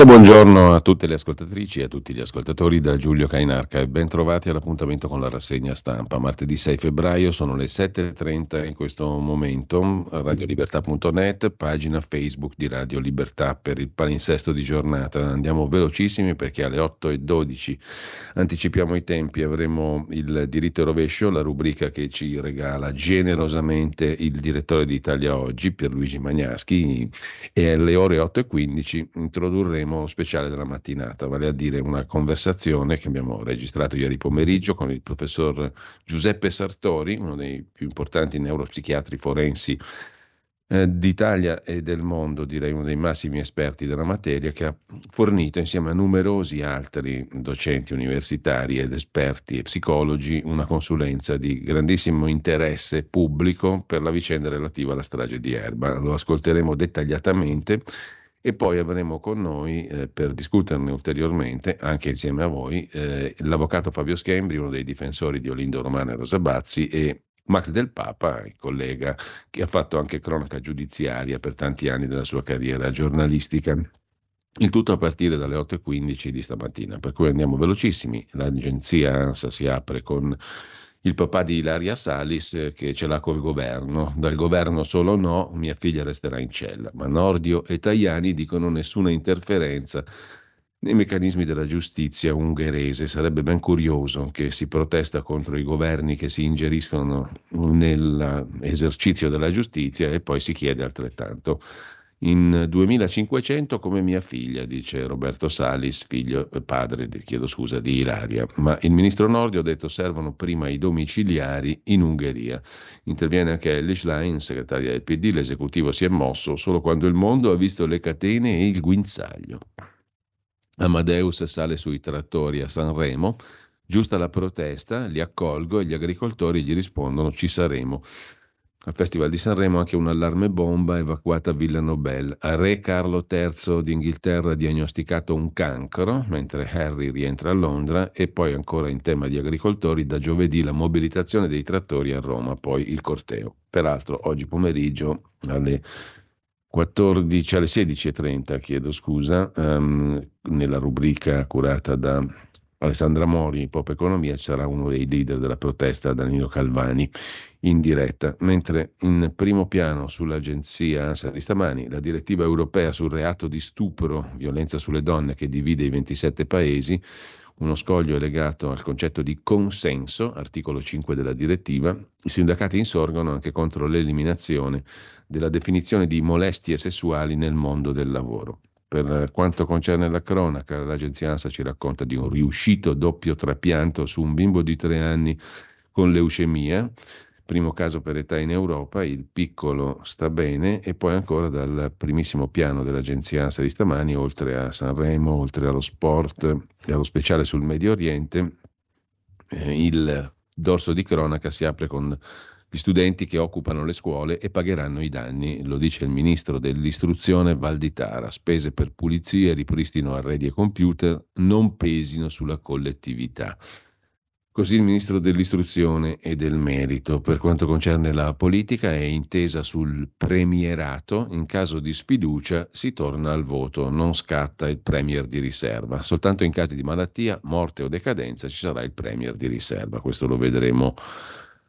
Cordiale buongiorno a tutte le ascoltatrici e a tutti gli ascoltatori da Giulio Cainarca e ben trovati all'appuntamento con la rassegna stampa. Martedì 6 febbraio sono le 7.30 in questo momento, radiolibertà.net, pagina Facebook di Radio Libertà per il palinsesto di giornata. Andiamo velocissimi perché alle 8.12 anticipiamo i tempi, avremo il diritto e rovescio, la rubrica che ci regala generosamente il direttore di Italia Oggi, Pierluigi Magnaschi, e alle ore 8.15 introdurremo lo speciale della mattinata, vale a dire una conversazione che abbiamo registrato ieri pomeriggio con il professor Giuseppe Sartori, uno dei più importanti neuropsichiatri forensi eh, d'Italia e del mondo, direi uno dei massimi esperti della materia, che ha fornito insieme a numerosi altri docenti universitari ed esperti e psicologi una consulenza di grandissimo interesse pubblico per la vicenda relativa alla strage di Erba. Lo ascolteremo dettagliatamente e poi avremo con noi eh, per discuterne ulteriormente, anche insieme a voi, eh, l'avvocato Fabio Schembri, uno dei difensori di Olindo Romano e Rosa Bazzi e Max Del Papa, il collega che ha fatto anche cronaca giudiziaria per tanti anni della sua carriera giornalistica. Il tutto a partire dalle 8.15 di stamattina, per cui andiamo velocissimi. L'agenzia ANSA si apre con il papà di Ilaria Salis eh, che ce l'ha col governo. Dal governo solo no, mia figlia resterà in cella. Ma Nordio e Tajani dicono nessuna interferenza nei meccanismi della giustizia ungherese. Sarebbe ben curioso che si protesta contro i governi che si ingeriscono nell'esercizio della giustizia e poi si chiede altrettanto in 2500 come mia figlia, dice Roberto Salis, figlio, eh, padre, chiedo scusa, di Ilaria. Ma il ministro Nordio ha detto servono prima i domiciliari in Ungheria. Interviene anche Elish Line, segretaria del PD, l'esecutivo si è mosso solo quando il mondo ha visto le catene e il guinzaglio. Amadeus sale sui trattori a Sanremo, giusta la protesta, li accolgo e gli agricoltori gli rispondono ci saremo. Al Festival di Sanremo anche un allarme bomba evacuata a Villa Nobel. A Re Carlo III d'Inghilterra diagnosticato un cancro, mentre Harry rientra a Londra e poi ancora in tema di agricoltori da giovedì la mobilitazione dei trattori a Roma, poi il corteo. Peraltro oggi pomeriggio alle 14, alle 16.30, chiedo scusa, um, nella rubrica curata da Alessandra Mori, Pop Economia, sarà uno dei leader della protesta, Danilo Calvani, in diretta. Mentre in primo piano sull'agenzia ANSA di stamani, la direttiva europea sul reato di stupro, violenza sulle donne che divide i 27 paesi, uno scoglio è legato al concetto di consenso, articolo 5 della direttiva. I sindacati insorgono anche contro l'eliminazione della definizione di molestie sessuali nel mondo del lavoro. Per quanto concerne la cronaca, l'agenzia ANSA ci racconta di un riuscito doppio trapianto su un bimbo di tre anni con leucemia, primo caso per età in Europa, il piccolo sta bene e poi ancora dal primissimo piano dell'agenzia ANSA di stamani, oltre a Sanremo, oltre allo sport e allo speciale sul Medio Oriente, eh, il dorso di cronaca si apre con gli studenti che occupano le scuole e pagheranno i danni, lo dice il ministro dell'istruzione Valditara. Spese per pulizie, ripristino arredi e computer non pesino sulla collettività. Così il ministro dell'istruzione e del merito. Per quanto concerne la politica è intesa sul premierato, in caso di sfiducia si torna al voto, non scatta il premier di riserva. Soltanto in casi di malattia, morte o decadenza ci sarà il premier di riserva. Questo lo vedremo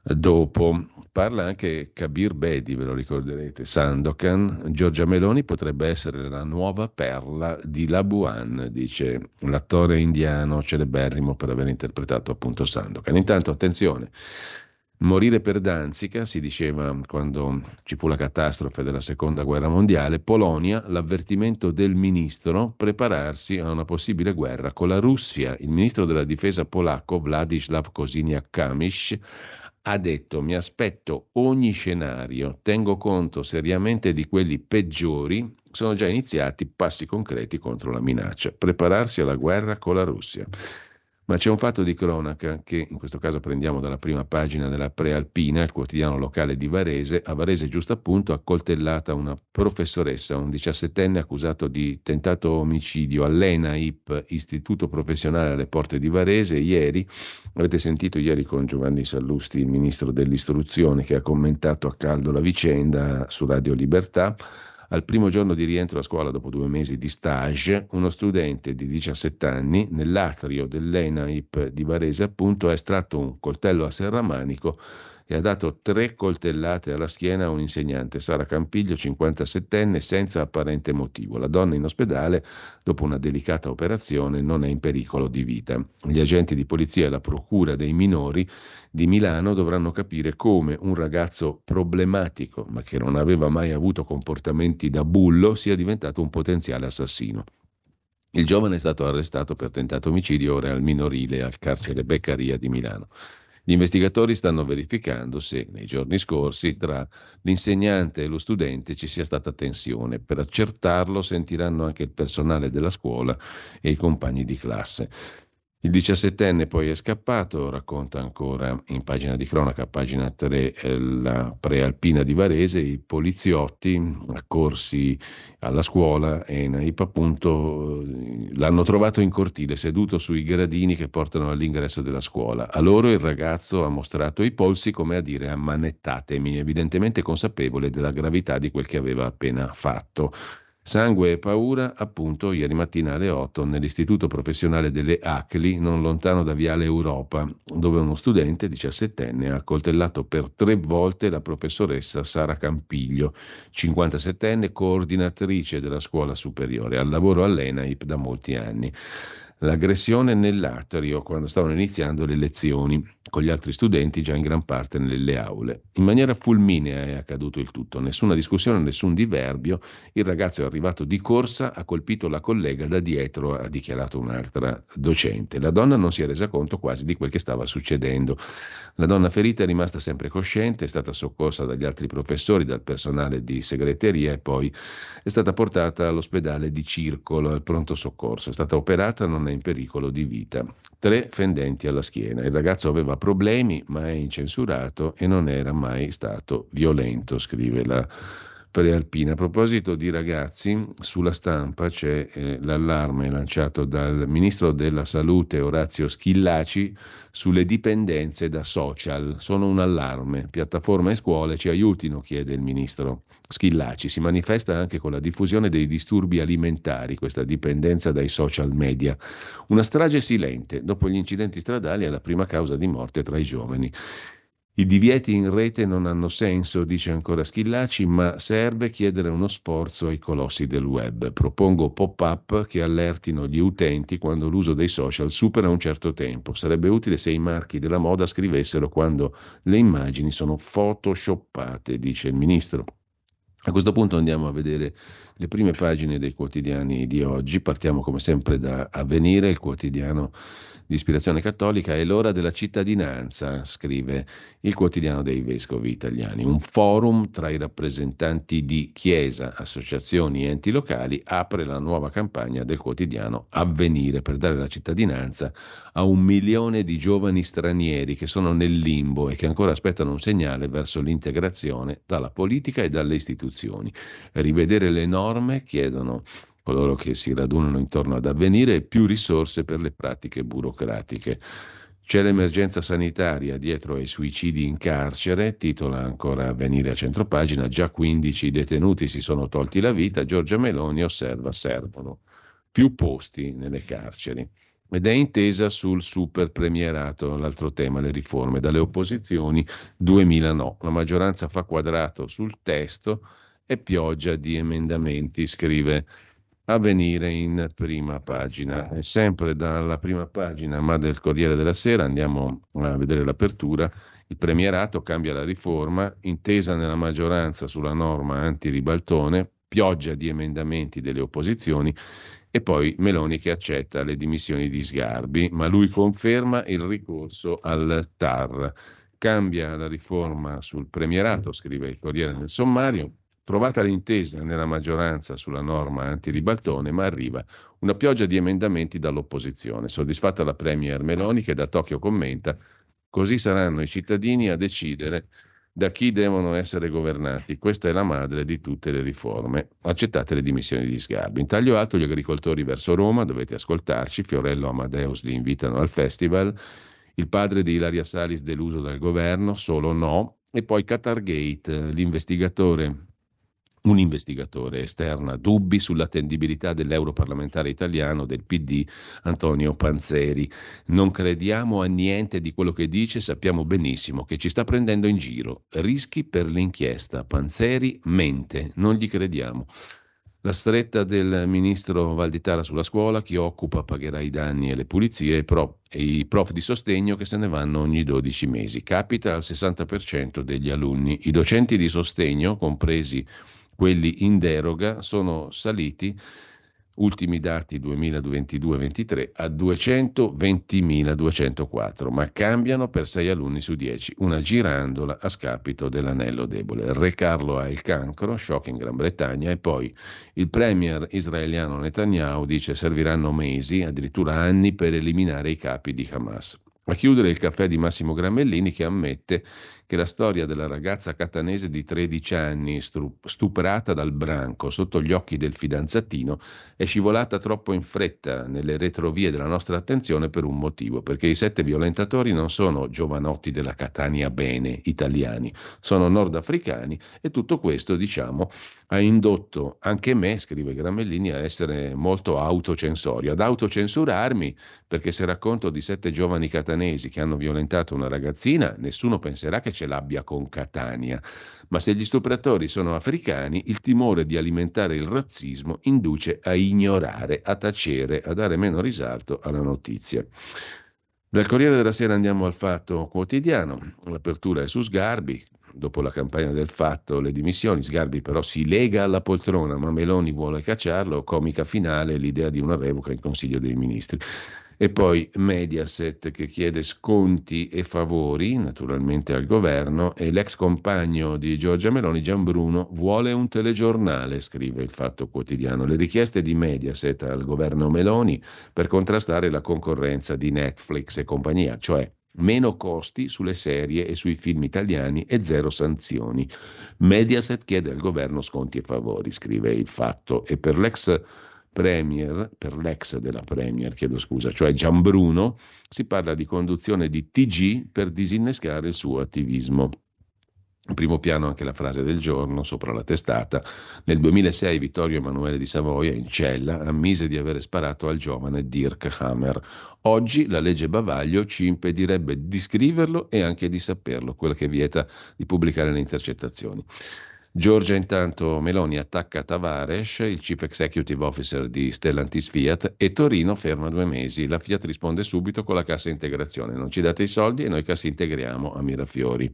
Dopo parla anche Kabir Bedi, ve lo ricorderete, Sandokan, Giorgia Meloni potrebbe essere la nuova perla di Labuan, dice l'attore indiano celeberrimo per aver interpretato appunto Sandokan. Intanto attenzione, Morire per Danzica, si diceva quando ci fu la catastrofe della seconda guerra mondiale, Polonia, l'avvertimento del ministro, prepararsi a una possibile guerra con la Russia. Il ministro della difesa polacco, Władysław Kosiniak-Kamysz, ha detto mi aspetto ogni scenario, tengo conto seriamente di quelli peggiori, sono già iniziati passi concreti contro la minaccia, prepararsi alla guerra con la Russia. Ma c'è un fatto di cronaca che in questo caso prendiamo dalla prima pagina della Prealpina, il quotidiano locale di Varese. A Varese, giusto appunto, accoltellata una professoressa, un diciassettenne accusato di tentato omicidio all'ENAIP, Istituto Professionale alle Porte di Varese. Ieri, avete sentito ieri con Giovanni Sallusti, il ministro dell'istruzione, che ha commentato a caldo la vicenda su Radio Libertà. Al primo giorno di rientro a scuola dopo due mesi di stage, uno studente di 17 anni, nell'atrio dell'ENAIP di Varese, appunto, ha estratto un coltello a serramanico e ha dato tre coltellate alla schiena a un insegnante, Sara Campiglio, 57enne, senza apparente motivo. La donna in ospedale, dopo una delicata operazione, non è in pericolo di vita. Gli agenti di polizia e la procura dei minori di Milano dovranno capire come un ragazzo problematico, ma che non aveva mai avuto comportamenti da bullo, sia diventato un potenziale assassino. Il giovane è stato arrestato per tentato omicidio ora al minorile al carcere Beccaria di Milano. Gli investigatori stanno verificando se nei giorni scorsi tra l'insegnante e lo studente ci sia stata tensione. Per accertarlo sentiranno anche il personale della scuola e i compagni di classe. Il diciassettenne poi è scappato, racconta ancora in pagina di cronaca, pagina 3, eh, la prealpina di Varese, i poliziotti accorsi alla scuola Enaip appunto eh, l'hanno trovato in cortile seduto sui gradini che portano all'ingresso della scuola. A loro il ragazzo ha mostrato i polsi come a dire ammanettatemi, evidentemente consapevole della gravità di quel che aveva appena fatto. Sangue e paura, appunto, ieri mattina alle 8 nell'Istituto Professionale delle ACLI, non lontano da Viale Europa, dove uno studente diciassettenne ha accoltellato per tre volte la professoressa Sara Campiglio, 57enne coordinatrice della scuola superiore, al lavoro all'ENAIP da molti anni l'aggressione nell'atrio quando stavano iniziando le lezioni, con gli altri studenti già in gran parte nelle aule. In maniera fulminea è accaduto il tutto, nessuna discussione, nessun diverbio, il ragazzo è arrivato di corsa, ha colpito la collega da dietro, ha dichiarato un'altra docente. La donna non si è resa conto quasi di quel che stava succedendo. La donna ferita è rimasta sempre cosciente, è stata soccorsa dagli altri professori, dal personale di segreteria e poi è stata portata all'ospedale di Circolo, al pronto soccorso. È stata operata, non è in pericolo di vita. Tre fendenti alla schiena. Il ragazzo aveva problemi, ma è incensurato e non era mai stato violento, scrive la prealpina. A proposito di ragazzi, sulla stampa c'è eh, l'allarme lanciato dal ministro della salute Orazio Schillaci sulle dipendenze da social. Sono un allarme. Piattaforme e scuole ci aiutino, chiede il ministro Schillaci. Si manifesta anche con la diffusione dei disturbi alimentari, questa dipendenza dai social media. Una strage silente. Dopo gli incidenti stradali è la prima causa di morte tra i giovani. I divieti in rete non hanno senso, dice ancora Schillaci, ma serve chiedere uno sforzo ai colossi del web. Propongo pop-up che allertino gli utenti quando l'uso dei social supera un certo tempo. Sarebbe utile se i marchi della moda scrivessero quando le immagini sono photoshoppate, dice il ministro. A questo punto andiamo a vedere le prime pagine dei quotidiani di oggi. Partiamo come sempre da Avvenire, il quotidiano di ispirazione cattolica, è l'ora della cittadinanza, scrive il quotidiano dei vescovi italiani. Un forum tra i rappresentanti di Chiesa, associazioni e enti locali apre la nuova campagna del quotidiano Avvenire per dare la cittadinanza a un milione di giovani stranieri che sono nel limbo e che ancora aspettano un segnale verso l'integrazione dalla politica e dalle istituzioni. Rivedere le norme chiedono coloro che si radunano intorno ad avvenire e più risorse per le pratiche burocratiche. C'è l'emergenza sanitaria dietro ai suicidi in carcere, titola ancora Avvenire a centropagina, già 15 detenuti si sono tolti la vita, Giorgia Meloni osserva servono più posti nelle carceri. Ed è intesa sul super premierato, l'altro tema, le riforme. Dalle opposizioni 2000 no, la maggioranza fa quadrato sul testo e pioggia di emendamenti, scrive a venire in prima pagina. E sempre dalla prima pagina, ma del Corriere della Sera, andiamo a vedere l'apertura. Il premierato cambia la riforma, intesa nella maggioranza sulla norma anti-ribaltone, pioggia di emendamenti delle opposizioni e poi Meloni che accetta le dimissioni di Sgarbi, ma lui conferma il ricorso al TAR. Cambia la riforma sul premierato, scrive il Corriere nel sommario, Trovata l'intesa nella maggioranza sulla norma anti-ribaltone, ma arriva una pioggia di emendamenti dall'opposizione. Soddisfatta la Premier Meloni che da Tokyo commenta così saranno i cittadini a decidere da chi devono essere governati. Questa è la madre di tutte le riforme. Accettate le dimissioni di Sgarbi. In taglio alto gli agricoltori verso Roma, dovete ascoltarci, Fiorello Amadeus li invitano al festival, il padre di Ilaria Salis deluso dal governo, solo no, e poi Qatargate, l'investigatore un investigatore esterna dubbi sull'attendibilità dell'europarlamentare italiano del PD Antonio Panzeri. Non crediamo a niente di quello che dice, sappiamo benissimo che ci sta prendendo in giro. Rischi per l'inchiesta. Panzeri mente, non gli crediamo. La stretta del ministro Valditara sulla scuola, chi occupa pagherà i danni e le pulizie e, e i prof di sostegno che se ne vanno ogni 12 mesi. Capita al 60% degli alunni. I docenti di sostegno, compresi quelli in deroga sono saliti, ultimi dati 2022-23, a 220.204, ma cambiano per 6 alunni su 10, una girandola a scapito dell'anello debole. Re Carlo ha il cancro, shock in Gran Bretagna, e poi il premier israeliano Netanyahu dice serviranno mesi, addirittura anni, per eliminare i capi di Hamas. A chiudere il caffè di Massimo Gramellini che ammette che la storia della ragazza catanese di 13 anni stuprata dal branco sotto gli occhi del fidanzatino è scivolata troppo in fretta nelle retrovie della nostra attenzione per un motivo, perché i sette violentatori non sono giovanotti della Catania bene italiani, sono nordafricani e tutto questo, diciamo, ha indotto anche me, scrive Gramellini, a essere molto autocensorio, ad autocensurarmi, perché se racconto di sette giovani catanesi che hanno violentato una ragazzina, nessuno penserà che ce l'abbia con Catania. Ma se gli stupratori sono africani, il timore di alimentare il razzismo induce a ignorare, a tacere, a dare meno risalto alla notizia. Dal Corriere della Sera andiamo al fatto quotidiano. L'apertura è su Sgarbi. Dopo la campagna del fatto, le dimissioni, Sgarbi però si lega alla poltrona, ma Meloni vuole cacciarlo. Comica finale l'idea di una revoca in Consiglio dei Ministri. E poi Mediaset che chiede sconti e favori, naturalmente al governo, e l'ex compagno di Giorgia Meloni, Gianbruno, vuole un telegiornale, scrive il Fatto Quotidiano. Le richieste di Mediaset al governo Meloni per contrastare la concorrenza di Netflix e compagnia, cioè meno costi sulle serie e sui film italiani e zero sanzioni. Mediaset chiede al governo sconti e favori, scrive il Fatto, e per l'ex Premier, per l'ex della Premier, chiedo scusa, cioè Gianbruno, si parla di conduzione di TG per disinnescare il suo attivismo. In primo piano anche la frase del giorno sopra la testata. Nel 2006 Vittorio Emanuele di Savoia, in cella, ammise di aver sparato al giovane Dirk Hammer. Oggi la legge Bavaglio ci impedirebbe di scriverlo e anche di saperlo, quella che vieta di pubblicare le intercettazioni. Giorgia intanto Meloni attacca Tavares, il chief executive officer di Stellantis Fiat, e Torino ferma due mesi. La Fiat risponde subito con la cassa integrazione. Non ci date i soldi e noi cassa integriamo a Mirafiori.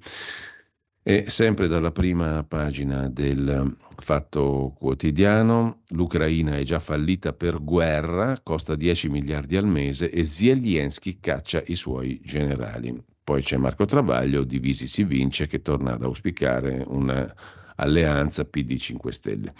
E sempre dalla prima pagina del Fatto Quotidiano, l'Ucraina è già fallita per guerra, costa 10 miliardi al mese e Zelensky caccia i suoi generali. Poi c'è Marco Travaglio, divisi si vince, che torna ad auspicare una alleanza PD 5 Stelle.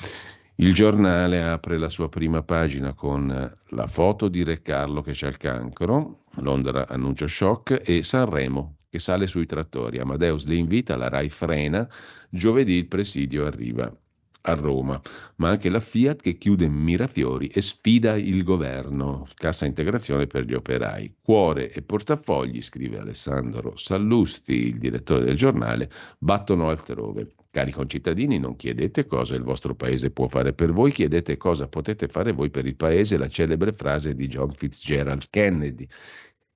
Il giornale apre la sua prima pagina con la foto di Re Carlo che c'è il cancro, Londra annuncia shock e Sanremo che sale sui trattori. Amadeus li invita, la RAI frena, giovedì il presidio arriva a Roma, ma anche la Fiat che chiude Mirafiori e sfida il governo, cassa integrazione per gli operai. Cuore e portafogli, scrive Alessandro Sallusti, il direttore del giornale, battono altrove. Cari concittadini, non chiedete cosa il vostro paese può fare per voi, chiedete cosa potete fare voi per il paese, la celebre frase di John Fitzgerald Kennedy.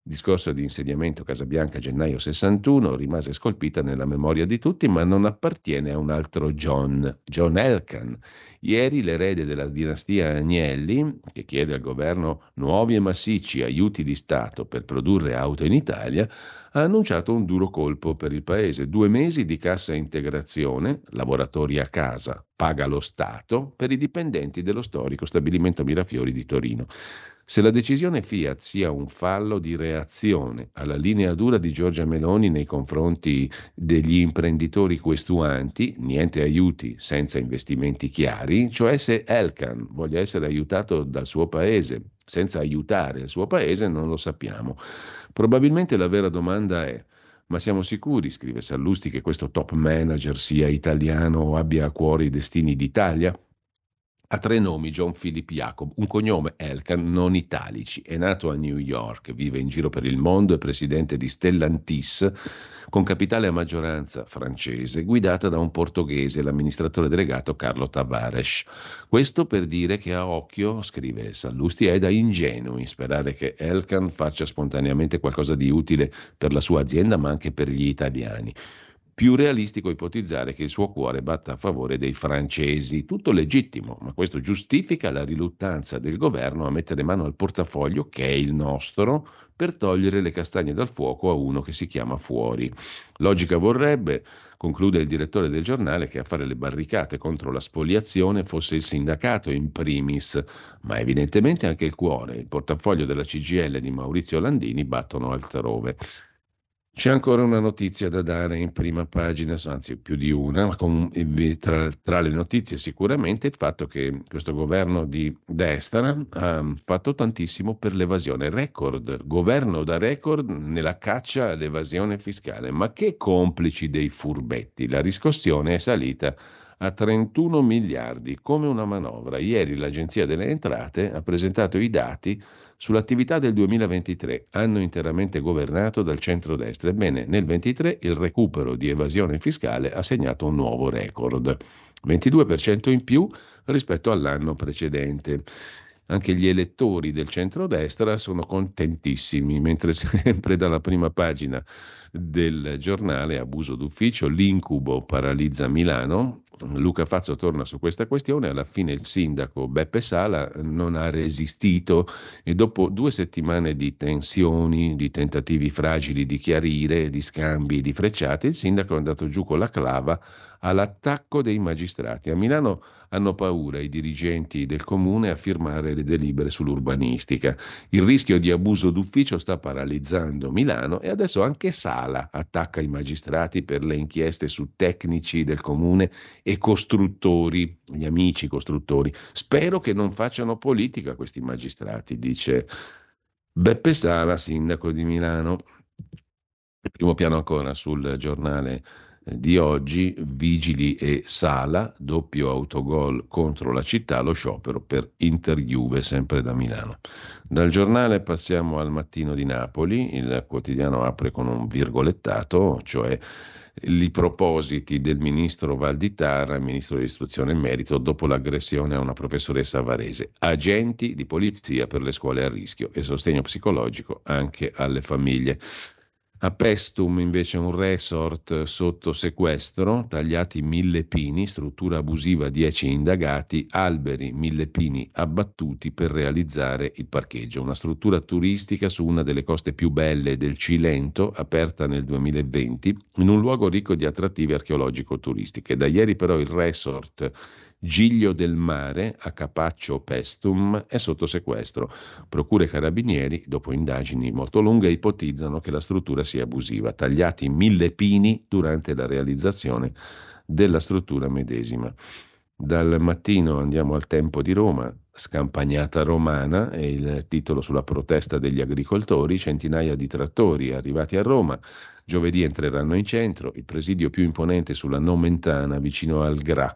Discorso di insediamento Casabianca gennaio 61 rimase scolpita nella memoria di tutti, ma non appartiene a un altro John, John Elkan. Ieri l'erede della dinastia Agnelli, che chiede al governo nuovi e massicci aiuti di Stato per produrre auto in Italia, ha annunciato un duro colpo per il paese. Due mesi di cassa integrazione, lavoratori a casa, paga lo Stato per i dipendenti dello storico stabilimento Mirafiori di Torino. Se la decisione Fiat sia un fallo di reazione alla linea dura di Giorgia Meloni nei confronti degli imprenditori questuanti, niente aiuti senza investimenti chiari, cioè se Elkan voglia essere aiutato dal suo paese senza aiutare il suo paese, non lo sappiamo. Probabilmente la vera domanda è ma siamo sicuri, scrive Sallusti, che questo top manager sia italiano o abbia a cuore i destini d'Italia? Ha tre nomi, John Philip Jacob, un cognome Elkan, non italici. È nato a New York, vive in giro per il mondo, è presidente di Stellantis, con capitale a maggioranza francese, guidata da un portoghese, l'amministratore delegato Carlo Tavares. Questo per dire che a occhio, scrive Sallusti, è da ingenui sperare che Elkan faccia spontaneamente qualcosa di utile per la sua azienda, ma anche per gli italiani più realistico ipotizzare che il suo cuore batta a favore dei francesi. Tutto legittimo, ma questo giustifica la riluttanza del governo a mettere mano al portafoglio, che è il nostro, per togliere le castagne dal fuoco a uno che si chiama fuori. Logica vorrebbe, conclude il direttore del giornale, che a fare le barricate contro la spoliazione fosse il sindacato in primis, ma evidentemente anche il cuore, il portafoglio della CGL di Maurizio Landini battono altrove. C'è ancora una notizia da dare in prima pagina, anzi più di una, con, tra, tra, le notizie sicuramente il fatto che questo governo di destra ha fatto tantissimo per l'evasione, record, governo da record nella caccia all'evasione fiscale, ma che complici dei furbetti, la riscossione è salita a 31 miliardi, come una manovra. Ieri l'Agenzia delle Entrate ha presentato i dati sull'attività del 2023, anno interamente governato dal centro-destra. Ebbene, nel 2023 il recupero di evasione fiscale ha segnato un nuovo record, 22% in più rispetto all'anno precedente. Anche gli elettori del centro-destra sono contentissimi, mentre sempre dalla prima pagina del giornale Abuso d'ufficio, l'incubo paralizza Milano, Luca Fazzo torna su questa questione, alla fine il sindaco Beppe Sala non ha resistito e dopo due settimane di tensioni, di tentativi fragili di chiarire, di scambi, di frecciate, il sindaco è andato giù con la clava all'attacco dei magistrati. A Milano hanno paura i dirigenti del comune a firmare le delibere sull'urbanistica. Il rischio di abuso d'ufficio sta paralizzando Milano e adesso anche Sala attacca i magistrati per le inchieste su tecnici del comune e costruttori, gli amici costruttori. Spero che non facciano politica questi magistrati, dice Beppe Sala, sindaco di Milano. Il primo piano ancora sul giornale di oggi, Vigili e Sala, doppio autogol contro la città, lo sciopero per Inter Juve, sempre da Milano. Dal giornale passiamo al mattino di Napoli, il quotidiano apre con un virgolettato, cioè i propositi del ministro Valditara, ministro dell'istruzione in merito, dopo l'aggressione a una professoressa varese. Agenti di polizia per le scuole a rischio e sostegno psicologico anche alle famiglie. A Pestum invece un resort sotto sequestro, tagliati mille pini, struttura abusiva 10 indagati, alberi mille pini abbattuti per realizzare il parcheggio. Una struttura turistica su una delle coste più belle del Cilento, aperta nel 2020, in un luogo ricco di attrattive archeologico-turistiche. Da ieri però il resort Giglio del Mare, a Capaccio Pestum, è sotto sequestro. Procure carabinieri, dopo indagini molto lunghe, ipotizzano che la struttura sia abusiva. Tagliati mille pini durante la realizzazione della struttura medesima. Dal mattino andiamo al tempo di Roma, scampagnata romana è il titolo sulla protesta degli agricoltori, centinaia di trattori arrivati a Roma, giovedì entreranno in centro, il presidio più imponente sulla Nomentana vicino al Gra,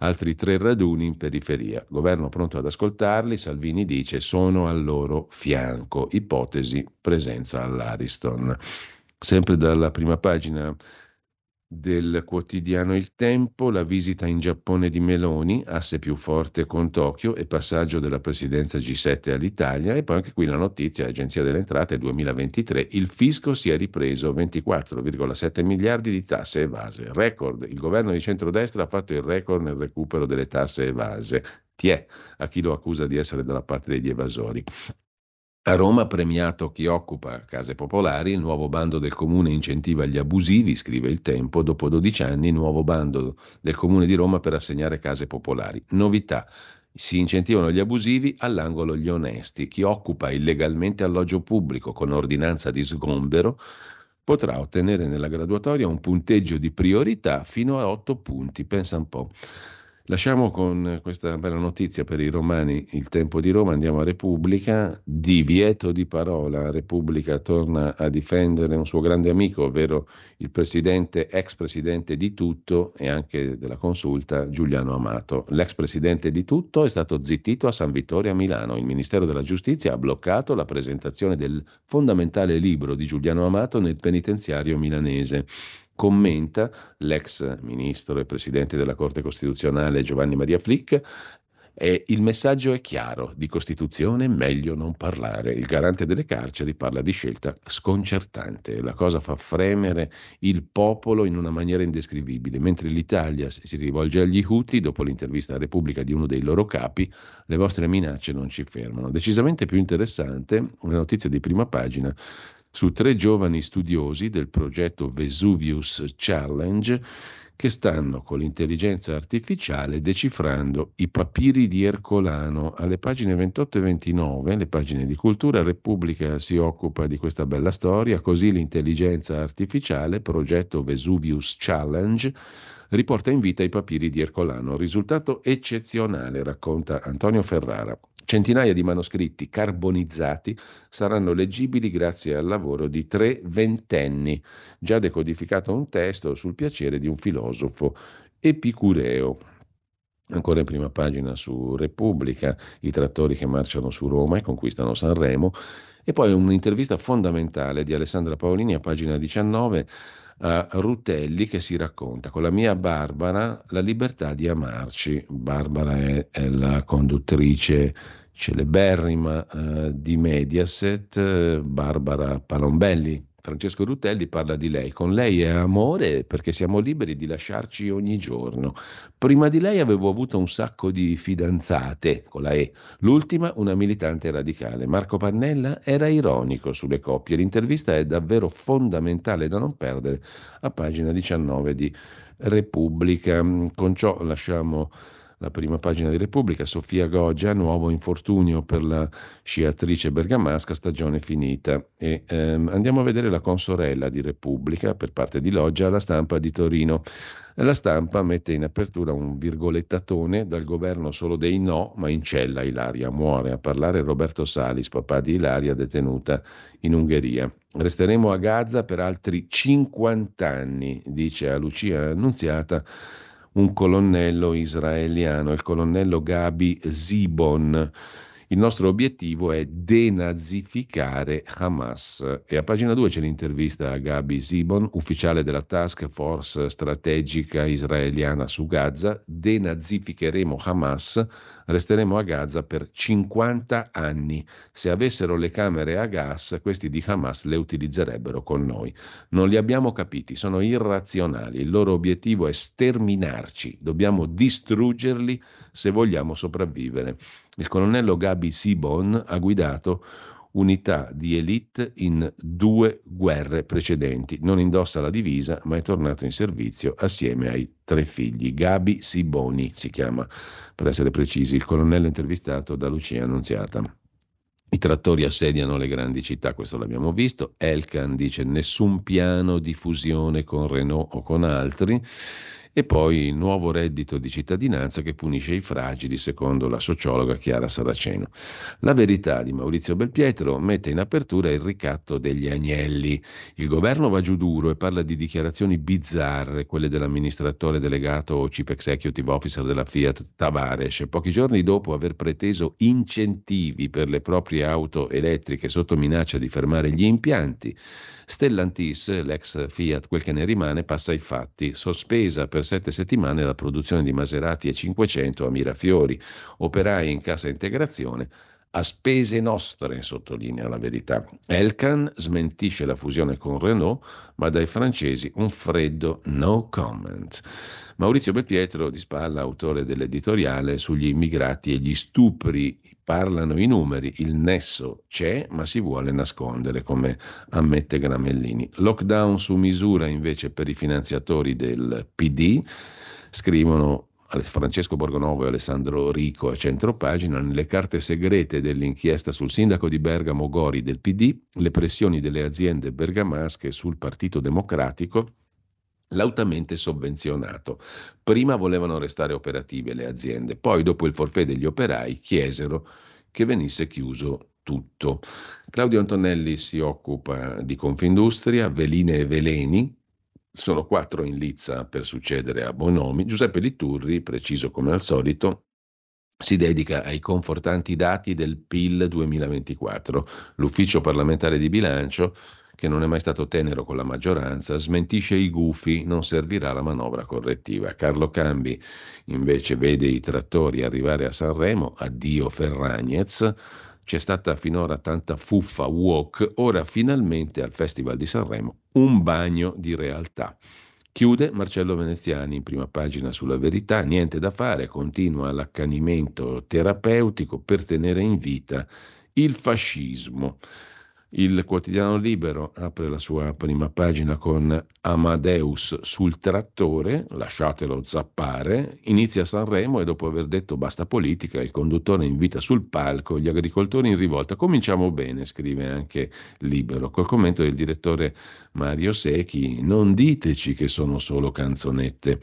altri tre raduni in periferia. Governo pronto ad ascoltarli, Salvini dice sono al loro fianco, ipotesi presenza all'Ariston. Sempre dalla prima pagina del quotidiano Il Tempo, la visita in Giappone di Meloni, asse più forte con Tokyo e passaggio della presidenza G7 all'Italia e poi anche qui la notizia, Agenzia delle Entrate 2023, il fisco si è ripreso 24,7 miliardi di tasse evase, record, il governo di centrodestra ha fatto il record nel recupero delle tasse evase, tiè a chi lo accusa di essere dalla parte degli evasori. A Roma premiato chi occupa case popolari, il nuovo bando del comune incentiva gli abusivi, scrive il Tempo, dopo 12 anni nuovo bando del comune di Roma per assegnare case popolari. Novità, si incentivano gli abusivi, all'angolo gli onesti. Chi occupa illegalmente alloggio pubblico con ordinanza di sgombero potrà ottenere nella graduatoria un punteggio di priorità fino a 8 punti, pensa un po'. Lasciamo con questa bella notizia per i romani il tempo di Roma, andiamo a Repubblica, divieto di parola, Repubblica torna a difendere un suo grande amico, ovvero il presidente, ex presidente di tutto e anche della consulta Giuliano Amato. L'ex presidente di tutto è stato zittito a San Vittorio a Milano, il Ministero della Giustizia ha bloccato la presentazione del fondamentale libro di Giuliano Amato nel penitenziario milanese commenta l'ex ministro e presidente della Corte Costituzionale Giovanni Maria Flick e il messaggio è chiaro, di Costituzione meglio non parlare. Il garante delle carceri parla di scelta sconcertante, la cosa fa fremere il popolo in una maniera indescrivibile. Mentre l'Italia si rivolge agli Houthi, dopo l'intervista a Repubblica di uno dei loro capi, le vostre minacce non ci fermano. Decisamente più interessante, una notizia di prima pagina, su tre giovani studiosi del progetto Vesuvius Challenge che stanno con l'intelligenza artificiale decifrando i papiri di Ercolano. Alle pagine 28 e 29, le pagine di cultura, Repubblica si occupa di questa bella storia, così l'intelligenza artificiale, progetto Vesuvius Challenge, riporta in vita i papiri di Ercolano. Risultato eccezionale, racconta Antonio Ferrara. Centinaia di manoscritti carbonizzati saranno leggibili grazie al lavoro di tre ventenni. Già decodificato un testo sul piacere di un filosofo epicureo. Ancora in prima pagina su Repubblica, i trattori che marciano su Roma e conquistano Sanremo. E poi un'intervista fondamentale di Alessandra Paolini a pagina 19 a Rutelli che si racconta con la mia Barbara la libertà di amarci. Barbara è, è la conduttrice celeberrima eh, di Mediaset, eh, Barbara Palombelli. Francesco Rutelli parla di lei. Con lei è amore perché siamo liberi di lasciarci ogni giorno. Prima di lei avevo avuto un sacco di fidanzate, con la E. L'ultima una militante radicale. Marco Pannella era ironico sulle coppie. L'intervista è davvero fondamentale da non perdere a pagina 19 di Repubblica. Con ciò lasciamo la prima pagina di Repubblica, Sofia Goggia, nuovo infortunio per la sciatrice bergamasca, stagione finita. E, ehm, andiamo a vedere la consorella di Repubblica per parte di Loggia, la stampa di Torino. La stampa mette in apertura un virgolettatone dal governo solo dei no, ma in cella Ilaria muore. A parlare Roberto Salis, papà di Ilaria, detenuta in Ungheria. Resteremo a Gaza per altri 50 anni, dice a Lucia Annunziata un colonnello israeliano, il colonnello Gabi Zibon. Il nostro obiettivo è denazificare Hamas. E a pagina 2 c'è l'intervista a Gabi Zibon, ufficiale della task force strategica israeliana su Gaza. Denazificheremo Hamas resteremo a Gaza per 50 anni. Se avessero le camere a gas, questi di Hamas le utilizzerebbero con noi. Non li abbiamo capiti, sono irrazionali. Il loro obiettivo è sterminarci. Dobbiamo distruggerli se vogliamo sopravvivere. Il colonnello Gabi Sibon ha guidato unità di elite in due guerre precedenti. Non indossa la divisa, ma è tornato in servizio assieme ai tre figli. Gabi Siboni si chiama, per essere precisi, il colonnello intervistato da Lucia Annunziata. I trattori assediano le grandi città, questo l'abbiamo visto. Elkan dice nessun piano di fusione con Renault o con altri. E poi il nuovo reddito di cittadinanza che punisce i fragili, secondo la sociologa Chiara Saraceno. La verità di Maurizio Belpietro mette in apertura il ricatto degli agnelli. Il governo va giù duro e parla di dichiarazioni bizzarre, quelle dell'amministratore delegato o chief executive officer della Fiat Tavares, pochi giorni dopo aver preteso incentivi per le proprie auto elettriche sotto minaccia di fermare gli impianti. Stellantis, l'ex Fiat, quel che ne rimane, passa ai fatti. Sospesa per sette settimane la produzione di Maserati e 500 a Mirafiori, operai in cassa integrazione a spese nostre, sottolinea la verità. Elkan smentisce la fusione con Renault, ma dai francesi un freddo no comment. Maurizio Belpietro di Spalla, autore dell'editoriale sugli immigrati e gli stupri, parlano i numeri, il nesso c'è, ma si vuole nascondere, come ammette Gramellini. Lockdown su misura invece per i finanziatori del PD, scrivono Francesco Borgonovo e Alessandro Rico a centropagina, nelle carte segrete dell'inchiesta sul sindaco di Bergamo Gori del PD, le pressioni delle aziende bergamasche sul Partito Democratico lautamente sovvenzionato. Prima volevano restare operative le aziende, poi dopo il forfè degli operai chiesero che venisse chiuso tutto. Claudio Antonelli si occupa di Confindustria, Veline e Veleni, sono quattro in lizza per succedere a Bonomi. Giuseppe Litturri, preciso come al solito, si dedica ai confortanti dati del PIL 2024. L'ufficio parlamentare di bilancio che non è mai stato tenero con la maggioranza, smentisce i gufi, non servirà la manovra correttiva. Carlo Cambi invece vede i trattori arrivare a Sanremo, addio Ferragnez, c'è stata finora tanta fuffa walk, ora finalmente al Festival di Sanremo un bagno di realtà. Chiude Marcello Veneziani in prima pagina sulla verità, niente da fare, continua l'accanimento terapeutico per tenere in vita il fascismo. Il quotidiano Libero apre la sua prima pagina con Amadeus sul trattore, lasciatelo zappare, inizia Sanremo e dopo aver detto basta politica, il conduttore invita sul palco gli agricoltori in rivolta. Cominciamo bene, scrive anche Libero, col commento del direttore Mario Secchi, non diteci che sono solo canzonette.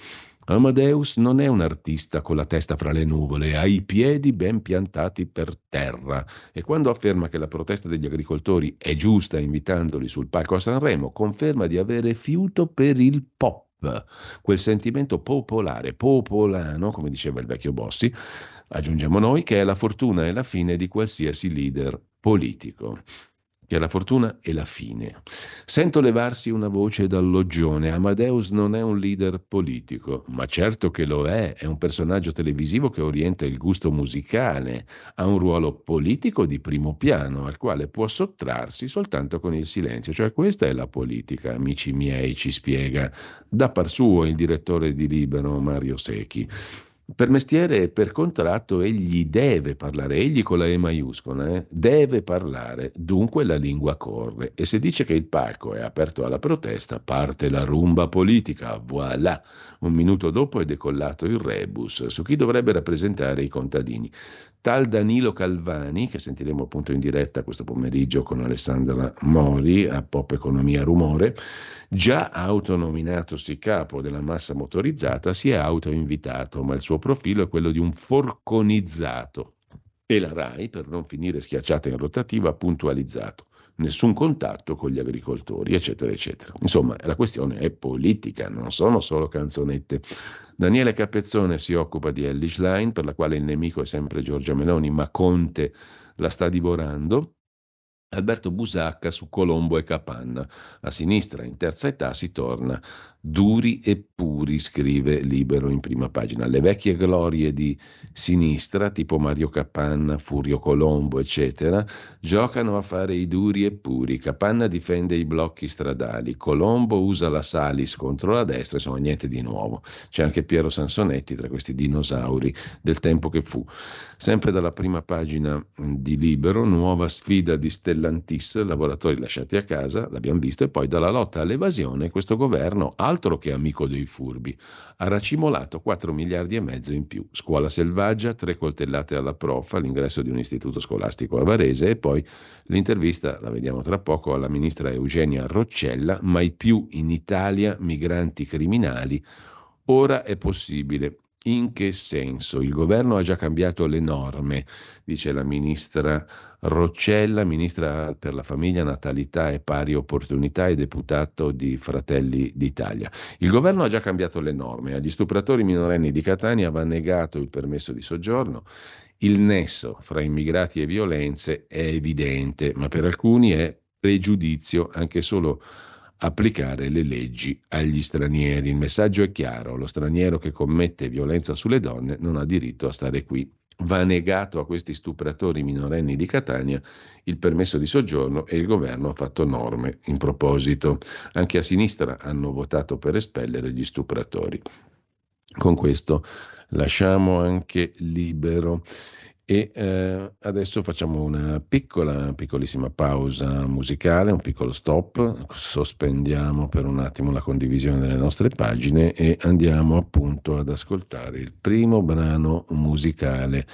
Amadeus non è un artista con la testa fra le nuvole, ha i piedi ben piantati per terra. E quando afferma che la protesta degli agricoltori è giusta invitandoli sul palco a Sanremo, conferma di avere fiuto per il pop. Quel sentimento popolare, popolano, come diceva il vecchio Bossi, aggiungiamo noi, che è la fortuna e la fine di qualsiasi leader politico che è la fortuna e la fine. Sento levarsi una voce dal loggione. Amadeus non è un leader politico, ma certo che lo è, è un personaggio televisivo che orienta il gusto musicale, ha un ruolo politico di primo piano al quale può sottrarsi soltanto con il silenzio. Cioè questa è la politica, amici miei, ci spiega da par suo il direttore di Libero Mario Secchi. Per mestiere e per contratto egli deve parlare, egli con la E maiuscola, eh, deve parlare, dunque la lingua corre. E se dice che il palco è aperto alla protesta, parte la rumba politica, voilà. Un minuto dopo è decollato il rebus su chi dovrebbe rappresentare i contadini. Tal Danilo Calvani, che sentiremo appunto in diretta questo pomeriggio con Alessandra Mori a Pop Economia Rumore, già autonominatosi capo della massa motorizzata, si è autoinvitato, ma il suo profilo è quello di un forconizzato. E la RAI, per non finire schiacciata in rotativa, ha puntualizzato nessun contatto con gli agricoltori, eccetera, eccetera. Insomma, la questione è politica, non sono solo canzonette. Daniele Capezzone si occupa di Ellis Line, per la quale il nemico è sempre Giorgia Meloni, ma Conte la sta divorando. Alberto Busacca su Colombo e Capanna. A sinistra, in terza età, si torna duri e puri, scrive Libero in prima pagina. Le vecchie glorie di sinistra, tipo Mario Capanna, Furio Colombo, eccetera, giocano a fare i duri e puri. Capanna difende i blocchi stradali, Colombo usa la Salis contro la destra, insomma niente di nuovo. C'è anche Piero Sansonetti tra questi dinosauri del tempo che fu. Sempre dalla prima pagina di Libero, nuova sfida di Stellantis, lavoratori lasciati a casa, l'abbiamo visto, e poi dalla lotta all'evasione questo governo ha altro che amico dei furbi. Ha racimolato 4 miliardi e mezzo in più. Scuola selvaggia, tre coltellate alla prof all'ingresso di un istituto scolastico a Varese e poi l'intervista, la vediamo tra poco, alla ministra Eugenia Roccella, mai più in Italia migranti criminali Ora è possibile. In che senso? Il governo ha già cambiato le norme, dice la ministra Roccella, ministra per la famiglia, natalità e pari opportunità e deputato di Fratelli d'Italia. Il governo ha già cambiato le norme, agli stupratori minorenni di Catania va negato il permesso di soggiorno. Il nesso fra immigrati e violenze è evidente, ma per alcuni è pregiudizio anche solo applicare le leggi agli stranieri. Il messaggio è chiaro, lo straniero che commette violenza sulle donne non ha diritto a stare qui. Va negato a questi stupratori minorenni di Catania il permesso di soggiorno e il governo ha fatto norme in proposito. Anche a sinistra hanno votato per espellere gli stupratori. Con questo lasciamo anche libero e eh, adesso facciamo una piccola, piccolissima pausa musicale, un piccolo stop, sospendiamo per un attimo la condivisione delle nostre pagine e andiamo appunto ad ascoltare il primo brano musicale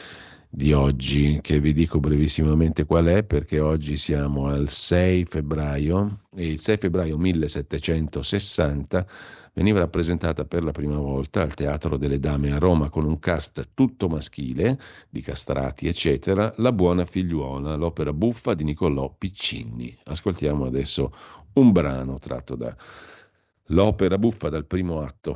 di oggi, che vi dico brevissimamente qual è, perché oggi siamo al 6 febbraio e il 6 febbraio 1760 veniva rappresentata per la prima volta al Teatro delle Dame a Roma con un cast tutto maschile, di castrati, eccetera, La buona figliuola, l'opera buffa di Niccolò Piccini. Ascoltiamo adesso un brano tratto da L'opera buffa dal primo atto.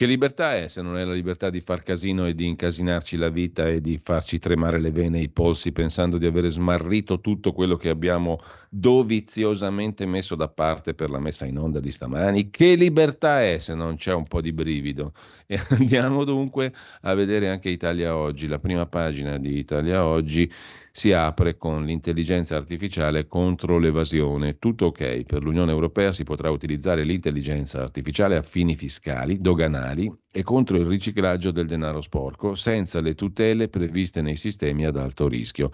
Che libertà è se non è la libertà di far casino e di incasinarci la vita e di farci tremare le vene e i polsi pensando di avere smarrito tutto quello che abbiamo doviziosamente messo da parte per la messa in onda di stamani? Che libertà è se non c'è un po' di brivido? E andiamo dunque a vedere anche Italia Oggi, la prima pagina di Italia Oggi si apre con l'intelligenza artificiale contro l'evasione. Tutto ok, per l'Unione Europea si potrà utilizzare l'intelligenza artificiale a fini fiscali, doganali e contro il riciclaggio del denaro sporco, senza le tutele previste nei sistemi ad alto rischio.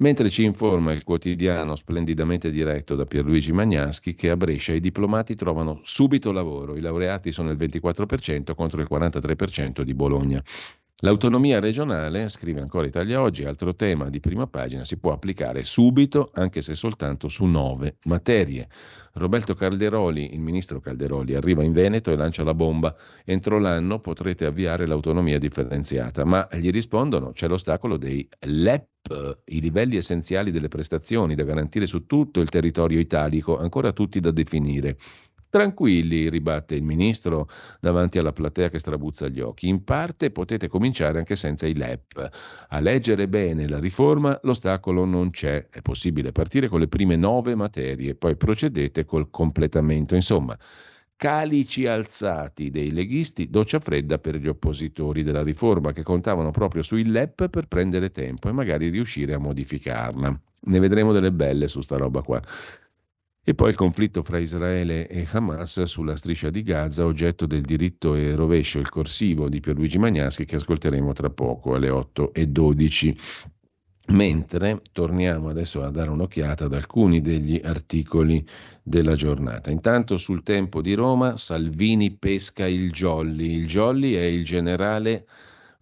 Mentre ci informa il quotidiano splendidamente diretto da Pierluigi Magnaschi che a Brescia i diplomati trovano subito lavoro, i laureati sono il 24% contro il 43% di Bologna. L'autonomia regionale, scrive ancora Italia Oggi, altro tema di prima pagina, si può applicare subito, anche se soltanto su nove materie. Roberto Calderoli, il ministro Calderoli, arriva in Veneto e lancia la bomba. Entro l'anno potrete avviare l'autonomia differenziata, ma gli rispondono c'è l'ostacolo dei LEP, i livelli essenziali delle prestazioni da garantire su tutto il territorio italico, ancora tutti da definire. Tranquilli, ribatte il ministro davanti alla platea che strabuzza gli occhi. In parte potete cominciare anche senza i LEP. A leggere bene la riforma l'ostacolo non c'è. È possibile partire con le prime nove materie, poi procedete col completamento. Insomma, calici alzati dei leghisti, doccia fredda per gli oppositori della riforma che contavano proprio sui LEP per prendere tempo e magari riuscire a modificarla. Ne vedremo delle belle su sta roba qua. E poi il conflitto fra Israele e Hamas sulla striscia di Gaza, oggetto del diritto e rovescio, il corsivo di Pierluigi Magnaschi che ascolteremo tra poco alle 8.12. Mentre torniamo adesso a dare un'occhiata ad alcuni degli articoli della giornata. Intanto sul tempo di Roma, Salvini pesca il Jolly. Il Jolly è il generale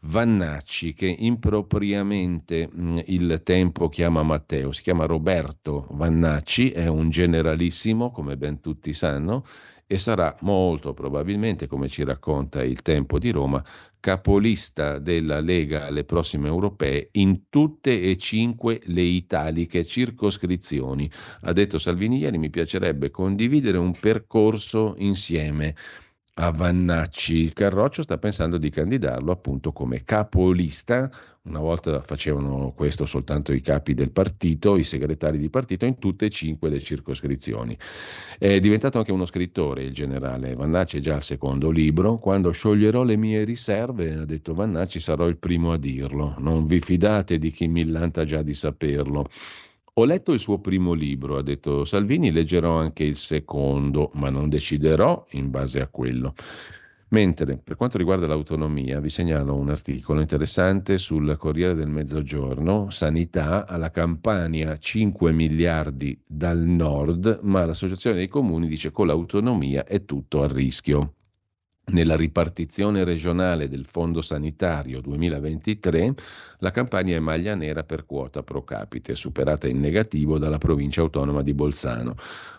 Vannacci, che impropriamente mh, il tempo chiama Matteo, si chiama Roberto Vannacci, è un generalissimo, come ben tutti sanno, e sarà molto probabilmente, come ci racconta il tempo di Roma, capolista della Lega alle prossime europee in tutte e cinque le italiche circoscrizioni. Ha detto Salvini ieri, mi piacerebbe condividere un percorso insieme a Vannacci. Carroccio sta pensando di candidarlo appunto come capolista. Una volta facevano questo soltanto i capi del partito, i segretari di partito in tutte e cinque le circoscrizioni. È diventato anche uno scrittore il generale Vannacci, è già al secondo libro. Quando scioglierò le mie riserve, ha detto Vannacci, sarò il primo a dirlo. Non vi fidate di chi millanta già di saperlo. Ho letto il suo primo libro, ha detto Salvini, leggerò anche il secondo, ma non deciderò in base a quello. Mentre per quanto riguarda l'autonomia, vi segnalo un articolo interessante sul Corriere del Mezzogiorno, Sanità alla Campania 5 miliardi dal nord, ma l'Associazione dei Comuni dice con l'autonomia è tutto a rischio. Nella ripartizione regionale del Fondo Sanitario 2023 la Campania è maglia nera per quota pro capite, superata in negativo dalla provincia autonoma di Bolzano.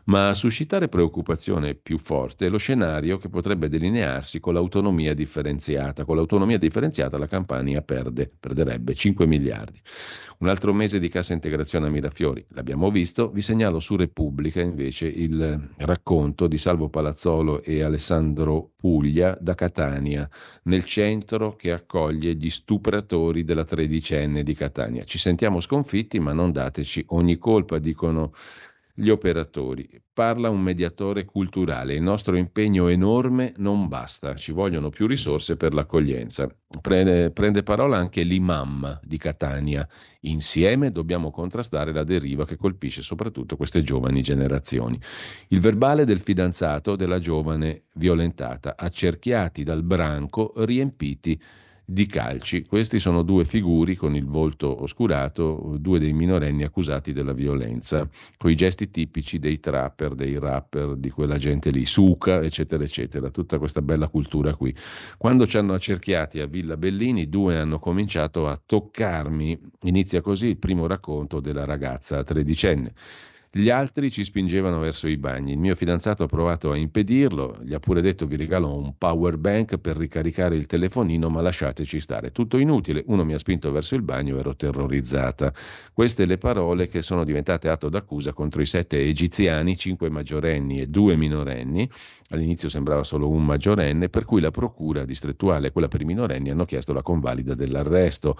Ma a suscitare preoccupazione più forte è lo scenario che potrebbe delinearsi con l'autonomia differenziata. Con l'autonomia differenziata la Campania perde, perderebbe 5 miliardi. Un altro mese di cassa integrazione a Mirafiori, l'abbiamo visto. Vi segnalo su Repubblica invece il racconto di Salvo Palazzolo e Alessandro Puglia da Catania, nel centro che accoglie gli stupratori della 13 tredicenne di Catania. Ci sentiamo sconfitti, ma non dateci ogni colpa, dicono gli operatori. Parla un mediatore culturale. Il nostro impegno enorme non basta, ci vogliono più risorse per l'accoglienza. Prende, prende, parola anche l'imam di Catania. Insieme dobbiamo contrastare la deriva che colpisce soprattutto queste giovani generazioni. Il verbale del fidanzato della giovane violentata, accerchiati dal branco, riempiti di calci. Questi sono due figuri con il volto oscurato, due dei minorenni accusati della violenza, con i gesti tipici dei trapper, dei rapper, di quella gente lì, suca, eccetera, eccetera, tutta questa bella cultura qui. Quando ci hanno accerchiati a Villa Bellini, due hanno cominciato a toccarmi, inizia così il primo racconto della ragazza tredicenne. Gli altri ci spingevano verso i bagni. Il mio fidanzato ha provato a impedirlo, gli ha pure detto vi regalo un power bank per ricaricare il telefonino, ma lasciateci stare. Tutto inutile, uno mi ha spinto verso il bagno, ero terrorizzata. Queste le parole che sono diventate atto d'accusa contro i sette egiziani, cinque maggiorenni e due minorenni. All'inizio sembrava solo un maggiorenne, per cui la procura distrettuale e quella per i minorenni hanno chiesto la convalida dell'arresto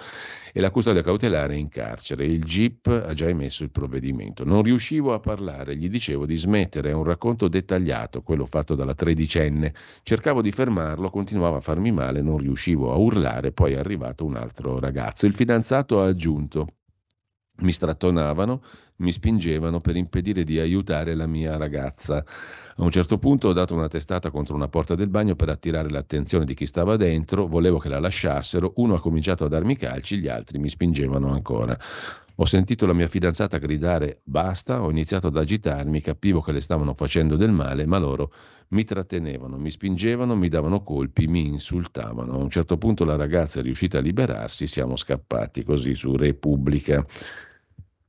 e la custodia cautelare in carcere. Il GIP ha già emesso il provvedimento. Non riuscivo a parlare, gli dicevo di smettere, è un racconto dettagliato, quello fatto dalla tredicenne. Cercavo di fermarlo, continuava a farmi male, non riuscivo a urlare, poi è arrivato un altro ragazzo. Il fidanzato ha aggiunto mi strattonavano, mi spingevano per impedire di aiutare la mia ragazza. A un certo punto ho dato una testata contro una porta del bagno per attirare l'attenzione di chi stava dentro, volevo che la lasciassero, uno ha cominciato a darmi calci, gli altri mi spingevano ancora. Ho sentito la mia fidanzata gridare basta, ho iniziato ad agitarmi, capivo che le stavano facendo del male, ma loro mi trattenevano, mi spingevano, mi davano colpi, mi insultavano. A un certo punto la ragazza è riuscita a liberarsi, siamo scappati così su Repubblica.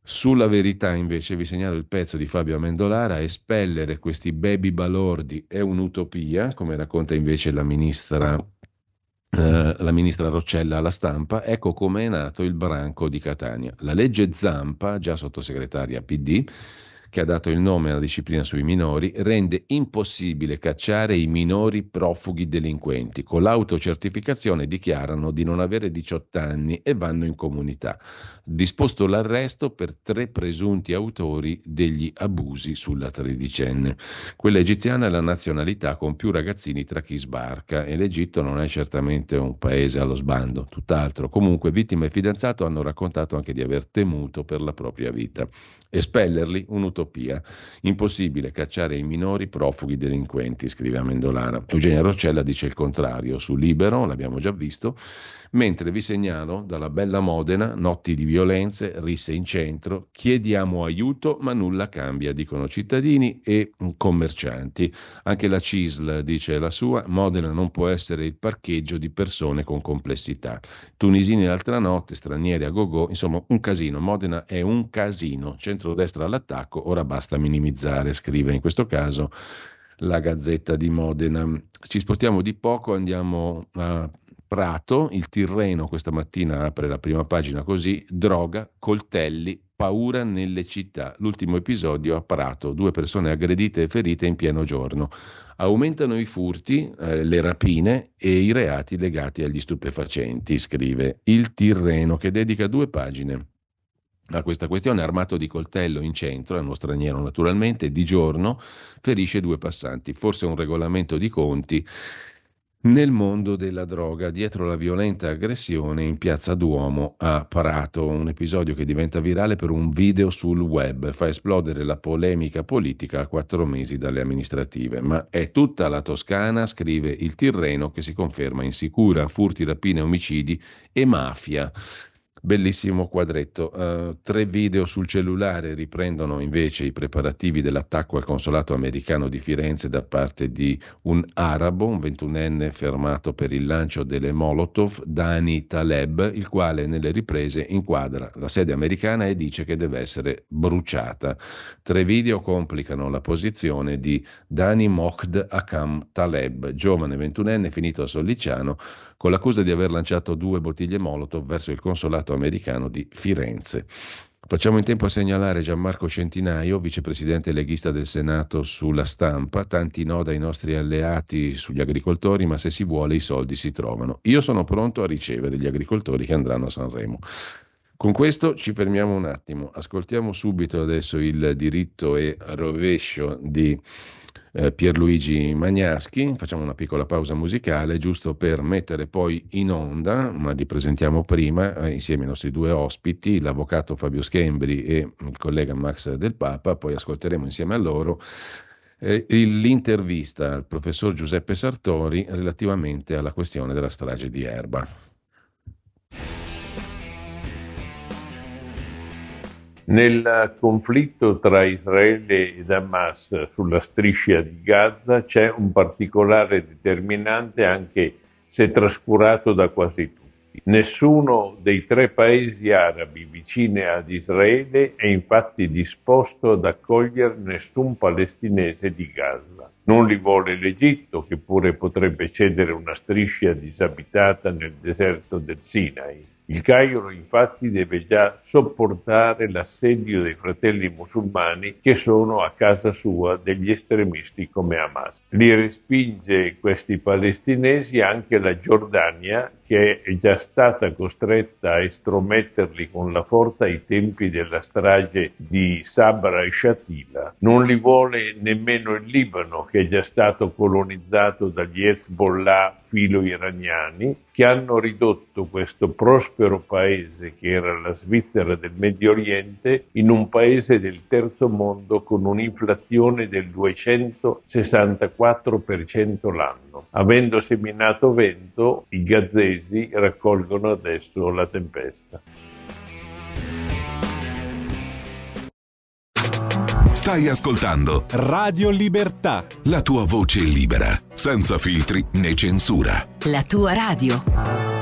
Sulla verità invece vi segnalo il pezzo di Fabio Amendolara, espellere questi baby balordi è un'utopia, come racconta invece la ministra, eh, la ministra Roccella alla stampa, ecco come è nato il branco di Catania. La legge Zampa, già sottosegretaria PD, che ha dato il nome alla disciplina sui minori, rende impossibile cacciare i minori profughi delinquenti. Con l'autocertificazione dichiarano di non avere 18 anni e vanno in comunità. Disposto l'arresto per tre presunti autori degli abusi sulla tredicenne. Quella egiziana è la nazionalità con più ragazzini tra chi sbarca e l'Egitto non è certamente un paese allo sbando, tutt'altro. Comunque vittima e fidanzato hanno raccontato anche di aver temuto per la propria vita. Espellerli, un'utopia. Impossibile cacciare i minori profughi delinquenti, scrive Amendolana. Eugenia Roccella dice il contrario. Su Libero, l'abbiamo già visto, Mentre vi segnalo dalla bella Modena, notti di violenze, risse in centro, chiediamo aiuto ma nulla cambia, dicono cittadini e commercianti. Anche la CISL dice la sua, Modena non può essere il parcheggio di persone con complessità. Tunisini l'altra notte, stranieri a gogo, insomma un casino. Modena è un casino, centrodestra all'attacco, ora basta minimizzare, scrive in questo caso la Gazzetta di Modena. Ci spostiamo di poco, andiamo a Prato, il Tirreno questa mattina apre la prima pagina così, droga, coltelli, paura nelle città. L'ultimo episodio a Prato, due persone aggredite e ferite in pieno giorno. Aumentano i furti, eh, le rapine e i reati legati agli stupefacenti, scrive il Tirreno che dedica due pagine a questa questione, armato di coltello in centro, è uno straniero naturalmente, di giorno ferisce due passanti, forse un regolamento di conti nel mondo della droga, dietro la violenta aggressione in piazza Duomo a Prato, un episodio che diventa virale per un video sul web, fa esplodere la polemica politica a quattro mesi dalle amministrative. Ma è tutta la Toscana, scrive il Tirreno, che si conferma insicura, furti, rapine, omicidi e mafia. Bellissimo quadretto. Uh, tre video sul cellulare riprendono invece i preparativi dell'attacco al consolato americano di Firenze da parte di un arabo, un ventunenne fermato per il lancio delle Molotov, Dani Taleb, il quale nelle riprese inquadra la sede americana e dice che deve essere bruciata. Tre video complicano la posizione di Dani Mohd Akam Taleb, giovane ventunenne finito a Solliciano con l'accusa di aver lanciato due bottiglie Molotov verso il consolato americano di Firenze. Facciamo in tempo a segnalare Gianmarco Centinaio, vicepresidente leghista del Senato sulla stampa, tanti no dai nostri alleati sugli agricoltori, ma se si vuole i soldi si trovano. Io sono pronto a ricevere gli agricoltori che andranno a Sanremo. Con questo ci fermiamo un attimo, ascoltiamo subito adesso il diritto e rovescio di eh, Pierluigi Magnaschi. Facciamo una piccola pausa musicale giusto per mettere poi in onda, ma li presentiamo prima eh, insieme ai nostri due ospiti, l'avvocato Fabio Schembri e il collega Max Del Papa, poi ascolteremo insieme a loro eh, l'intervista al professor Giuseppe Sartori relativamente alla questione della strage di Erba. Nel conflitto tra Israele ed Hamas sulla striscia di Gaza c'è un particolare determinante anche se trascurato da quasi tutti. Nessuno dei tre paesi arabi vicini ad Israele è infatti disposto ad accogliere nessun palestinese di Gaza. Non li vuole l'Egitto, che pure potrebbe cedere una striscia disabitata nel deserto del Sinai. Il Cairo infatti deve già sopportare l'assedio dei fratelli musulmani che sono a casa sua degli estremisti come Hamas. Li respinge questi palestinesi anche la Giordania che è già stata costretta a estrometterli con la forza ai tempi della strage di Sabra e Shatila. Non li vuole nemmeno il Libano che è già stato colonizzato dagli Hezbollah filo-iraniani che hanno ridotto questo prospero paese che era la Svizzera del Medio Oriente in un paese del terzo mondo con un'inflazione del 264% l'anno. Avendo seminato vento, i gazzesi raccolgono adesso la tempesta. Stai ascoltando Radio Libertà. la tua voce libera, senza filtri né censura. La tua radio.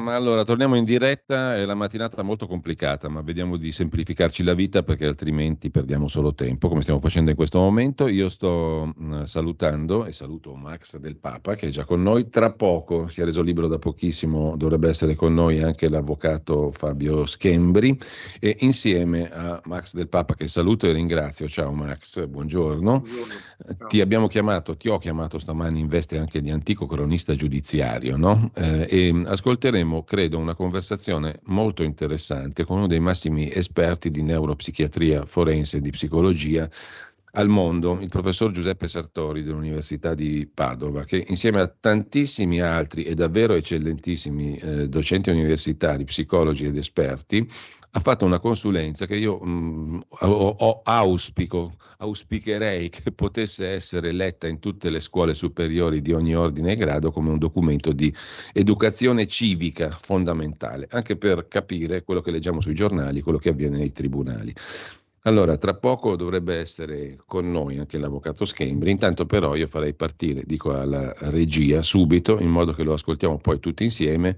Ma allora torniamo in diretta, è la mattinata molto complicata, ma vediamo di semplificarci la vita perché altrimenti perdiamo solo tempo, come stiamo facendo in questo momento. Io sto mh, mm, salutando e saluto Max del Papa che è già con noi, tra poco si è reso libero da pochissimo, dovrebbe essere con noi anche l'avvocato Fabio Schembri e insieme a Max del Papa che saluto e ringrazio. Ciao Max, buongiorno. buongiorno. Ti abbiamo chiamato, ti ho chiamato stamani in veste anche di antico cronista giudiziario, no? Eh, e ascolteremo, credo, una conversazione molto interessante con uno dei massimi esperti di neuropsichiatria forense e di psicologia al mondo, il professor Giuseppe Sartori dell'Università di Padova, che insieme a tantissimi altri e davvero eccellentissimi eh, docenti universitari, psicologi ed esperti, ha fatto una consulenza che io mh, mm, ho, ho auspico, auspicherei che potesse essere letta in tutte le scuole superiori di ogni ordine e grado come un documento di educazione civica fondamentale, anche per capire quello che leggiamo sui giornali, quello che avviene nei tribunali. Allora, tra poco dovrebbe essere con noi anche l'avvocato Schembri, intanto però io farei partire, dico alla regia, subito, in modo che lo ascoltiamo poi tutti insieme,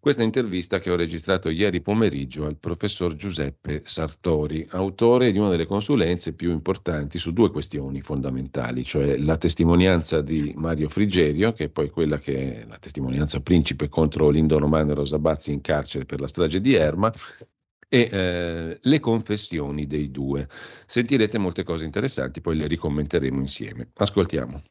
questa intervista che ho registrato ieri pomeriggio al professor Giuseppe Sartori, autore di una delle consulenze più importanti su due questioni fondamentali, cioè la testimonianza di Mario Frigerio, che è poi quella che è la testimonianza principe contro Lindo Romano e Rosa Bazzi in carcere per la strage di Erma, e eh, le confessioni dei due. Sentirete molte cose interessanti, poi le ricommenteremo insieme. Ascoltiamo.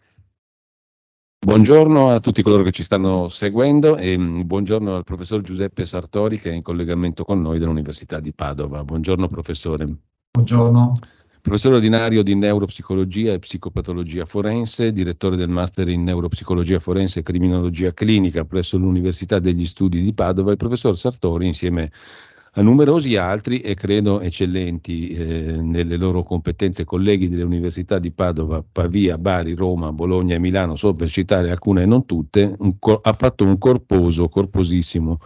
Buongiorno a tutti coloro che ci stanno seguendo e mm, buongiorno al professor Giuseppe Sartori che è in collegamento con noi dell'Università di Padova. Buongiorno professore. Buongiorno. Professore ordinario di neuropsicologia e psicopatologia forense, direttore del master in neuropsicologia forense e criminologia clinica presso l'Università degli Studi di Padova, il professor Sartori insieme a numerosi altri e credo eccellenti eh, nelle loro competenze colleghi delle università di Padova, Pavia, Bari, Roma, Bologna e Milano, solo per citare alcune e non tutte, cor- ha fatto un corposo, corposissimo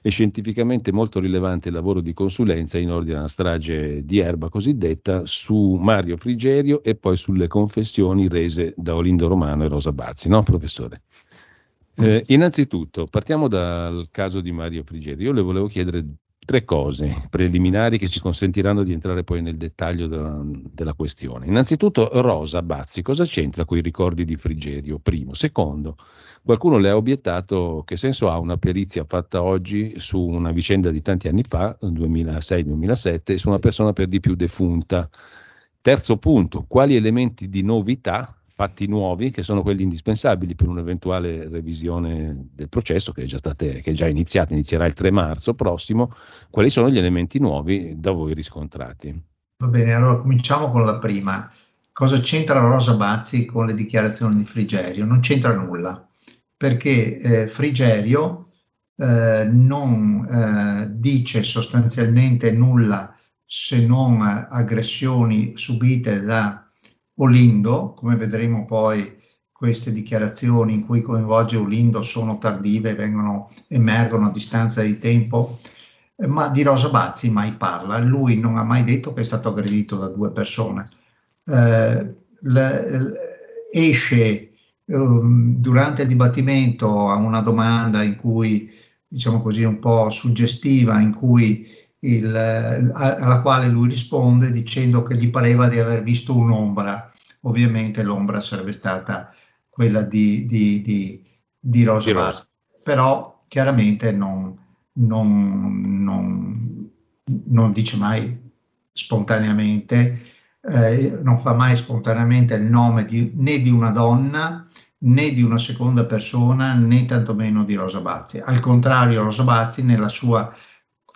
e scientificamente molto rilevante lavoro di consulenza in ordine alla strage di Erba cosiddetta su Mario Frigerio e poi sulle confessioni rese da Olindo Romano e Rosa Bazzi, no professore? Eh, innanzitutto, partiamo dal caso di Mario Frigerio. Io le volevo chiedere tre cose preliminari che ci consentiranno di entrare poi nel dettaglio della, della, questione. Innanzitutto, Rosa Bazzi, cosa c'entra con i ricordi di Frigerio? Primo. Secondo, qualcuno le ha obiettato che senso ha una perizia fatta oggi su una vicenda di tanti anni fa, 2006-2007, su una persona per di più defunta. Terzo punto, quali elementi di novità fatti nuovi che sono quelli indispensabili per un'eventuale revisione del processo che è già, state, che è già iniziato, inizierà il 3 marzo prossimo, quali sono gli elementi nuovi da voi riscontrati? Va bene, allora cominciamo con la prima. Cosa c'entra Rosa Bazzi con le dichiarazioni di Frigerio? Non c'entra nulla, perché eh, Frigerio eh, non eh, dice sostanzialmente nulla se non aggressioni subite da Olindo, come vedremo poi queste dichiarazioni in cui coinvolge Olindo sono tardive, vengono, emergono a distanza di tempo, eh, ma di Rosa Bazzi mai parla. Lui non ha mai detto che è stato aggredito da due persone. Eh, le, esce um, durante il dibattimento a una domanda in cui, diciamo così, un po' suggestiva, in cui il, alla quale lui risponde dicendo che gli pareva di aver visto un'ombra. Ovviamente l'ombra sarebbe stata quella di, di, di, di Rosa, Rosa. però chiaramente non, non, non, non dice mai spontaneamente, eh, non fa mai spontaneamente il nome di, né di una donna né di una seconda persona né tantomeno di Rosa Bazzi. Al contrario, Rosa Bazzi nella sua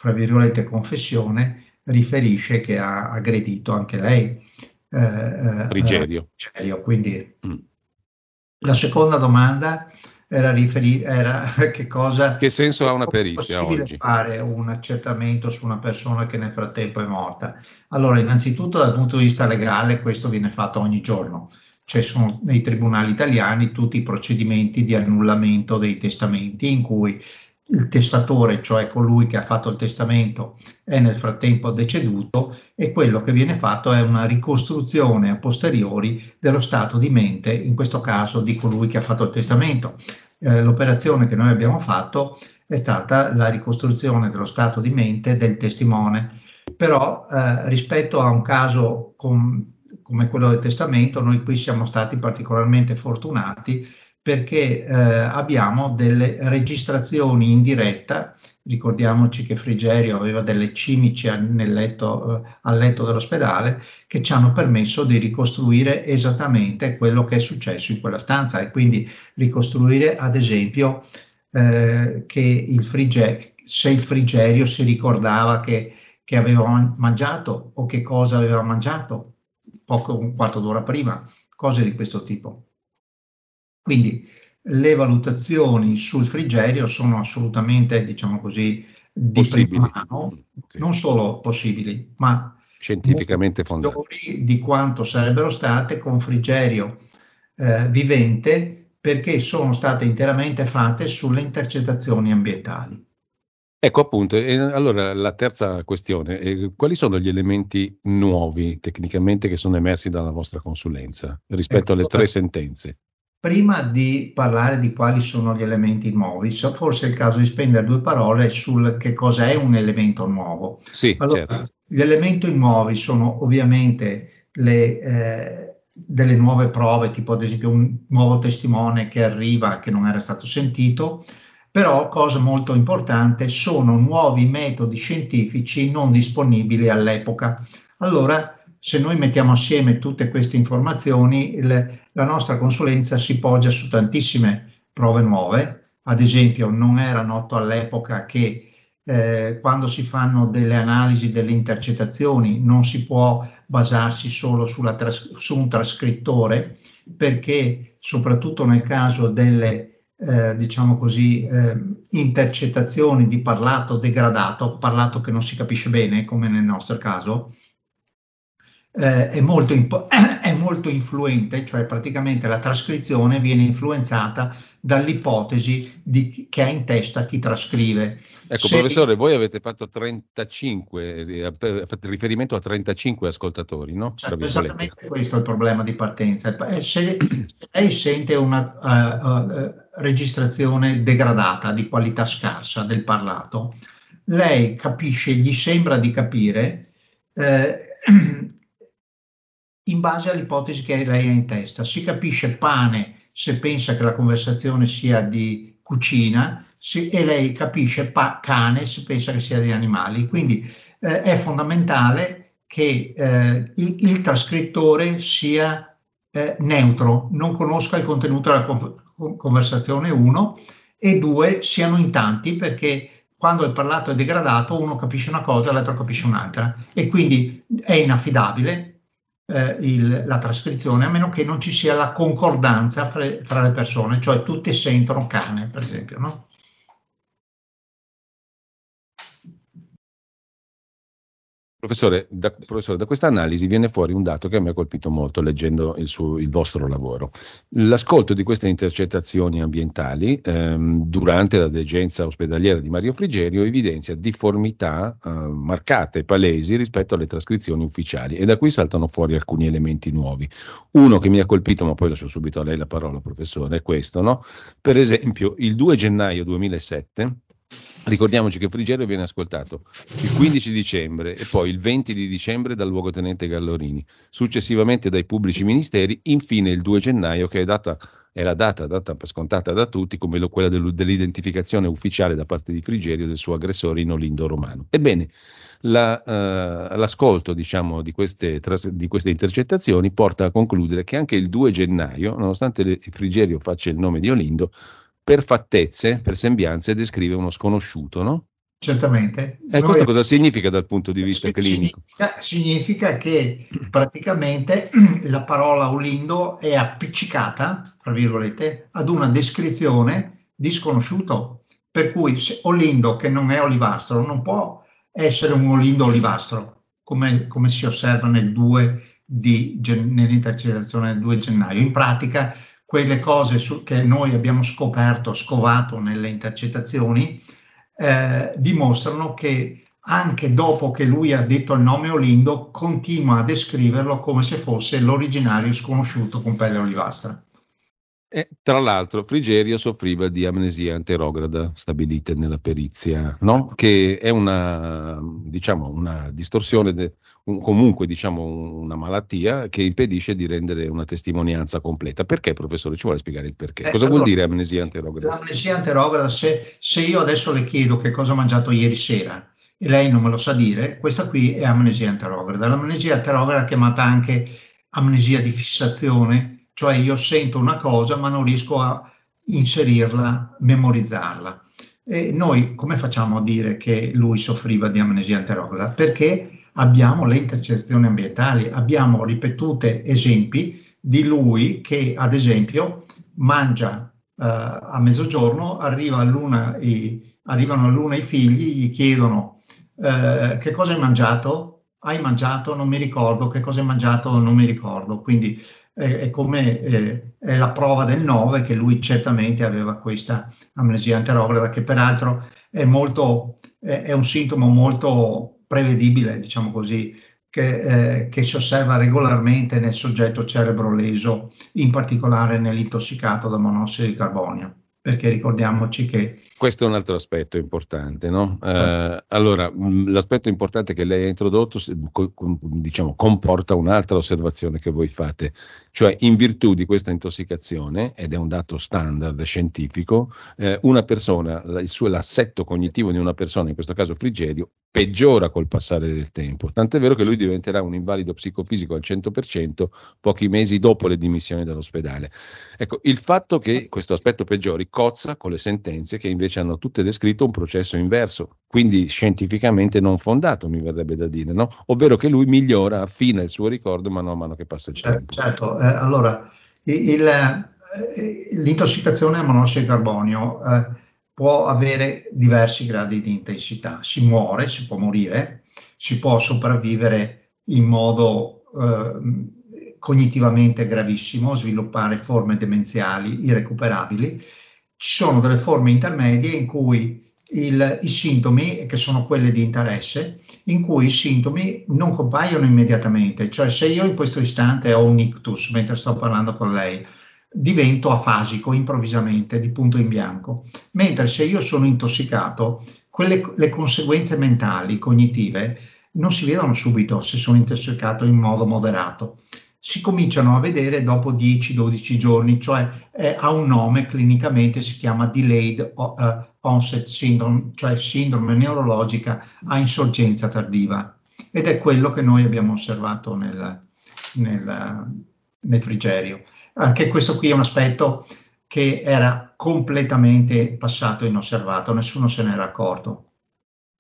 fra virgolette, confessione, riferisce che ha aggredito anche lei. Eh, eh Frigerio. Eh, quindi mm. la seconda domanda era, riferi- era che cosa... Che senso ha una perizia oggi? fare un accertamento su una persona che nel frattempo è morta. Allora, innanzitutto dal punto di vista legale questo viene fatto ogni giorno. Cioè sono nei tribunali italiani tutti i procedimenti di annullamento dei testamenti in cui il testatore, cioè colui che ha fatto il testamento, è nel frattempo deceduto e quello che viene fatto è una ricostruzione a posteriori dello stato di mente, in questo caso di colui che ha fatto il testamento. Eh, l'operazione che noi abbiamo fatto è stata la ricostruzione dello stato di mente del testimone. Però eh, rispetto a un caso com, come quello del testamento, noi qui siamo stati particolarmente fortunati perché eh, abbiamo delle registrazioni in diretta. Ricordiamoci che Frigerio aveva delle cimici letto, eh, al letto dell'ospedale che ci hanno permesso di ricostruire esattamente quello che è successo in quella stanza e quindi ricostruire ad esempio eh, che il frige, se il Frigerio si ricordava che, che aveva mangiato o che cosa aveva mangiato poco un quarto d'ora prima, cose di questo tipo. Quindi le valutazioni sul frigerio sono assolutamente, diciamo così, di prima mano, sì. non solo possibili, ma scientificamente fondate di quanto sarebbero state con frigerio eh, vivente perché sono state interamente fatte sulle intercettazioni ambientali. Ecco appunto, e allora la terza questione, eh, quali sono gli elementi nuovi tecnicamente che sono emersi dalla vostra consulenza rispetto ecco, alle tre sentenze? Prima di parlare di quali sono gli elementi nuovi, forse è il caso di spendere due parole sul che cosa è un elemento nuovo. Sì, allora, certo. Gli elementi nuovi sono ovviamente le, eh, delle nuove prove, tipo ad esempio un nuovo testimone che arriva che non era stato sentito, però, cosa molto importante, sono nuovi metodi scientifici non disponibili all'epoca. Allora, se noi mettiamo assieme tutte queste informazioni, il, la nostra consulenza si poggia su tantissime prove nuove. Ad esempio, non era noto all'epoca che eh, quando si fanno delle analisi delle intercettazioni non si può basarsi solo tras- su un trascrittore, perché soprattutto nel caso delle eh, diciamo così, eh, intercettazioni di parlato degradato, parlato che non si capisce bene, come nel nostro caso, eh, è, molto impo- è, molto influente, cioè praticamente la trascrizione viene influenzata dall'ipotesi di, che ha in testa chi trascrive. Ecco, Se... professore, voi avete fatto 35, eh, fate riferimento a 35 ascoltatori, no? Certo, esattamente questo è il problema di partenza. Eh, se, se lei sente una uh, uh, registrazione degradata, di qualità scarsa del parlato, lei capisce, gli sembra di capire eh, base all'ipotesi che lei ha in testa. Si capisce pane se pensa che la conversazione sia di cucina se, e lei capisce pa- cane se pensa che sia di animali. Quindi eh, è fondamentale che eh, il, il, trascrittore sia eh, neutro, non conosca il contenuto della con- conversazione, uno, e due, siano in tanti perché quando il parlato è degradato uno capisce una cosa, l'altro capisce un'altra e quindi è inaffidabile eh, il, la trascrizione, a meno che non ci sia la concordanza fra, fra le persone, cioè tutti sentono cane, per esempio. No? Professore da, professore, da, questa analisi viene fuori un dato che mi ha colpito molto leggendo il, suo, il vostro lavoro. L'ascolto di queste intercettazioni ambientali ehm, durante la degenza ospedaliera di Mario Frigerio evidenzia difformità eh, marcate, palesi rispetto alle trascrizioni ufficiali e da qui saltano fuori alcuni elementi nuovi. Uno che mi ha colpito, ma poi lascio subito a lei la parola, professore, è questo. No? Per esempio, il 2 gennaio 2007 Ricordiamoci che Frigerio viene ascoltato il 15 dicembre e poi il 20 di dicembre dal luogotenente Gallorini, successivamente dai pubblici ministeri, infine il 2 gennaio che è, data, è la data data scontata da tutti come quella dell'identificazione ufficiale da parte di Frigerio del suo aggressore in Olindo Romano. Ebbene, la, uh, l'ascolto diciamo, di, queste, di, queste, intercettazioni porta a concludere che anche il 2 gennaio, nonostante Frigerio faccia il nome di Olindo, per fattezze, per sembianze, descrive uno sconosciuto, no? Certamente. E eh, questo cosa significa dal punto di vista clinico? Significa, significa, che praticamente la parola Olindo è appiccicata, tra virgolette, ad una descrizione di sconosciuto. Per cui Olindo, che non è olivastro, non può essere un Olindo olivastro, come, come si osserva nel 2 di, nell'intercettazione del 2 gennaio. In pratica quelle cose su, che noi abbiamo scoperto, scovato nelle intercettazioni, eh, dimostrano che anche dopo che lui ha detto il nome Olindo, continua a descriverlo come se fosse l'originario sconosciuto con pelle olivastra. E, tra l'altro, Frigerio soffriva di amnesia anterograda, stabilita nella perizia, no? che è una, diciamo, una distorsione, de, un, comunque diciamo, una malattia che impedisce di rendere una testimonianza completa. Perché, professore? Ci vuole spiegare il perché? Eh, cosa allora, vuol dire amnesia anterograda? L'amnesia anterograda, se, se io adesso le chiedo che cosa ho mangiato ieri sera e lei non me lo sa dire, questa qui è amnesia anterograda. L'amnesia anterograda è chiamata anche amnesia di fissazione cioè io sento una cosa ma non riesco a inserirla, memorizzarla. E noi come facciamo a dire che lui soffriva di amnesia anterograda? Perché abbiamo le intercettazioni ambientali, abbiamo ripetute esempi di lui che ad esempio mangia uh, a mezzogiorno, arriva all'una i, arrivano all'una i figli, gli chiedono uh, che cosa hai mangiato? Hai mangiato? Non mi ricordo, che cosa hai mangiato? Non mi ricordo. Quindi è come eh, è la prova del 9 che lui certamente aveva questa amnesia anterograda che peraltro è, molto, è un sintomo molto prevedibile, diciamo così, che, eh, che, si osserva regolarmente nel soggetto cerebro leso, in particolare nell'intossicato da monossido di carbonio perché ricordiamoci che... Questo è un altro aspetto importante, no? Eh, allora, l'aspetto importante che lei ha introdotto, diciamo, comporta un'altra osservazione che voi fate, cioè in virtù di questa intossicazione, ed è un dato standard scientifico, eh, una persona, il suo, l'assetto cognitivo di una persona, in questo caso Frigerio, peggiora col passare del tempo, tant'è vero che lui diventerà un invalido psicofisico al 100% pochi mesi dopo le dimissioni dall'ospedale. Ecco, il fatto che questo aspetto peggiori cozza con le sentenze che invece hanno tutte descritto un processo inverso, quindi scientificamente non fondato, mi verrebbe da dire, no? ovvero che lui migliora, affina il suo ricordo mano a mano che passa il tempo. Certo, eh, allora il, eh, l'intossicazione a monossido di carbonio eh, può avere diversi gradi di intensità, si muore, si può morire, si può sopravvivere in modo eh, cognitivamente gravissimo, sviluppare forme demenziali irrecuperabili ci sono delle forme intermedie in cui il, i sintomi, che sono quelle di interesse, in cui i sintomi non compaiono immediatamente, cioè se io in questo istante ho un ictus mentre sto parlando con lei, divento afasico improvvisamente, di punto in bianco, mentre se io sono intossicato, quelle, le conseguenze mentali, cognitive, non si vedono subito se sono intossicato in modo moderato si cominciano a vedere dopo 10-12 giorni, cioè eh, ha un nome clinicamente, si chiama delayed uh, onset syndrome, cioè sindrome neurologica a insorgenza tardiva. Ed è quello che noi abbiamo osservato nel, nel, nel frigerio. Anche questo qui è un aspetto che era completamente passato inosservato, nessuno se n'era accorto.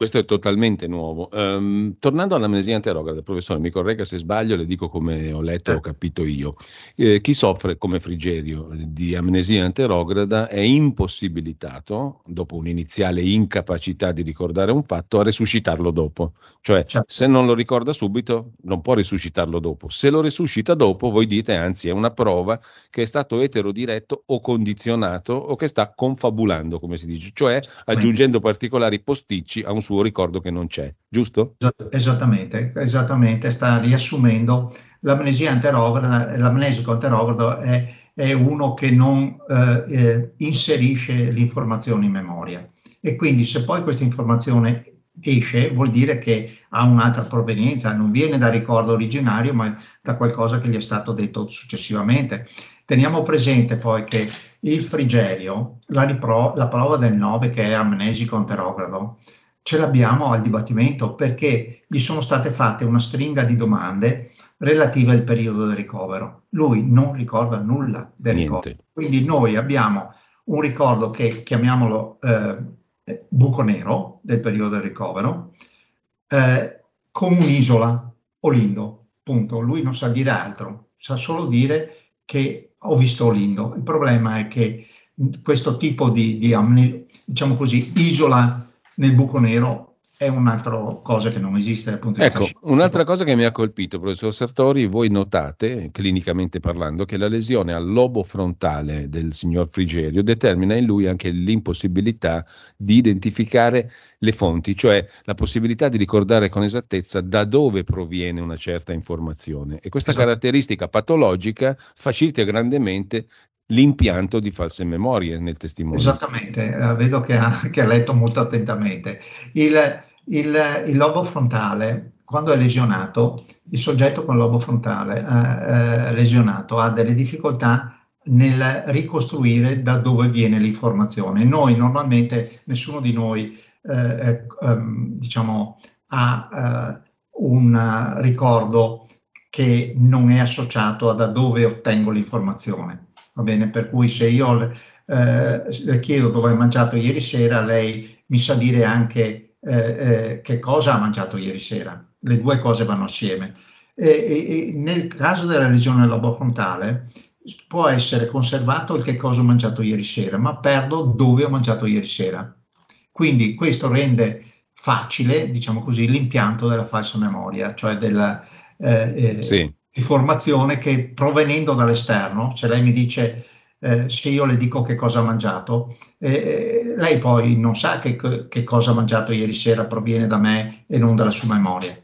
Questo è totalmente nuovo. Um, tornando all'amnesia anterograda, professore, mi corregga se sbaglio, le dico come ho letto e ho capito io. Eh, chi soffre come Frigerio di amnesia anterograda è impossibilitato, dopo un'iniziale incapacità di ricordare un fatto, a resuscitarlo dopo. Cioè, certo. se non lo ricorda subito, non può resuscitarlo dopo. Se lo resuscita dopo, voi dite, anzi, è una prova che è stato eterodiretto o condizionato o che sta confabulando, come si dice, cioè aggiungendo particolari posticci a un suo ricordo che non c'è, giusto? Esattamente, esattamente, sta riassumendo l'amnesia anterograda, l'amnesico anterogrado è, è uno che non eh, eh, inserisce l'informazione in memoria e quindi se poi questa informazione esce vuol dire che ha un'altra provenienza, non viene dal ricordo originario ma da qualcosa che gli è stato detto successivamente. Teniamo presente poi che il frigerio, la, ripro- la prova del 9 che è amnesico anterogrado, ce l'abbiamo al dibattimento perché gli sono state fatte una stringa di domande relative al periodo del ricovero. Lui non ricorda nulla del Niente. ricovero. Quindi noi abbiamo un ricordo che chiamiamolo eh, buco nero del periodo del ricovero, eh, con un'isola, Olindo, punto. Lui non sa dire altro, sa solo dire che ho visto Olindo. Il problema è che questo tipo di, di diciamo così, isola nel buco nero è un'altra cosa che non esiste dal punto di vista Ecco, un'altra cosa che mi ha colpito, professor Sartori, voi notate, clinicamente parlando, che la lesione al lobo frontale del signor Frigerio determina in lui anche l'impossibilità di identificare le fonti, cioè la possibilità di ricordare con esattezza da dove proviene una certa informazione. E questa esatto. caratteristica patologica facilita grandemente l'impianto di false memorie nel testimone. Esattamente, eh, vedo che ha, che ha, letto molto attentamente. Il, il, il, lobo frontale, quando è lesionato, il soggetto con il lobo frontale eh, eh, lesionato ha delle difficoltà nel ricostruire da dove viene l'informazione. Noi normalmente, nessuno di noi, eh, ehm, diciamo, ha un ricordo che non è associato a da dove ottengo l'informazione. Va bene? Per cui se io eh, le chiedo dove hai mangiato ieri sera, lei mi sa dire anche eh, eh, che cosa ha mangiato ieri sera. Le due cose vanno assieme. E, e, nel caso della regione lobofrontale può essere conservato il che cosa ho mangiato ieri sera, ma perdo dove ho mangiato ieri sera. Quindi questo rende facile, diciamo così, l'impianto della falsa memoria, cioè della eh, eh, sì. informazione che provenendo dall'esterno, se lei mi dice eh, se io le dico che cosa ha mangiato, eh, eh, lei poi non sa che, che, cosa ha mangiato ieri sera proviene da me e non dalla sua memoria.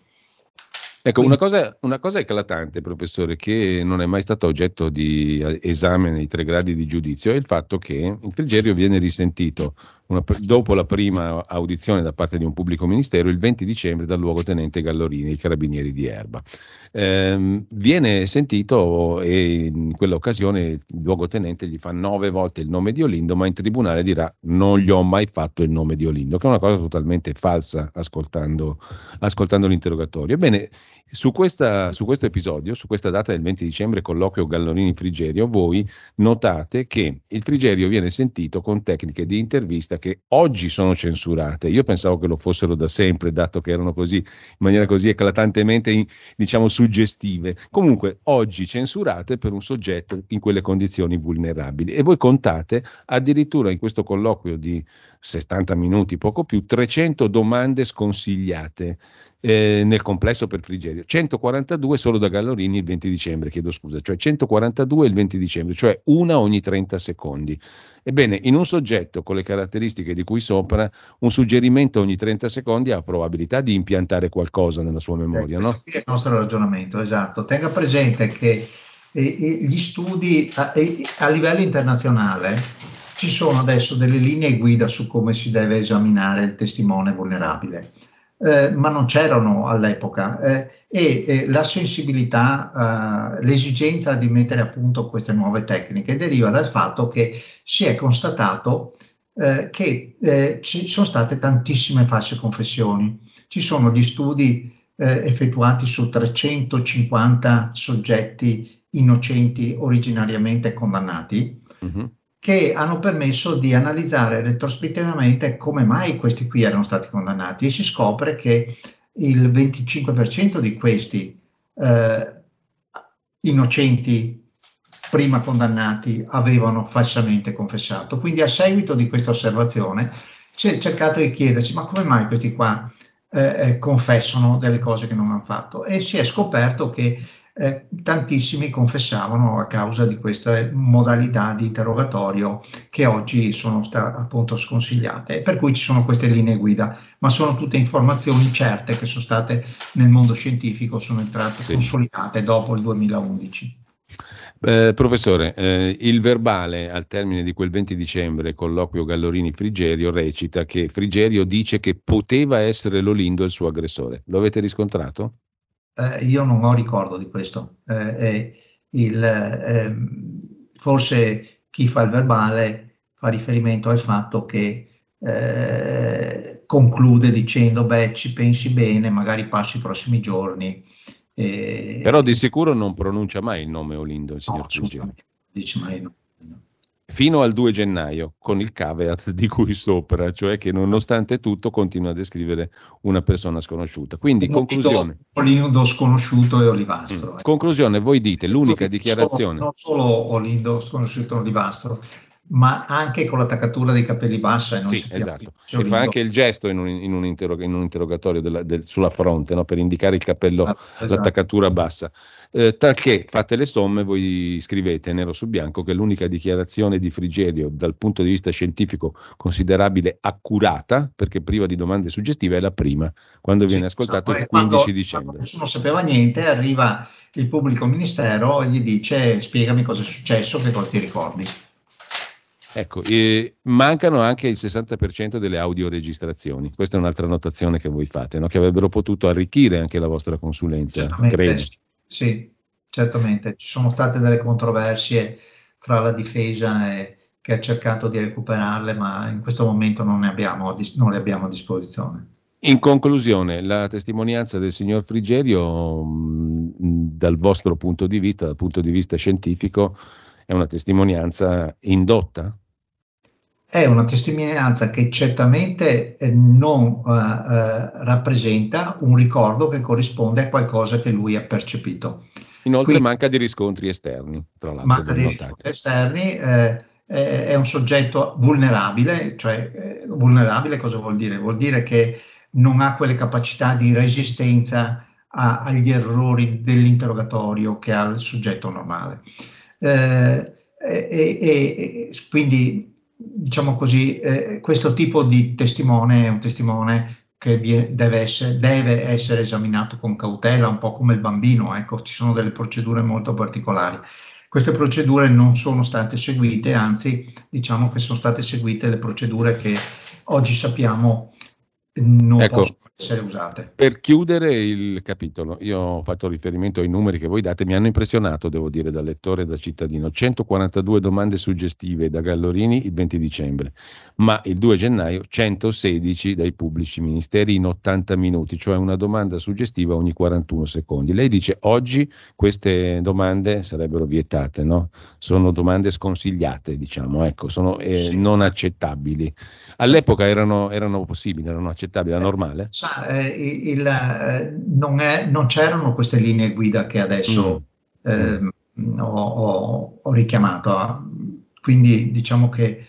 Ecco, una cosa, una cosa, eclatante, professore, che non è mai stato oggetto di esame nei tre gradi di giudizio, è il fatto che il Frigerio viene risentito una, dopo la prima audizione da parte di un pubblico ministero il 20 dicembre dal luogotenente Gallorini, i carabinieri di Erba. Eh, viene sentito e in quell'occasione il luogotenente gli fa nove volte il nome di Olindo, ma in tribunale dirà non gli ho mai fatto il nome di Olindo, che è una cosa totalmente falsa ascoltando, ascoltando l'interrogatorio. Ebbene, su, questa, su, questo episodio, su questa data del 20 dicembre, colloquio Gallorini-Frigerio, voi notate che il Frigerio viene sentito con tecniche di intervista che oggi sono censurate. Io pensavo che lo fossero da sempre, dato che erano così, in maniera così eclatantemente, diciamo, suggestive. Comunque, oggi censurate per un soggetto in quelle condizioni vulnerabili. E voi contate addirittura in questo colloquio di 60 minuti, poco più, 300 domande sconsigliate eh, nel complesso per Frigerio, 142 solo da Gallorini il 20 dicembre, chiedo scusa, cioè 142 il 20 dicembre, cioè una ogni 30 secondi. Ebbene, in un soggetto con le caratteristiche di cui sopra, un suggerimento ogni 30 secondi ha probabilità di impiantare qualcosa nella sua memoria, eh, no? È il nostro ragionamento, esatto. Tenga presente che eh, gli studi a, a livello internazionale ci sono adesso delle linee guida su come si deve esaminare il testimone vulnerabile. Eh, ma non c'erano all'epoca eh, e eh, la sensibilità, eh, l'esigenza di mettere a punto queste nuove tecniche deriva dal fatto che si è constatato eh, che eh, ci sono state tantissime false confessioni. Ci sono gli studi effettuati su 350 soggetti innocenti originariamente condannati. Mm-hmm che hanno permesso di analizzare retrospettivamente come mai questi qui erano stati condannati e si scopre che il 25% di questi eh, innocenti prima condannati avevano falsamente confessato. Quindi a seguito di questa osservazione si è cercato di chiedersi ma come mai questi qua eh, eh confessano delle cose che non hanno fatto e si è scoperto che eh, tantissimi confessavano a causa di queste modalità di interrogatorio che oggi sono sta, appunto sconsigliate, per cui ci sono queste linee guida, ma sono tutte informazioni certe che sono state nel mondo scientifico, sono entrate sì. consolidate dopo il 2011. Eh, professore, eh, il verbale al termine di quel 20 dicembre, colloquio Gallorini-Frigerio, recita che Frigerio dice che poteva essere Lolindo il suo aggressore. Lo avete riscontrato? Eh, io non ho ricordo di questo. Eh, il, ehm, forse chi fa il verbale fa riferimento al fatto che eh, conclude dicendo beh ci pensi bene, magari passi i prossimi giorni. Però di sicuro non pronuncia mai il nome Olindo, il signor no, Dice mai no fino al 2 gennaio, con il caveat di cui sopra, cioè che nonostante tutto continua a descrivere una persona sconosciuta. Quindi, non conclusione. Olindo sconosciuto e Olivastro. Mm. Conclusione, voi dite l'unica dichiarazione. non solo Olindo sconosciuto e Olivastro, ma anche con l'attaccatura dei capelli bassa. E non sì, esatto. E fa anche il gesto in un, in un, interrog- in un interrogatorio della, del, sulla fronte no? per indicare il cappello, ah, esatto. l'attaccatura bassa. Eh, talché fate le somme, voi scrivete nero su bianco che l'unica dichiarazione di Frigerio dal punto di vista scientifico considerabile accurata, perché priva di domande suggestive, è la prima, quando viene sì, ascoltato il 15 quando, dicembre. Quando nessuno sapeva niente, arriva il pubblico ministero e gli dice spiegami cosa è successo, che cosa ti ricordi. Ecco, eh, mancano anche il 60% delle audioregistrazioni. Questa è un'altra notazione che voi fate, no? che avrebbero potuto arricchire anche la vostra consulenza, credo. Sì, certamente. Ci sono state delle controversie fra la difesa e, che ha cercato di recuperarle, ma in questo momento non, ne abbiamo, non le abbiamo a disposizione. In conclusione, la testimonianza del signor Frigerio, dal vostro punto di vista, dal punto di vista scientifico, è una testimonianza indotta? È una testimonianza che certamente eh, non uh, uh, rappresenta un ricordo che corrisponde a qualcosa che lui ha percepito. Inoltre Quindi, manca di riscontri esterni, tra l'altro. Manca di riscontri esterni, eh, è un soggetto vulnerabile, cioè eh, vulnerabile cosa vuol dire? Vuol dire che non ha quelle capacità di resistenza a, agli errori dell'interrogatorio che ha il soggetto normale. Eh, e, e, e, quindi diciamo così, eh, questo tipo di testimone è un testimone che deve essere, deve essere, esaminato con cautela, un po' come il bambino, ecco, ci sono delle procedure molto particolari. Queste procedure non sono state seguite, anzi diciamo che sono state seguite le procedure che oggi sappiamo non ecco, possono essere usate. Per chiudere il capitolo, io ho fatto riferimento ai numeri che voi date, mi hanno impressionato, devo dire, da lettore e da cittadino. 142 domande suggestive da Gallorini il 20 dicembre, ma il 2 gennaio 116 dai pubblici ministeri in 80 minuti, cioè una domanda suggestiva ogni 41 secondi. Lei dice oggi queste domande sarebbero vietate, no? Sono domande sconsigliate, diciamo, ecco, sono eh, sì. non accettabili. All'epoca erano, erano possibili, erano accettabili, era normale? sa, eh, il, eh, non, è, non, c'erano queste linee guida che adesso mm. eh, ho, ho, ho, richiamato. Quindi diciamo che eh,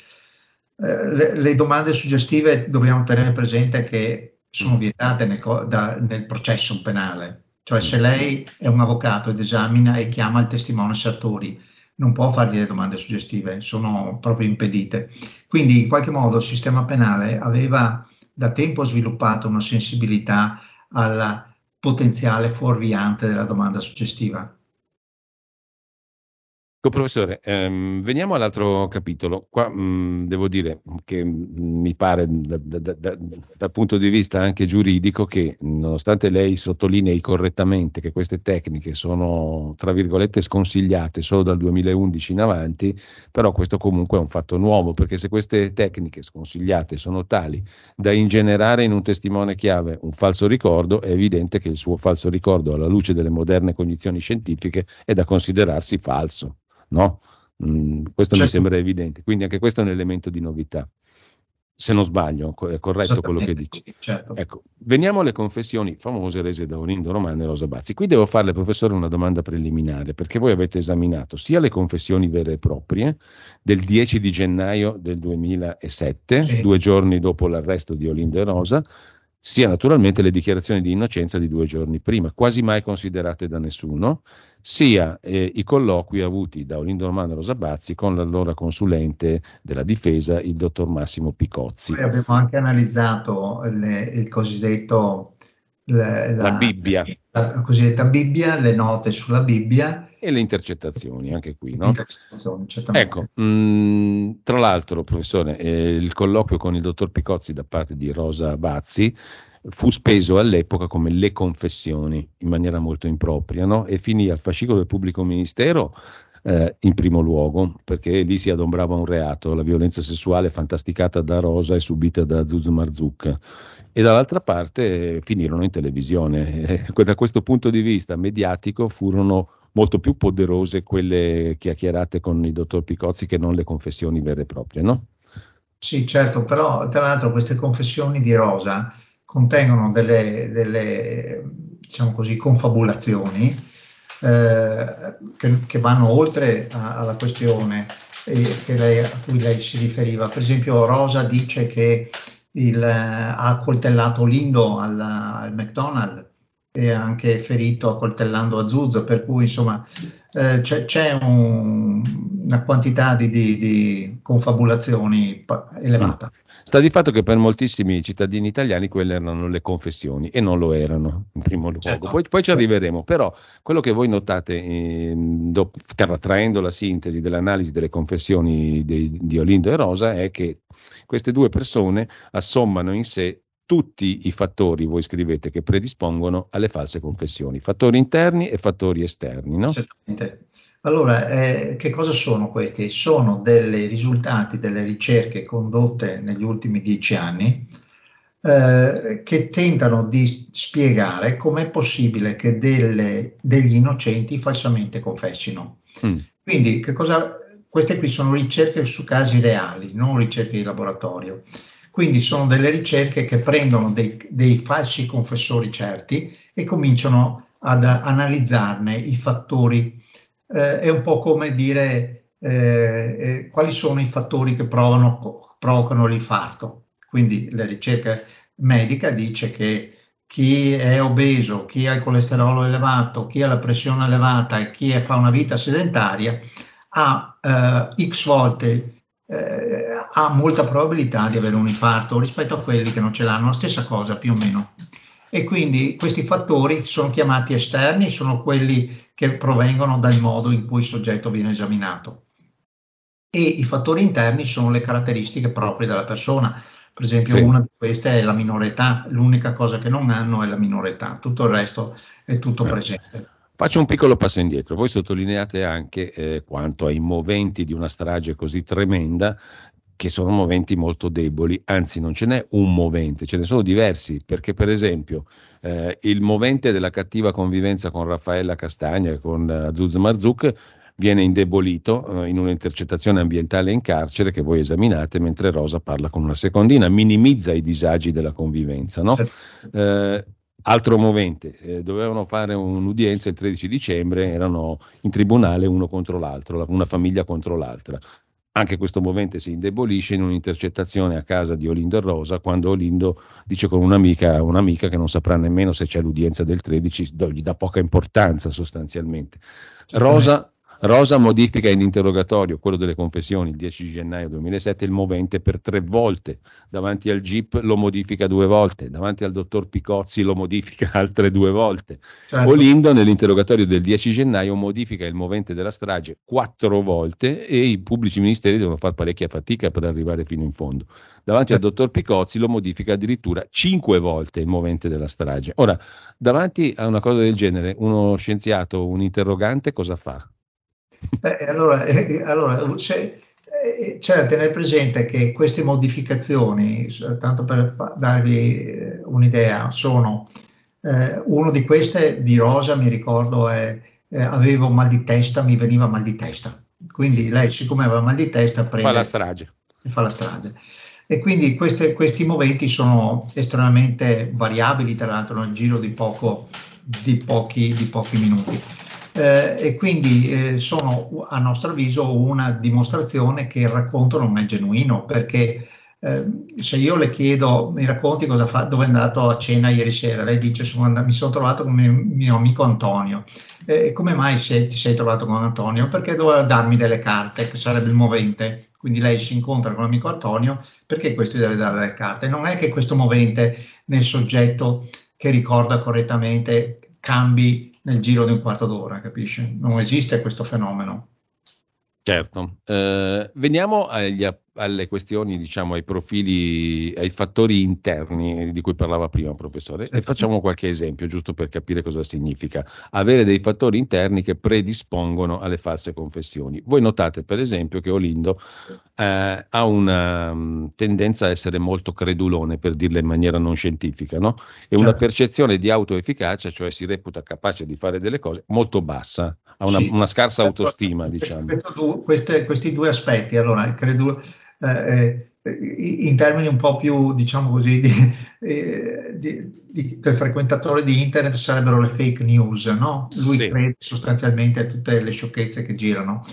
le, le, domande suggestive dobbiamo tenere presente che sono vietate nel, da, nel processo penale. Cioè se lei è un avvocato ed esamina e chiama il testimone Sartori, non può fargli le domande suggestive, sono proprio impedite. Quindi in qualche modo il sistema penale aveva da tempo sviluppato una sensibilità alla potenziale fuorviante della domanda suggestiva. Professore, ehm, veniamo all'altro capitolo. Qua mh, devo dire che mi pare da, da, da, dal punto di vista anche giuridico che nonostante lei sottolinei correttamente che queste tecniche sono tra virgolette sconsigliate solo dal 2011 in avanti, però questo comunque è un fatto nuovo perché se queste tecniche sconsigliate sono tali da ingenerare in un testimone chiave un falso ricordo, è evidente che il suo falso ricordo alla luce delle moderne cognizioni scientifiche è da considerarsi falso no? Mm, questo certo. mi sembra evidente, quindi anche questo è un elemento di novità. Se non sbaglio, è corretto quello che dico. Certo. Ecco, veniamo alle confessioni famose rese da Olindo Romano e Rosa Bazzi. Qui devo farle, professore, una domanda preliminare, perché voi avete esaminato sia le confessioni vere e proprie del 10 di gennaio del 2007, sì. due giorni dopo l'arresto di Olindo e Rosa, sia naturalmente le dichiarazioni di innocenza di due giorni prima, quasi mai considerate da nessuno, sia eh, i colloqui avuti da Olindo Romano Rosabazzi con l'allora consulente della difesa, il dottor Massimo Picozzi. Noi abbiamo anche analizzato le, il cosiddetto la, la, la Bibbia. La, la, cosiddetta Bibbia, le note sulla Bibbia. E le intercettazioni, anche qui. No? Intercettazioni, Ecco, mh, mm, tra l'altro, professore, eh, il colloquio con il dottor Picozzi da parte di Rosa Bazzi fu speso all'epoca come le confessioni in maniera molto impropria no? e finì al fascicolo del pubblico ministero eh, in primo luogo perché lì si adombrava un reato, la violenza sessuale fantasticata da Rosa e subita da Zuzu Marzucca e dall'altra parte eh, finirono in televisione. Eh, da questo punto di vista mediatico furono molto più poderose quelle chiacchierate con il dottor Picozzi che non le confessioni vere e proprie, no? Sì, certo, però tra l'altro queste confessioni di Rosa contengono delle, delle diciamo così, confabulazioni eh, che, che, vanno oltre a, alla questione lei, a cui lei si riferiva. Per esempio Rosa dice che il, ha accoltellato Lindo al, al McDonald's e anche ferito accoltellando Azuzzo, per cui insomma eh, c'è, c'è un, una quantità di, di, di confabulazioni elevata. Mm. Sta di fatto che per moltissimi cittadini italiani quelle erano le confessioni e non lo erano in primo luogo. Certo. Poi, poi, ci arriveremo, però quello che voi notate, eh, do, traendo la sintesi dell'analisi delle confessioni di, di Olindo e Rosa, è che queste due persone assommano in sé tutti i fattori, voi scrivete, che predispongono alle false confessioni, fattori interni e fattori esterni. No? Certamente. Allora, eh, che cosa sono questi? Sono dei risultati delle ricerche condotte negli ultimi dieci anni eh, che tentano di spiegare com'è possibile che delle, degli innocenti falsamente confessino. Mm. Quindi, cosa, queste qui sono ricerche su casi reali, non ricerche di laboratorio. Quindi sono delle ricerche che prendono dei, dei falsi confessori certi e cominciano ad analizzarne i fattori eh, è un po' come dire eh, eh, quali sono i fattori che provano, provocano l'infarto. Quindi la ricerca medica dice che chi è obeso, chi ha il colesterolo elevato, chi ha la pressione elevata e chi fa una vita sedentaria ha eh, x volte, eh, ha molta probabilità di avere un infarto rispetto a quelli che non ce l'hanno, la stessa cosa più o meno. E quindi questi fattori sono chiamati esterni, sono quelli che provengono dal modo in cui il soggetto viene esaminato. E i fattori interni sono le caratteristiche proprie della persona. Per esempio, sì. una di queste è la minore età, l'unica cosa che non hanno è la minore età, tutto il resto è tutto eh. presente. Faccio un piccolo passo indietro. Voi sottolineate anche eh, quanto ai moventi di una strage così tremenda che sono moventi molto deboli, anzi non ce n'è un movente, ce ne sono diversi, perché per esempio eh, il movente della cattiva convivenza con Raffaella Castagna e con Azuz Marzuk viene indebolito eh, in un'intercettazione ambientale in carcere che voi esaminate mentre Rosa parla con una secondina, minimizza i disagi della convivenza. No? Certo. Eh, altro movente, eh, dovevano fare un'udienza il 13 dicembre, erano in tribunale uno contro l'altro, una famiglia contro l'altra. Anche questo movente si indebolisce in un'intercettazione a casa di Olindo e Rosa, quando Olindo dice con un'amica, un'amica che non saprà nemmeno se c'è l'udienza del 13, gli dà poca importanza sostanzialmente. Rosa Rosa modifica in interrogatorio, quello delle confessioni, il 10 gennaio 2007, il movente per tre volte. Davanti al GIP lo modifica due volte, davanti al dottor Picozzi lo modifica altre due volte. Certo. Olindo nell'interrogatorio del 10 gennaio modifica il movente della strage quattro volte e i pubblici ministeri devono fare parecchia fatica per arrivare fino in fondo. Davanti certo. al dottor Picozzi lo modifica addirittura cinque volte il movente della strage. Ora, davanti a una cosa del genere, uno scienziato, un interrogante cosa fa? Eh, allora, eh, allora c'è, eh, c'è, da tenere presente che queste modificazioni, tanto per fa- darvi eh, un'idea, sono eh, uno di queste di Rosa, mi ricordo, è eh, avevo mal di testa, mi veniva mal di testa. Quindi lei, siccome aveva mal di testa, prende, fa la strage. Fa la strage. E quindi queste, questi moventi sono estremamente variabili, tra l'altro, nel giro di, poco, di, pochi, di pochi minuti eh, e quindi eh, sono a nostro avviso una dimostrazione che il racconto non è genuino perché eh, se io le chiedo mi racconti cosa fa, dove è andato a cena ieri sera, lei dice sono andato, mi sono trovato con mio, mio amico Antonio. Eh, come mai sei, ti sei trovato con Antonio? Perché doveva darmi delle carte, che sarebbe il movente. Quindi lei si incontra con l'amico Antonio perché questo deve dare delle carte. Non è che questo movente nel soggetto che ricorda correttamente cambi nel giro di un quarto d'ora, capisci? Non esiste questo fenomeno. Certo. Eh, veniamo agli, alle questioni, diciamo, ai profili, ai fattori interni di cui parlava prima, professore, e facciamo qualche esempio, giusto per capire cosa significa avere dei fattori interni che predispongono alle false confessioni. Voi notate, per esempio, che Olindo eh, ha una um, tendenza a essere molto credulone, per dirla in maniera non scientifica, no? E certo. una percezione di autoefficacia, cioè si reputa capace di fare delle cose, molto bassa, ha una, sì. una scarsa autostima, diciamo. Questo, queste, questi due aspetti, allora, credo eh, eh, in termini un po' più, diciamo così, di, eh, di, di, del frequentatore di internet sarebbero le fake news, no? Lui sì. crede sostanzialmente a tutte le sciocchezze che girano.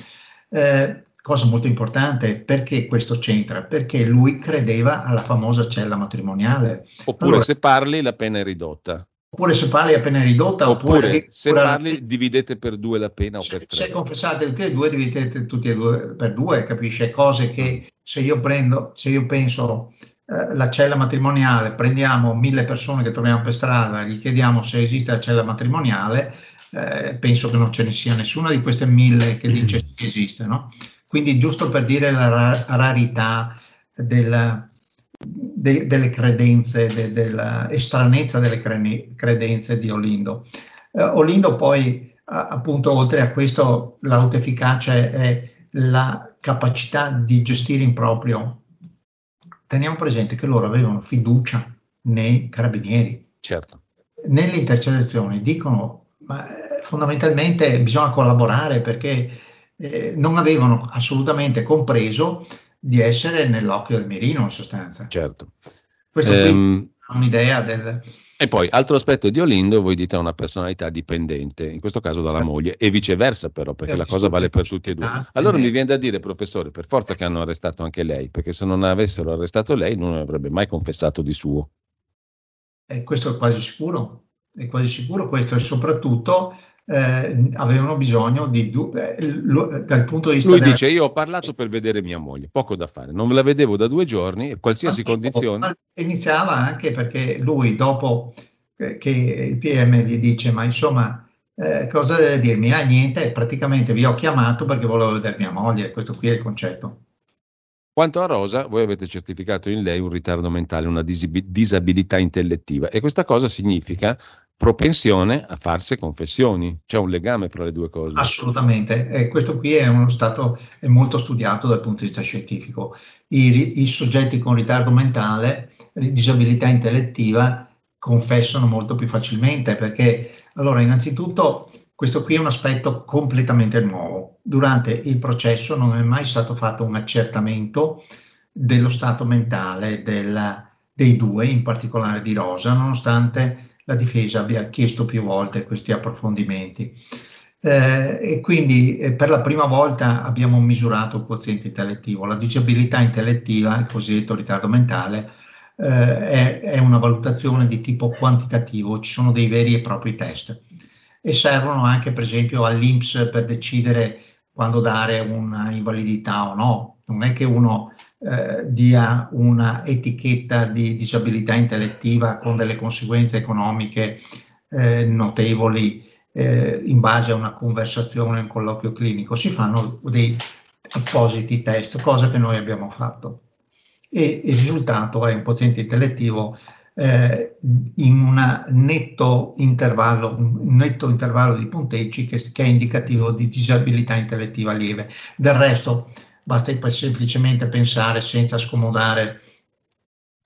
Eh, cosa molto importante, perché questo c'entra? Perché lui credeva alla famosa cella matrimoniale. Oppure allora, se parli la pena è ridotta. Oppure se parli la pena ridotta. Oppure, oppure se parli dividete per due la pena se, o per tre. Se confessate tutti e due, dividete tutti e due per due, capisce? Cose che se io prendo, se io penso eh, la cella matrimoniale, prendiamo mille persone che troviamo per strada, gli chiediamo se esiste la cella matrimoniale, eh, penso che non ce ne sia nessuna di queste mille che dice che esiste, no? Quindi giusto per dire la ra- rarità della, de- delle credenze, de- della estranezza delle cre- credenze di Olindo. Eh, Olindo poi, a- appunto, oltre a questo, l'autefficacia è la capacità di gestire in proprio. Teniamo presente che loro avevano fiducia nei carabinieri. Certo. Nelle intercettazioni dicono, ma eh, fondamentalmente bisogna collaborare perché eh, non avevano assolutamente compreso di essere nell'occhio del mirino in sostanza. Certo. Questo um, ha un'idea del... E poi, altro aspetto di Olindo, voi dite una personalità dipendente, in questo caso dalla certo. moglie, e viceversa però, perché la cosa vale per tutti e due. Allora mi viene da dire, professore, per forza che hanno arrestato anche lei, perché se non avessero arrestato lei non avrebbe mai confessato di suo. E questo è quasi sicuro, è quasi sicuro questo, e soprattutto eh, avevano bisogno di due, eh, dal punto di vista lui dice io ho parlato per vedere mia moglie poco da fare non la vedevo da due giorni e qualsiasi ma condizione iniziava anche perché lui dopo che il PM gli dice ma insomma eh, cosa deve dirmi? Ah niente, praticamente vi ho chiamato perché volevo vedere mia moglie, questo qui è il concetto. Quanto a Rosa, voi avete certificato in lei un ritardo mentale, una disabilità intellettiva e questa cosa significa propensione a farsi confessioni. C'è un legame fra le due cose. Assolutamente, e questo qui è uno stato è molto studiato dal punto di vista scientifico. I, I, soggetti con ritardo mentale, disabilità intellettiva, confessano molto più facilmente perché, allora, innanzitutto, questo qui è un aspetto completamente nuovo. Durante il processo non è mai stato fatto un accertamento dello stato mentale della, dei due, in particolare di Rosa, nonostante la difesa abbia chiesto più volte questi approfondimenti. Eh, e quindi eh, per la prima volta abbiamo misurato il quoziente intellettivo. La disabilità intellettiva, il cosiddetto ritardo mentale, eh, è, è, una valutazione di tipo quantitativo, ci sono dei veri e propri test e servono anche per esempio all'INPS per decidere quando dare una invalidità o no. Non è che uno eh, dia una etichetta di disabilità intellettiva con delle conseguenze economiche eh, notevoli eh, in base a una conversazione, un colloquio clinico, si fanno dei appositi test, cosa che noi abbiamo fatto. E il risultato è un quoziente intellettivo eh, in un netto intervallo, un netto intervallo di punteggi che, che, è indicativo di disabilità intellettiva lieve. Del resto, basta semplicemente pensare senza scomodare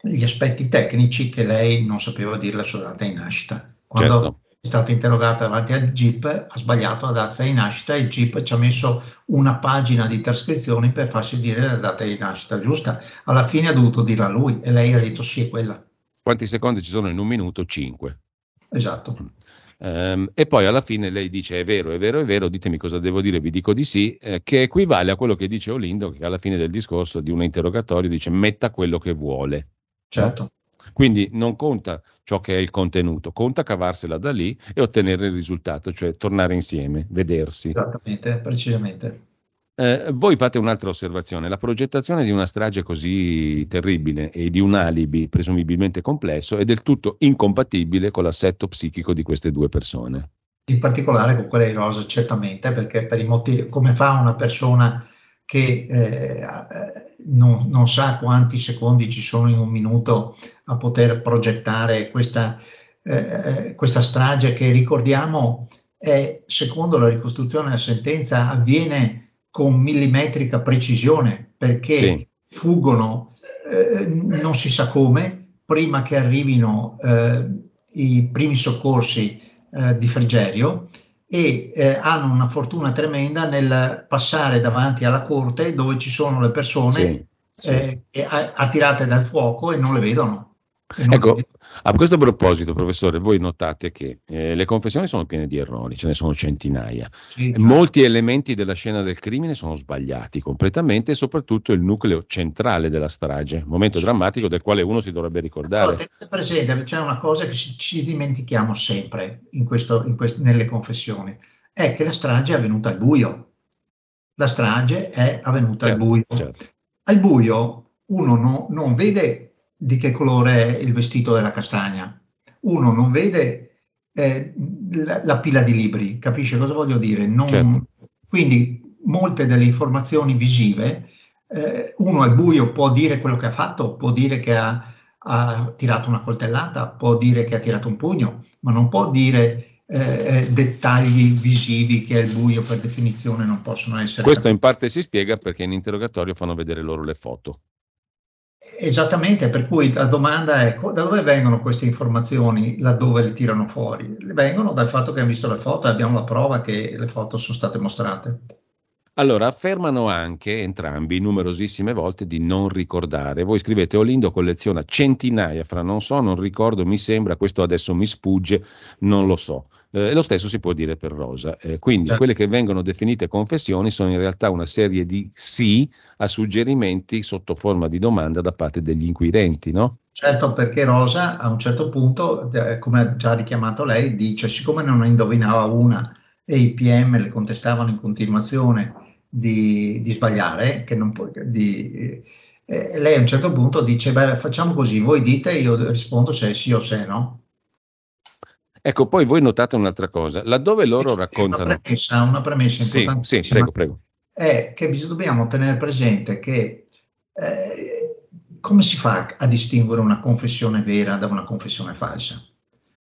gli aspetti tecnici che lei non sapeva dire la sua data di nascita. Quando certo. è stata interrogata davanti al GIP ha sbagliato la data di nascita e il GIP ci ha messo una pagina di trascrizioni per farsi dire la data di nascita giusta. Alla fine ha dovuto dirla lui e lei ha detto sì, è quella. Quanti secondi ci sono in un minuto? Cinque. Esatto. Um, e poi alla fine lei dice è vero, è vero, è vero, ditemi cosa devo dire, vi dico di sì, eh, che equivale a quello che dice Olindo, che alla fine del discorso di un interrogatorio dice metta quello che vuole. Certo. Quindi non conta ciò che è il contenuto, conta cavarsela da lì e ottenere il risultato, cioè tornare insieme, vedersi. Esattamente, precisamente. Eh, voi fate un'altra osservazione, la progettazione di una strage così terribile e di un alibi presumibilmente complesso è del tutto incompatibile con l'assetto psichico di queste due persone. In particolare con quella di Rosa, certamente, perché per i motivi, come fa una persona che eh, non, non, sa quanti secondi ci sono in un minuto a poter progettare questa, eh, questa strage che ricordiamo è, secondo la ricostruzione della sentenza, avviene con millimetrica precisione perché sì. fuggono eh, non si sa come prima che arrivino eh, i primi soccorsi eh, di Frigerio e eh, hanno una fortuna tremenda nel passare davanti alla corte dove ci sono le persone sì, sì. Eh, attirate dal fuoco e non le vedono. Ecco, a questo proposito, professore, voi notate che eh, le confessioni sono piene di errori, ce ne sono centinaia. Sì, certo. Molti elementi della scena del crimine sono sbagliati completamente e soprattutto il nucleo centrale della strage, momento sì. drammatico del quale uno si dovrebbe ricordare. Allora, tenete presente, c'è una cosa che ci, ci dimentichiamo sempre in questo, in questo, nelle confessioni, è che la strage è avvenuta al buio. La strage è avvenuta certo, al buio. Certo. Al buio uno no, non vede di che colore è il vestito della castagna. Uno non vede eh, la, la, pila di libri, capisce cosa voglio dire? Non, certo. Quindi molte delle informazioni visive, eh, uno al buio può dire quello che ha fatto, può dire che ha, ha, tirato una coltellata, può dire che ha tirato un pugno, ma non può dire eh, eh dettagli visivi che al buio per definizione non possono essere. Questo capiti. in parte si spiega perché in interrogatorio fanno vedere loro le foto. Esattamente, per cui la domanda è da dove vengono queste informazioni laddove le tirano fuori? Vengono dal fatto che hanno visto le foto e abbiamo la prova che le foto sono state mostrate. Allora, affermano anche entrambi numerosissime volte di non ricordare. Voi scrivete Olindo colleziona centinaia fra non so, non ricordo, mi sembra, questo adesso mi sfugge, non lo so. Eh, lo stesso si può dire per Rosa. Eh, quindi certo. quelle che vengono definite confessioni sono in realtà una serie di sì a suggerimenti sotto forma di domanda da parte degli inquirenti, no? Certo, perché Rosa a un certo punto, eh, come ha già richiamato lei, dice siccome non indovinava una e i PM le contestavano in continuazione di, di sbagliare, che non può, di, eh, lei a un certo punto dice, beh, facciamo così, voi dite, io rispondo se è sì o se no. Ecco, poi voi notate un'altra cosa, laddove loro raccontano... Una premessa, una premessa importante. Sì, prego, prego. È che dobbiamo tenere presente che eh, come si fa a distinguere una confessione vera da una confessione falsa?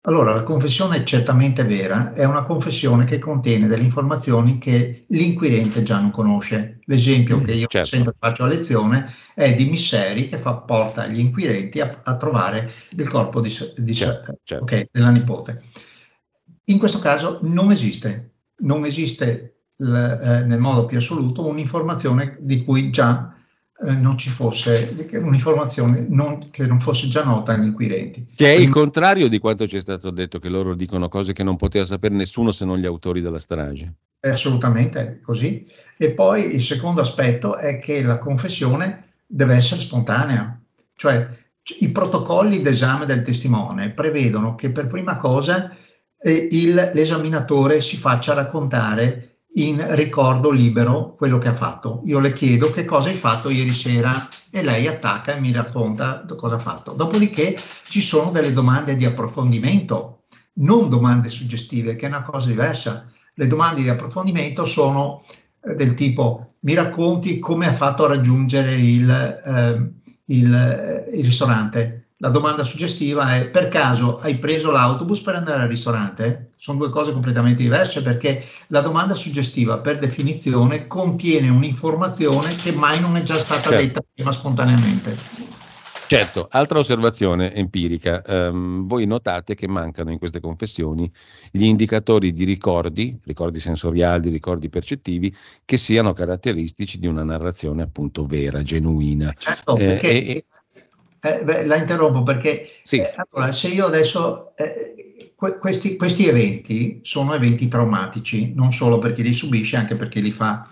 Allora, la confessione è certamente vera, è una confessione che contiene delle informazioni che l'inquirente già non conosce. L'esempio mm, che io certo. sempre faccio a lezione è di Misseri che fa, porta gli inquirenti a, a trovare il corpo di, di certo, certo. Okay, della nipote. In questo caso non esiste, non esiste l, eh, nel modo più assoluto un'informazione di cui già eh, non ci fosse un'informazione non, che non fosse già nota agli inquirenti. Che è Quindi, il contrario di quanto ci è stato detto, che loro dicono cose che non poteva sapere nessuno se non gli autori della strage. È assolutamente così. E poi il secondo aspetto è che la confessione deve essere spontanea, cioè i protocolli d'esame del testimone prevedono che per prima cosa eh, il, l'esaminatore si faccia raccontare in ricordo libero quello che ha fatto. Io le chiedo che cosa hai fatto ieri sera e lei attacca e mi racconta cosa ha fatto. Dopodiché ci sono delle domande di approfondimento, non domande suggestive, che è una cosa diversa. Le domande di approfondimento sono eh, del tipo mi racconti come ha fatto a raggiungere il, eh, il, il ristorante la domanda suggestiva è per caso hai preso l'autobus per andare al ristorante? Sono due cose completamente diverse perché la domanda suggestiva per definizione contiene un'informazione che mai non è già stata certo. detta prima spontaneamente. Certo, altra osservazione empirica, um, voi notate che mancano in queste confessioni gli indicatori di ricordi, ricordi sensoriali, ricordi percettivi, che siano caratteristici di una narrazione appunto vera, genuina. Certo, eh, perché e, eh, beh, la interrompo perché sì. eh, allora, se io adesso eh, que- questi, questi, eventi sono eventi traumatici, non solo per chi li subisce, anche per chi li fa.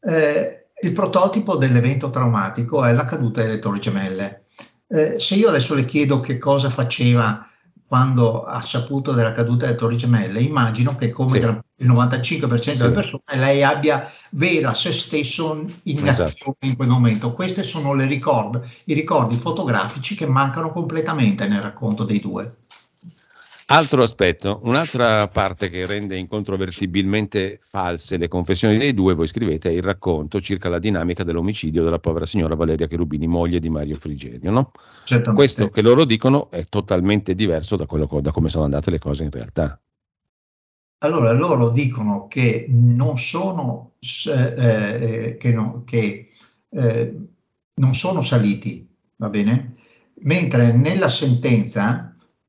Eh, il prototipo dell'evento traumatico è la caduta delle torri gemelle. Eh, se io adesso le chiedo che cosa faceva quando ha saputo della caduta delle Torri Gemelle, immagino che come sì. il 95% sì. delle persone lei abbia vera se stesso in esatto. azione in quel momento. Questi sono ricord, i ricordi fotografici che mancano completamente nel racconto dei due. Altro aspetto, un'altra parte che rende incontrovertibilmente false le confessioni dei due, voi scrivete, è il racconto circa la dinamica dell'omicidio della povera signora Valeria Cherubini, moglie di Mario Frigerio. No? Questo che loro dicono è totalmente diverso da, quello, da come sono andate le cose in realtà. Allora, loro dicono che non sono, eh, eh, che no, che, eh, non sono saliti, va bene? Mentre nella sentenza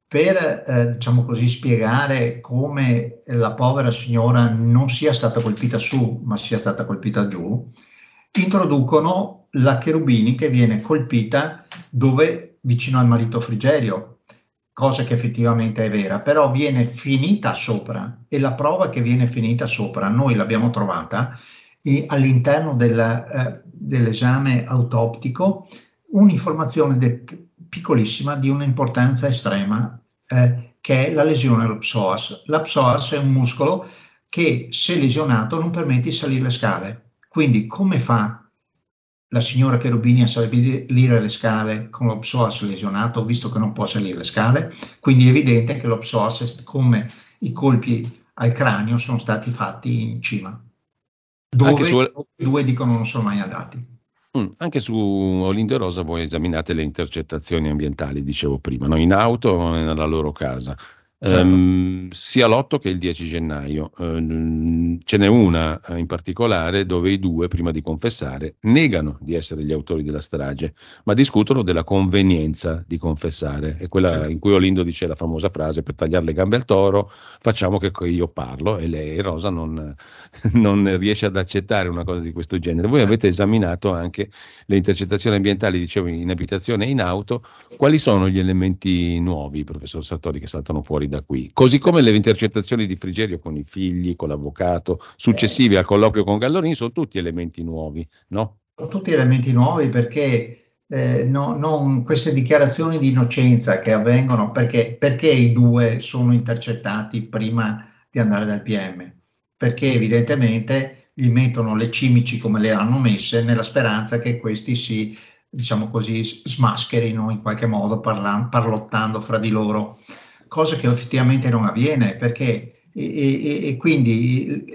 per eh, diciamo così, spiegare come la povera signora non sia stata colpita su, ma sia stata colpita giù, introducono la Cherubini che viene colpita dove vicino al marito Frigerio, cosa che effettivamente è vera, però viene finita sopra e la prova che viene finita sopra, noi l'abbiamo trovata all'interno del, eh, dell'esame autoptico, un'informazione de- piccolissima di un'importanza estrema, eh, che è la lesione allo psoas. La psoas è un muscolo che se lesionato non permette di salire le scale. Quindi come fa la signora Cherubini a salire le scale con lo psoas lesionato, visto che non può salire le scale? Quindi è evidente che lo psoas, come i colpi al cranio, sono stati fatti in cima, dove su... due dicono non sono mai andati. Mm, anche su Olindo e Rosa voi esaminate le intercettazioni ambientali, dicevo prima, no? in auto o nella loro casa. Certo. Um, sia l'8 che il 10 gennaio. Um, ce n'è una eh, in particolare dove i due, prima di confessare, negano di essere gli autori della strage, ma discutono della convenienza di confessare. È quella certo. in cui Olindo dice la famosa frase: per tagliare le gambe al toro, facciamo che io parlo, e lei, Rosa, non, non riesce ad accettare una cosa di questo genere. Voi avete esaminato anche le intercettazioni ambientali, dicevo, in abitazione e in auto. Quali sono gli elementi nuovi, professor Sartori, che saltano fuori da qui. Così come le intercettazioni di Frigerio con i figli, con l'avvocato, successivi al colloquio con Gallorini, sono tutti elementi nuovi, no? Sono tutti elementi nuovi perché eh, no, non, queste dichiarazioni di innocenza che avvengono, perché, perché i due sono intercettati prima di andare dal PM? Perché evidentemente gli mettono le cimici come le hanno messe nella speranza che questi si, diciamo così, smascherino in qualche modo parla- parlottando fra di loro cosa che effettivamente non avviene perché e, e, e, quindi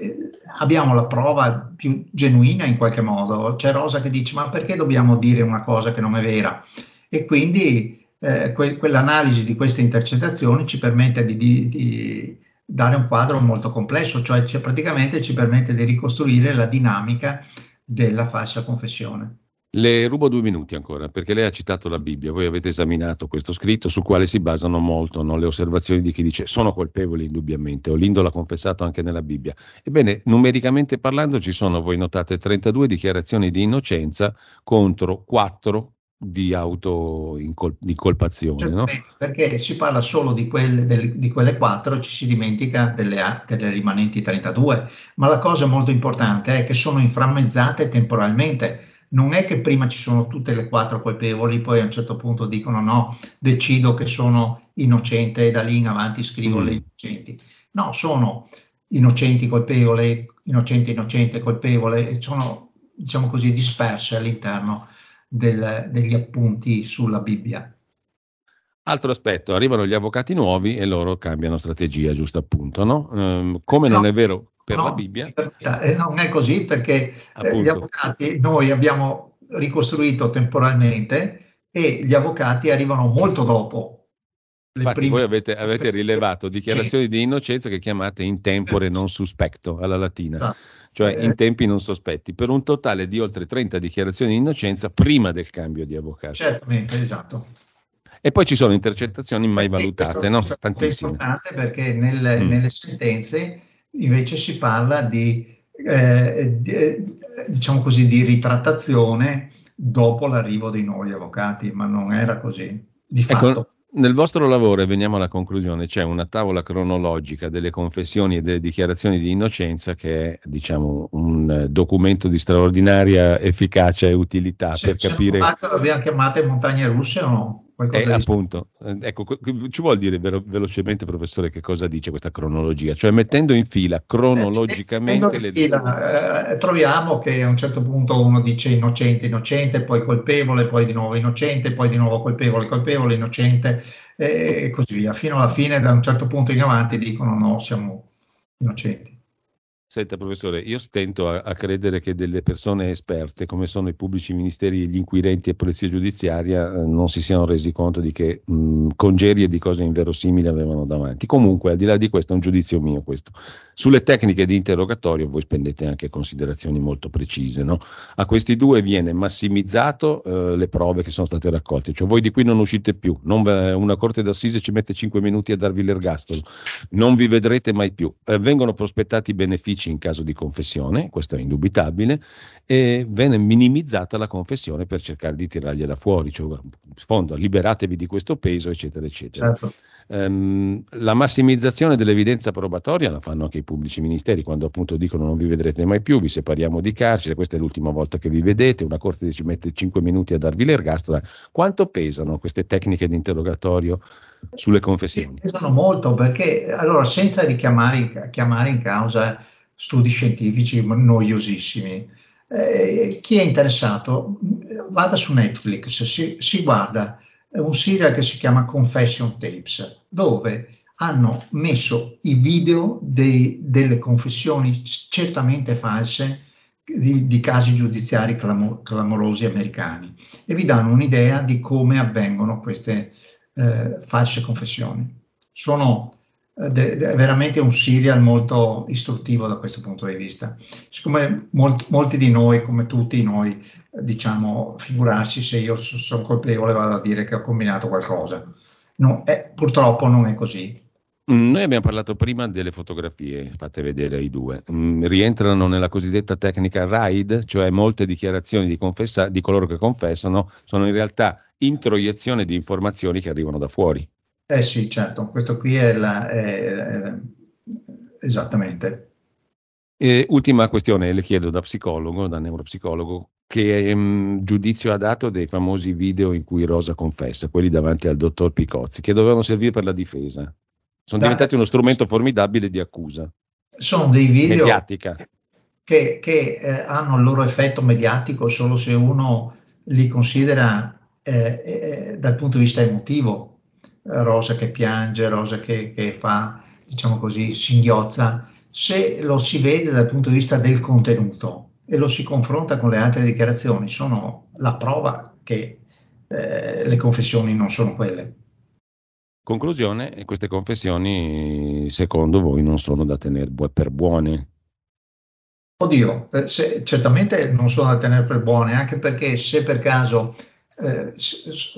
abbiamo la prova più genuina in qualche modo. C'è Rosa che dice ma perché dobbiamo dire una cosa che non è vera? E quindi eh, que- quell'analisi di queste intercettazioni ci permette di, di, di dare un quadro molto complesso, cioè, cioè praticamente ci permette di ricostruire la dinamica della falsa confessione. Le rubo due minuti ancora, perché lei ha citato la Bibbia, voi avete esaminato questo scritto sul quale si basano molto no? le osservazioni di chi dice sono colpevoli indubbiamente, Olindo l'ha confessato anche nella Bibbia. Ebbene, numericamente parlando ci sono, voi notate, 32 dichiarazioni di innocenza contro 4 di autoincolpazione. Cioè, no? Perché si parla solo di quelle, del, di quelle 4 ci si dimentica delle, delle rimanenti 32, ma la cosa molto importante è che sono inframmezzate temporalmente non è che prima ci sono tutte le quattro colpevoli, poi a un certo punto dicono no, decido che sono innocente e da lì in avanti scrivo mm. le innocenti. No, sono innocenti, colpevole, innocente, innocente, colpevole, e sono, diciamo così, disperse all'interno del, degli appunti sulla Bibbia. Altro aspetto, arrivano gli avvocati nuovi e loro cambiano strategia, giusto appunto, no? Um, come no. non è vero per no, la Bibbia. Eh, non è così perché eh, gli avvocati noi abbiamo ricostruito temporalmente e gli avvocati arrivano molto dopo. Infatti voi avete, avete rilevato dichiarazioni sì. di innocenza che chiamate in tempore non suspetto alla latina, ah, cioè eh, in tempi non sospetti, per un totale di oltre 30 dichiarazioni di innocenza prima del cambio di avvocato. Certamente, esatto. E poi ci sono intercettazioni mai valutate, no? Tantissime. È importante perché nel, mm. nelle sentenze invece si parla di, eh, di, eh, diciamo così, di ritrattazione dopo l'arrivo dei nuovi avvocati, ma non era così. Di ecco, fatto. Nel vostro lavoro, e veniamo alla conclusione, c'è una tavola cronologica delle confessioni e delle dichiarazioni di innocenza che è, diciamo, un documento di straordinaria efficacia e utilità c'è, per capire... Abbiamo chiamate montagne russe o no? Eh, appunto, eh, ecco, ci vuol dire velo- velocemente, professore, che cosa dice questa cronologia? Cioè mettendo in fila cronologicamente... Eh, in fila, eh, troviamo che a un certo punto uno dice innocente, innocente, poi colpevole, poi di nuovo innocente, poi di nuovo colpevole, colpevole, innocente e così via. Fino alla fine, da un certo punto in avanti, dicono no, siamo innocenti. Senta professore, io stento a, a, credere che delle persone esperte come sono i pubblici ministeri, gli inquirenti e polizia giudiziaria eh, non si siano resi conto di che mh, congerie di cose inverosimili avevano davanti. Comunque, al di là di questo, è un giudizio mio questo. Sulle tecniche di interrogatorio voi spendete anche considerazioni molto precise. No? A questi due viene massimizzato eh, le prove che sono state raccolte, cioè voi di qui non uscite più, non, una corte d'assise ci mette 5 minuti a darvi l'ergastolo, non vi vedrete mai più. Eh, vengono prospettati benefici giudici in caso di confessione, questo è indubitabile, e venne minimizzata la confessione per cercare di tirargliela fuori, cioè, in fondo liberatevi di questo peso, eccetera, eccetera. Certo. Um, la massimizzazione dell'evidenza probatoria la fanno anche i pubblici ministeri quando appunto dicono non vi vedrete mai più, vi separiamo di carcere, questa è l'ultima volta che vi vedete, una corte ci mette 5 minuti a darvi l'ergastolo. Quanto pesano queste tecniche di interrogatorio sulle confessioni? Pesano molto perché allora senza richiamare chiamare in causa studi scientifici noiosissimi, eh, chi è interessato vada su Netflix, si, si guarda un serial che si chiama Confession Tapes, dove hanno messo i video dei, delle confessioni certamente false di, di casi giudiziari clamor, clamorosi americani e vi danno un'idea di come avvengono queste eh, false confessioni. Sono è veramente un serial molto istruttivo da questo punto di vista. Siccome molti, molti di noi, come tutti noi, diciamo, figurarsi se io sono colpevole vado a dire che ho combinato qualcosa. No, è, purtroppo non è così. Mm, noi abbiamo parlato prima delle fotografie, fate vedere i due. Mm, rientrano nella cosiddetta tecnica RAID, cioè molte dichiarazioni di, confessa- di coloro che confessano sono in realtà introiezione di informazioni che arrivano da fuori. Eh sì, certo, questo qui è la... È, è, esattamente. E ultima questione, le chiedo da psicologo, da neuropsicologo, che um, giudizio ha dato dei famosi video in cui Rosa confessa, quelli davanti al dottor Picozzi, che dovevano servire per la difesa. Sono da, diventati uno strumento formidabile di accusa. Sono dei video mediatica. che, che eh, hanno il loro effetto mediatico solo se uno li considera eh, eh, dal punto di vista emotivo Rosa che piange, Rosa che, che fa, diciamo così, singhiozza, se lo si vede dal punto di vista del contenuto e lo si confronta con le altre dichiarazioni, sono la prova che eh, le confessioni non sono quelle. Conclusione, queste confessioni secondo voi non sono da tenere per buone? Oddio, eh, se, certamente non sono da tenere per buone, anche perché se per caso eh,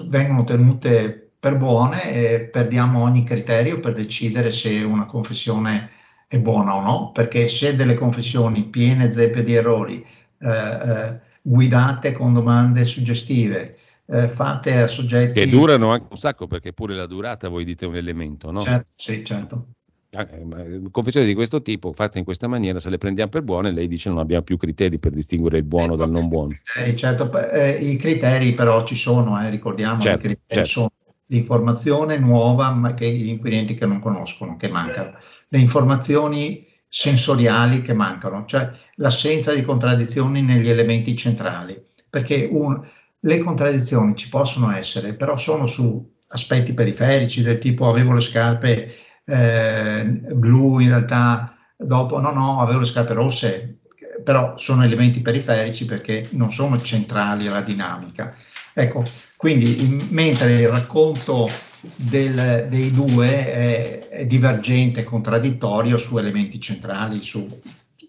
vengono tenute per buone e perdiamo ogni criterio per decidere se una confessione è buona o no, perché se delle confessioni piene zeppe di errori, eh, eh, guidate con domande suggestive, eh, fatte a soggetti... Che durano anche un sacco, perché pure la durata, voi dite, è un elemento, no? Certo, sì, certo. Ah, eh, confessioni di questo tipo, fatte in questa maniera, se le prendiamo per buone, lei dice non abbiamo più criteri per distinguere il buono eh, dal non buono. Criteri, certo, eh, I criteri però ci sono, eh, ricordiamo, certo, i criteri certo. sono l'informazione nuova ma che gli inquirenti che non conoscono, che mancano, le informazioni sensoriali che mancano, cioè l'assenza di contraddizioni negli elementi centrali, perché un, le contraddizioni ci possono essere, però sono su aspetti periferici del tipo avevo le scarpe eh, blu, in realtà dopo no, no, avevo le scarpe rosse, però sono elementi periferici perché non sono centrali alla dinamica. Ecco, quindi mentre il racconto del, dei due è, è divergente, contraddittorio su elementi centrali, su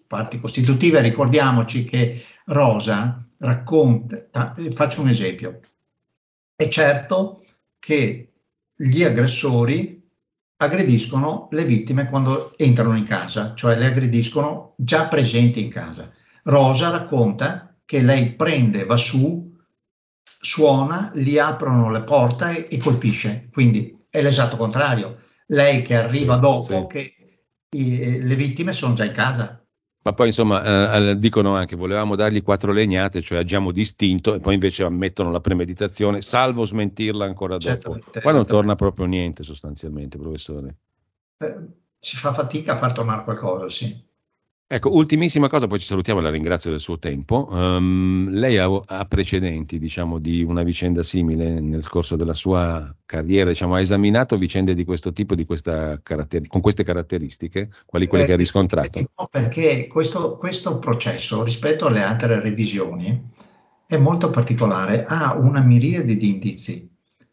parti costitutive, ricordiamoci che Rosa racconta, faccio un esempio, è certo che gli aggressori aggrediscono le vittime quando entrano in casa, cioè le aggrediscono già presenti in casa. Rosa racconta che lei prende, va su, suona, gli aprono le porte e, colpisce. Quindi è l'esatto contrario. Lei che arriva sì, dopo sì. che i, le vittime sono già in casa. Ma poi insomma eh, dicono anche volevamo dargli quattro legnate, cioè agiamo distinto e poi invece ammettono la premeditazione, salvo smentirla ancora dopo. Qua non torna proprio niente sostanzialmente, professore. Eh, si fa fatica a far tornare qualcosa, sì. Ecco, ultimissima cosa, poi ci salutiamo, la ringrazio del suo tempo. Um, lei ha, ha, precedenti, diciamo, di una vicenda simile nel corso della sua carriera, diciamo, ha esaminato vicende di questo tipo, di caratter- con queste caratteristiche, quali quelle eh, che ha riscontrato? No, perché questo, questo processo, rispetto alle altre revisioni, è molto particolare, ha una miriade di indizi,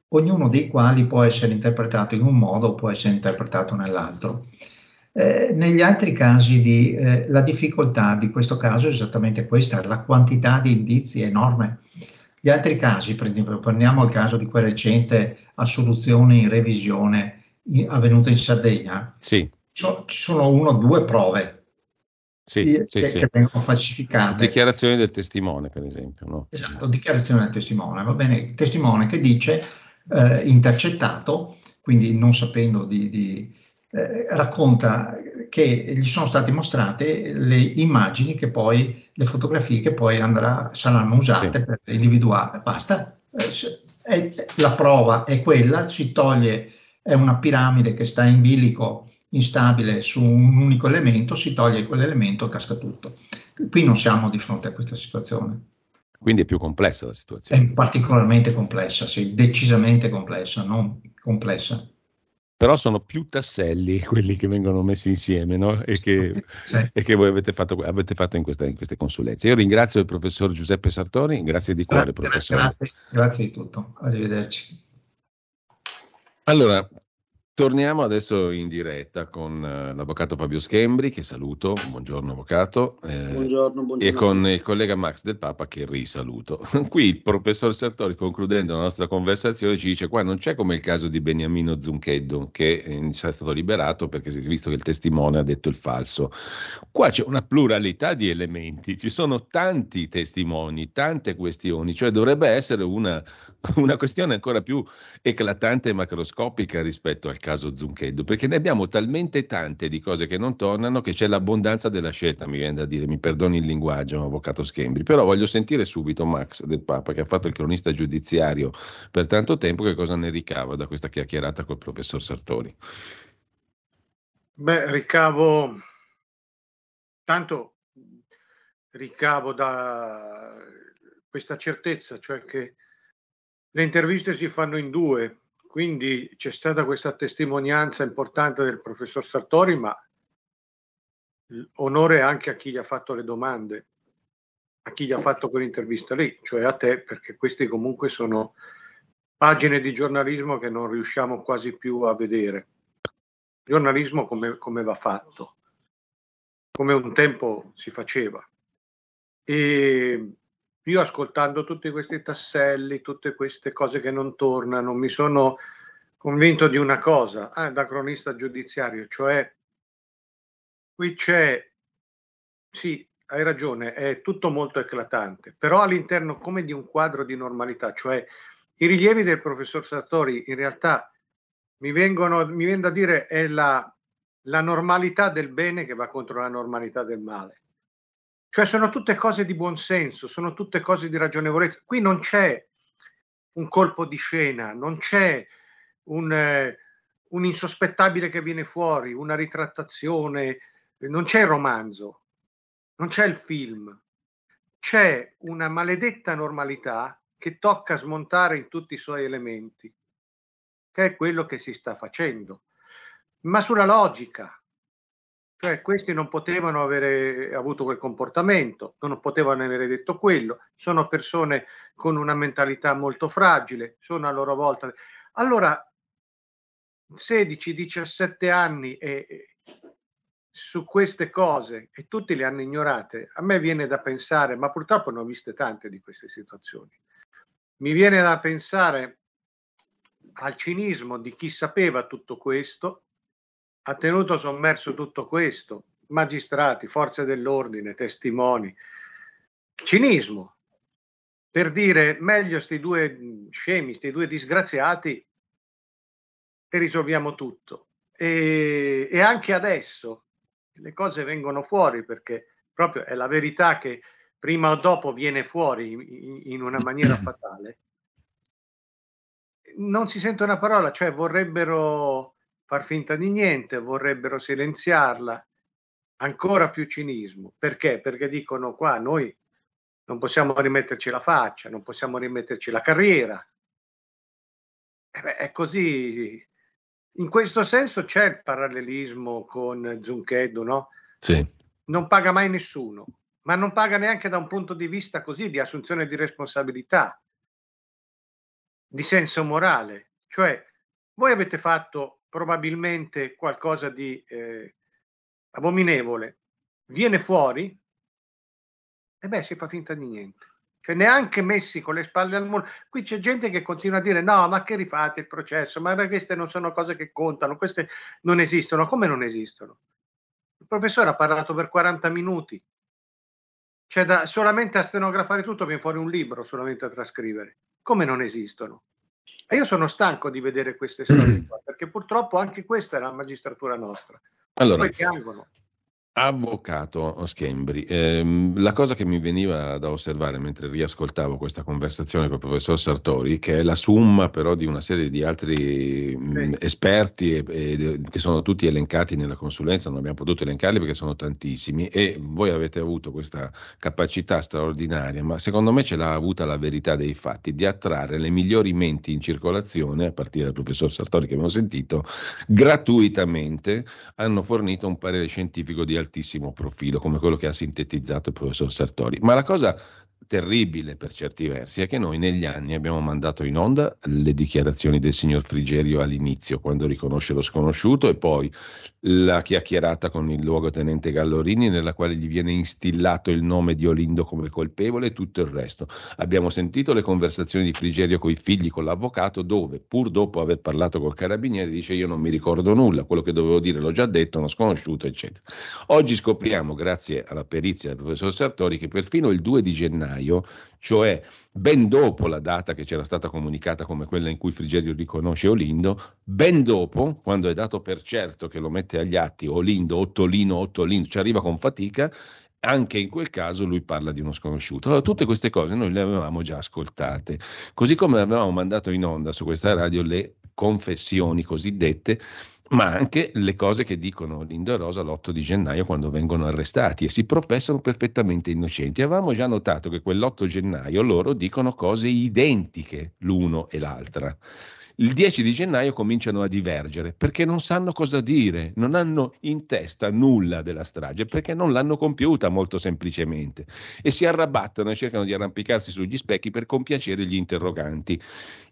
ognuno dei quali può essere interpretato in un modo o può essere interpretato nell'altro. Eh, negli altri casi di, eh, la difficoltà di questo caso è esattamente questa, la quantità di indizi è enorme. Gli altri casi, per esempio, prendiamo il caso di quella recente assoluzione in revisione in, avvenuta in Sardegna, sì. so, ci sono uno o due prove sì, che, sì, sì. che, vengono falsificate. Dichiarazioni del testimone, per esempio. No? Esatto, dichiarazione del testimone, va bene, il testimone che dice eh, intercettato, quindi non sapendo di, di eh, racconta che gli sono state mostrate le immagini che poi, le fotografie che poi andrà, saranno usate sì. per individuare. Basta, eh, la prova è quella, si toglie, è una piramide che sta in bilico instabile su un unico elemento, si toglie quell'elemento e casca tutto. Qui non siamo di fronte a questa situazione. Quindi è più complessa la situazione. È particolarmente complessa, sì, decisamente complessa, non complessa però sono più tasselli quelli che vengono messi insieme no? e, che, sì. e, che, voi avete fatto, avete fatto in, questa, in, queste consulenze. Io ringrazio il professor Giuseppe Sartori, grazie di cuore grazie, professore. Grazie, grazie di tutto, arrivederci. Allora, Torniamo adesso in diretta con uh, l'avvocato Fabio Schembri, che saluto, buongiorno avvocato, eh, buongiorno, buongiorno. e con il collega Max del Papa che risaluto. Qui il professor Sartori, concludendo la nostra conversazione, ci dice qua non c'è come il caso di Beniamino Zuncheddo, che è stato liberato perché si è visto che il testimone ha detto il falso. Qua c'è una pluralità di elementi, ci sono tanti testimoni, tante questioni, cioè dovrebbe essere una, una questione ancora più eclatante e macroscopica rispetto al caso Zuncheddo, perché ne abbiamo talmente tante di cose che non tornano che c'è l'abbondanza della scelta, mi viene da dire, mi perdoni il linguaggio, avvocato Schembri, però voglio sentire subito Max del Papa che ha fatto il cronista giudiziario per tanto tempo, che cosa ne ricava da questa chiacchierata col professor Sartori. Beh, ricavo tanto ricavo da questa certezza, cioè che le interviste si fanno in due, quindi c'è stata questa testimonianza importante del professor Sartori, ma onore anche a chi gli ha fatto le domande, a chi gli ha fatto quell'intervista lì, cioè a te, perché queste comunque sono pagine di giornalismo che non riusciamo quasi più a vedere. Giornalismo come, come va fatto, come un tempo si faceva. E io ascoltando tutti questi tasselli, tutte queste cose che non tornano, mi sono convinto di una cosa, ah, da cronista giudiziario, cioè qui c'è, sì, hai ragione, è tutto molto eclatante, però all'interno come di un quadro di normalità, cioè i rilievi del professor Sartori in realtà mi vengono, mi viene da dire, è la, la normalità del bene che va contro la normalità del male. Cioè sono tutte cose di buonsenso, sono tutte cose di ragionevolezza. Qui non c'è un colpo di scena, non c'è un, eh, un insospettabile che viene fuori, una ritrattazione, non c'è il romanzo, non c'è il film, c'è una maledetta normalità che tocca smontare in tutti i suoi elementi, che è quello che si sta facendo. Ma sulla logica, cioè questi non potevano avere avuto quel comportamento, non potevano avere detto quello, sono persone con una mentalità molto fragile, sono a loro volta. Allora, 16-17 anni e, su queste cose e tutti le hanno ignorate, a me viene da pensare, ma purtroppo ne ho viste tante di queste situazioni, mi viene da pensare al cinismo di chi sapeva tutto questo ha tenuto sommerso tutto questo, magistrati, forze dell'ordine, testimoni, cinismo, per dire meglio sti due scemi, sti due disgraziati e risolviamo tutto. E, e anche adesso le cose vengono fuori perché proprio è la verità che prima o dopo viene fuori in, in una maniera fatale. Non si sente una parola, cioè vorrebbero far finta di niente, vorrebbero silenziarla, ancora più cinismo. Perché? Perché dicono qua noi non possiamo rimetterci la faccia, non possiamo rimetterci la carriera. E beh, è così. In questo senso c'è il parallelismo con Zuncheddu, no? Sì. Non paga mai nessuno, ma non paga neanche da un punto di vista così di assunzione di responsabilità, di senso morale. Cioè, voi avete fatto probabilmente qualcosa di eh, abominevole, viene fuori, e beh, si fa finta di niente. Cioè, neanche messi con le spalle al muro. Qui c'è gente che continua a dire: no, ma che rifate il processo? Ma queste non sono cose che contano, queste non esistono. Come non esistono? Il professore ha parlato per 40 minuti. C'è da, solamente a stenografare tutto viene fuori un libro, solamente a trascrivere. Come non esistono? E io sono stanco di vedere queste storie qua, perché purtroppo anche questa è la magistratura nostra. Allora. Avvocato Schembri, ehm, la cosa che mi veniva da osservare mentre riascoltavo questa conversazione con il professor Sartori, che è la summa però di una serie di altri mh, esperti e, e, che sono tutti elencati nella consulenza, non abbiamo potuto elencarli perché sono tantissimi e voi avete avuto questa capacità straordinaria, ma secondo me ce l'ha avuta la verità dei fatti, di attrarre le migliori menti in circolazione, a partire dal professor Sartori che abbiamo sentito, gratuitamente hanno fornito un parere scientifico di altissimo profilo, come quello che ha sintetizzato il professor Sartori. Ma la cosa terribile per certi versi è che noi negli anni abbiamo mandato in onda le dichiarazioni del signor Frigerio all'inizio, quando riconosce lo sconosciuto, e poi la chiacchierata con il luogotenente Gallorini, nella quale gli viene instillato il nome di Olindo come colpevole e tutto il resto. Abbiamo sentito le conversazioni di Frigerio con i figli, con l'avvocato, dove pur dopo aver parlato col carabiniere dice io non mi ricordo nulla, quello che dovevo dire l'ho già detto, uno sconosciuto, eccetera. Oggi scopriamo, grazie alla perizia del professor Sartori, che perfino il 2 di gennaio, cioè ben dopo la data che c'era stata comunicata come quella in cui Frigerio riconosce Olindo, ben dopo, quando è dato per certo che lo mette agli atti Olindo, Ottolino, Ottolino, ci arriva con fatica, anche in quel caso lui parla di uno sconosciuto. Allora, tutte queste cose noi le avevamo già ascoltate, così come avevamo mandato in onda su questa radio le confessioni cosiddette ma anche le cose che dicono Lindo e Rosa l'8 di gennaio quando vengono arrestati e si professano perfettamente innocenti. Avevamo già notato che quell'8 gennaio loro dicono cose identiche l'uno e l'altra il 10 di gennaio cominciano a divergere perché non sanno cosa dire, non hanno in testa nulla della strage perché non l'hanno compiuta molto semplicemente e si arrabattano e cercano di arrampicarsi sugli specchi per compiacere gli interroganti.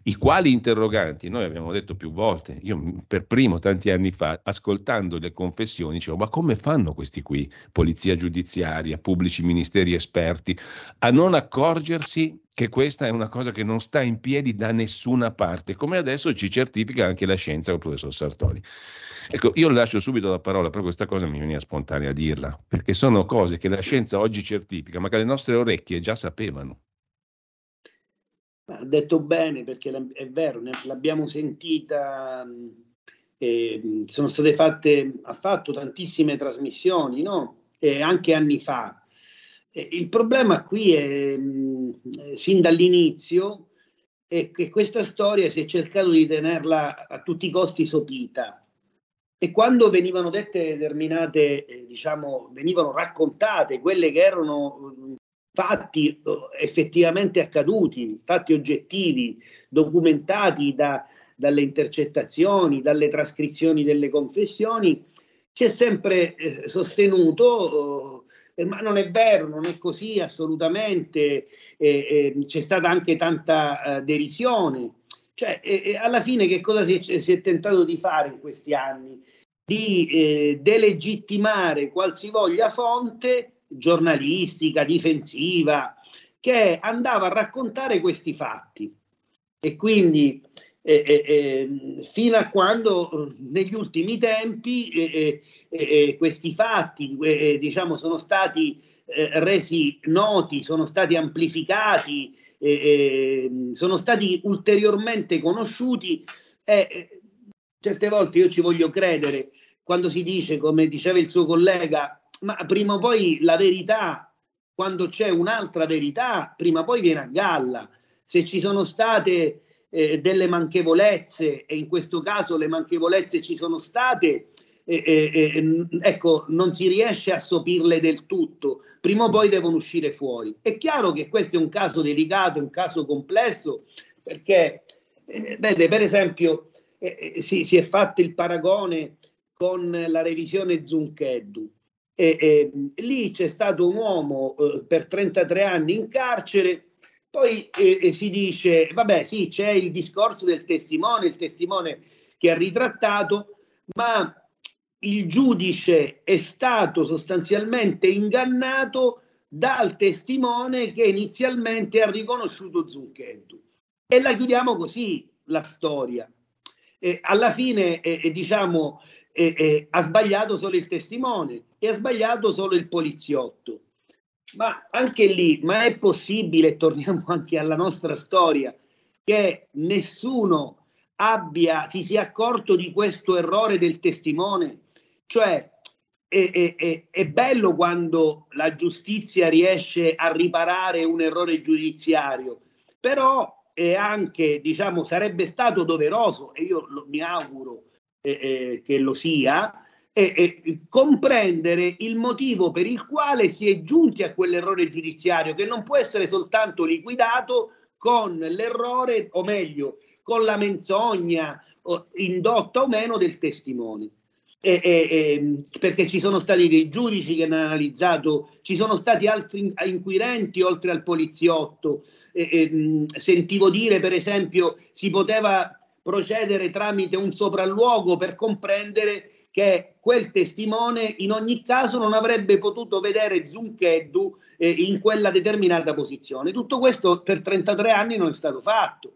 I quali interroganti, noi abbiamo detto più volte, io per primo tanti anni fa, ascoltando le confessioni, dicevo ma come fanno questi qui, polizia giudiziaria, pubblici ministeri esperti, a non accorgersi che questa è una cosa che non sta in piedi da nessuna parte, come adesso ci certifica anche la scienza il professor Sartori. Ecco, io lascio subito la parola, però questa cosa mi veniva spontanea a dirla, perché sono cose che la scienza oggi certifica, ma che le nostre orecchie già sapevano. Ha detto bene, perché è vero, l'abbiamo sentita, eh, sono state fatte, ha fatto tantissime trasmissioni, no? E anche anni fa. E il problema qui è eh, sin dall'inizio è che questa storia si è cercato di tenerla a tutti i costi sopita e quando venivano dette determinate, eh, diciamo, venivano raccontate quelle che erano fatti eh, effettivamente accaduti, fatti oggettivi, documentati da, dalle intercettazioni, dalle trascrizioni delle confessioni, si è sempre eh, sostenuto eh, ma non è vero, non è così assolutamente, eh, eh, c'è stata anche tanta eh, derisione. Cioè, alla fine che cosa si è, si è, tentato di fare in questi anni? Di eh, delegittimare qualsivoglia fonte giornalistica, difensiva, che andava a raccontare questi fatti. E quindi eh, eh, fino a quando negli ultimi tempi eh, questi fatti eh, diciamo, sono stati eh, resi noti, sono stati amplificati, sono stati ulteriormente conosciuti e certe volte io ci voglio credere quando si dice, come diceva il suo collega, ma prima o poi la verità, quando c'è un'altra verità, prima o poi viene a galla. Se ci sono state eh, delle manchevolezze, e in questo caso le manchevolezze ci sono state, eh, eh, ecco, non si riesce a sopirle del tutto, prima o poi devono uscire fuori. È chiaro che questo è un caso delicato, un caso complesso, perché, eh, vede, per esempio, eh, eh, si, si, è fatto il paragone con la revisione Zuncheddu. E, lì c'è stato un uomo eh, per 33 anni in carcere, poi si dice, vabbè sì, c'è il discorso del testimone, il testimone che ha ritrattato, ma il giudice è stato sostanzialmente ingannato dal testimone che inizialmente ha riconosciuto Zucchetto. E la chiudiamo così la storia. E alla fine, eh, diciamo, eh, eh, ha sbagliato solo il testimone e ha sbagliato solo il poliziotto. Ma anche lì, ma è possibile, torniamo anche alla nostra storia, che nessuno abbia, si sia accorto di questo errore del testimone? Cioè, è, è, è, bello quando la giustizia riesce a riparare un errore giudiziario, però è anche, diciamo, sarebbe stato doveroso, e io lo, mi auguro eh, eh, che lo sia, eh, comprendere il motivo per il quale si è giunti a quell'errore giudiziario, che non può essere soltanto liquidato con l'errore, o meglio, con la menzogna indotta o meno del testimone. E, e, perché ci sono stati dei giudici che hanno analizzato, ci sono stati altri inquirenti oltre al poliziotto. E, sentivo dire, per esempio, si poteva procedere tramite un sopralluogo per comprendere che quel testimone in ogni caso non avrebbe potuto vedere Zuncheddu eh, in quella determinata posizione. Tutto questo per 33 anni non è stato fatto.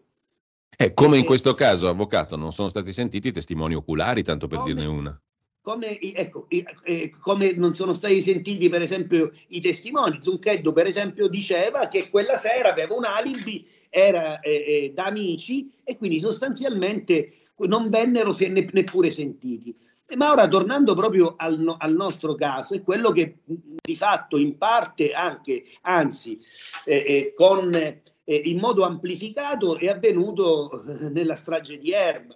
Eh, come in questo caso, avvocato, non sono stati sentiti testimoni oculari, tanto per come, dirne una. Come, ecco, eh, come, non sono stati sentiti, per esempio, i testimoni. Zuncheddu, per esempio, diceva che quella sera aveva un alibi, era eh, eh da amici e quindi sostanzialmente non vennero ne, neppure sentiti. Ma ora tornando proprio al, al, nostro caso, è quello che di fatto in parte anche, anzi, eh, eh, con eh, in modo amplificato è avvenuto eh, nella strage di Erba.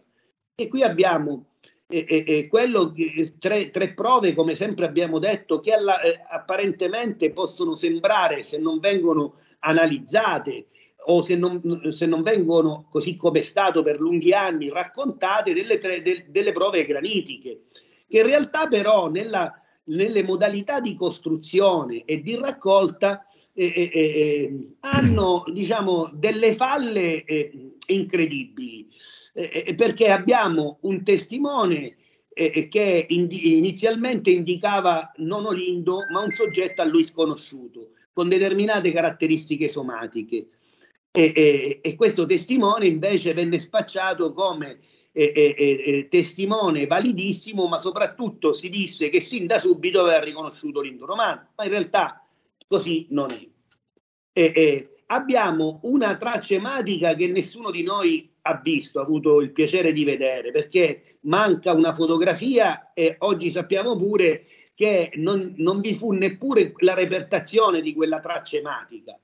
E qui abbiamo eh, che, tre, tre, prove, come sempre abbiamo detto, che alla, apparentemente possono sembrare, se non vengono analizzate o se non, se non, vengono, così come è stato per lunghi anni, raccontate delle, tre, del, delle prove granitiche, che in realtà però nella, nelle modalità di costruzione e di raccolta eh, eh, eh, hanno diciamo, delle falle eh, incredibili, eh, eh, perché abbiamo un testimone che indi- inizialmente indicava non Olindo, ma un soggetto a lui sconosciuto, con determinate caratteristiche somatiche. E, e questo testimone invece venne spacciato come testimone validissimo, ma soprattutto si disse che sin da subito aveva riconosciuto l'Indo Romano, ma in realtà così non è. E, e, abbiamo una traccia ematica che nessuno di noi ha visto, ha avuto il piacere di vedere, perché manca una fotografia e oggi sappiamo pure che non, non vi fu neppure la repertazione di quella traccia ematica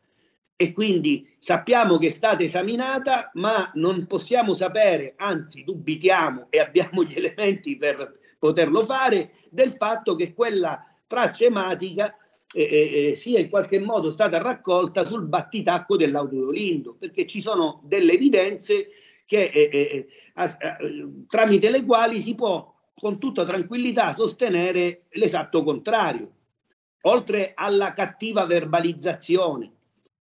e quindi sappiamo che è stata esaminata, ma non possiamo sapere, anzi dubitiamo e abbiamo gli elementi per poterlo fare, del fatto che quella traccia ematica eh, eh, sia in qualche modo stata raccolta sul battitacco dell'auto perché ci sono delle evidenze che, eh, eh, eh tramite le quali si può con tutta tranquillità sostenere l'esatto contrario, oltre alla cattiva verbalizzazione.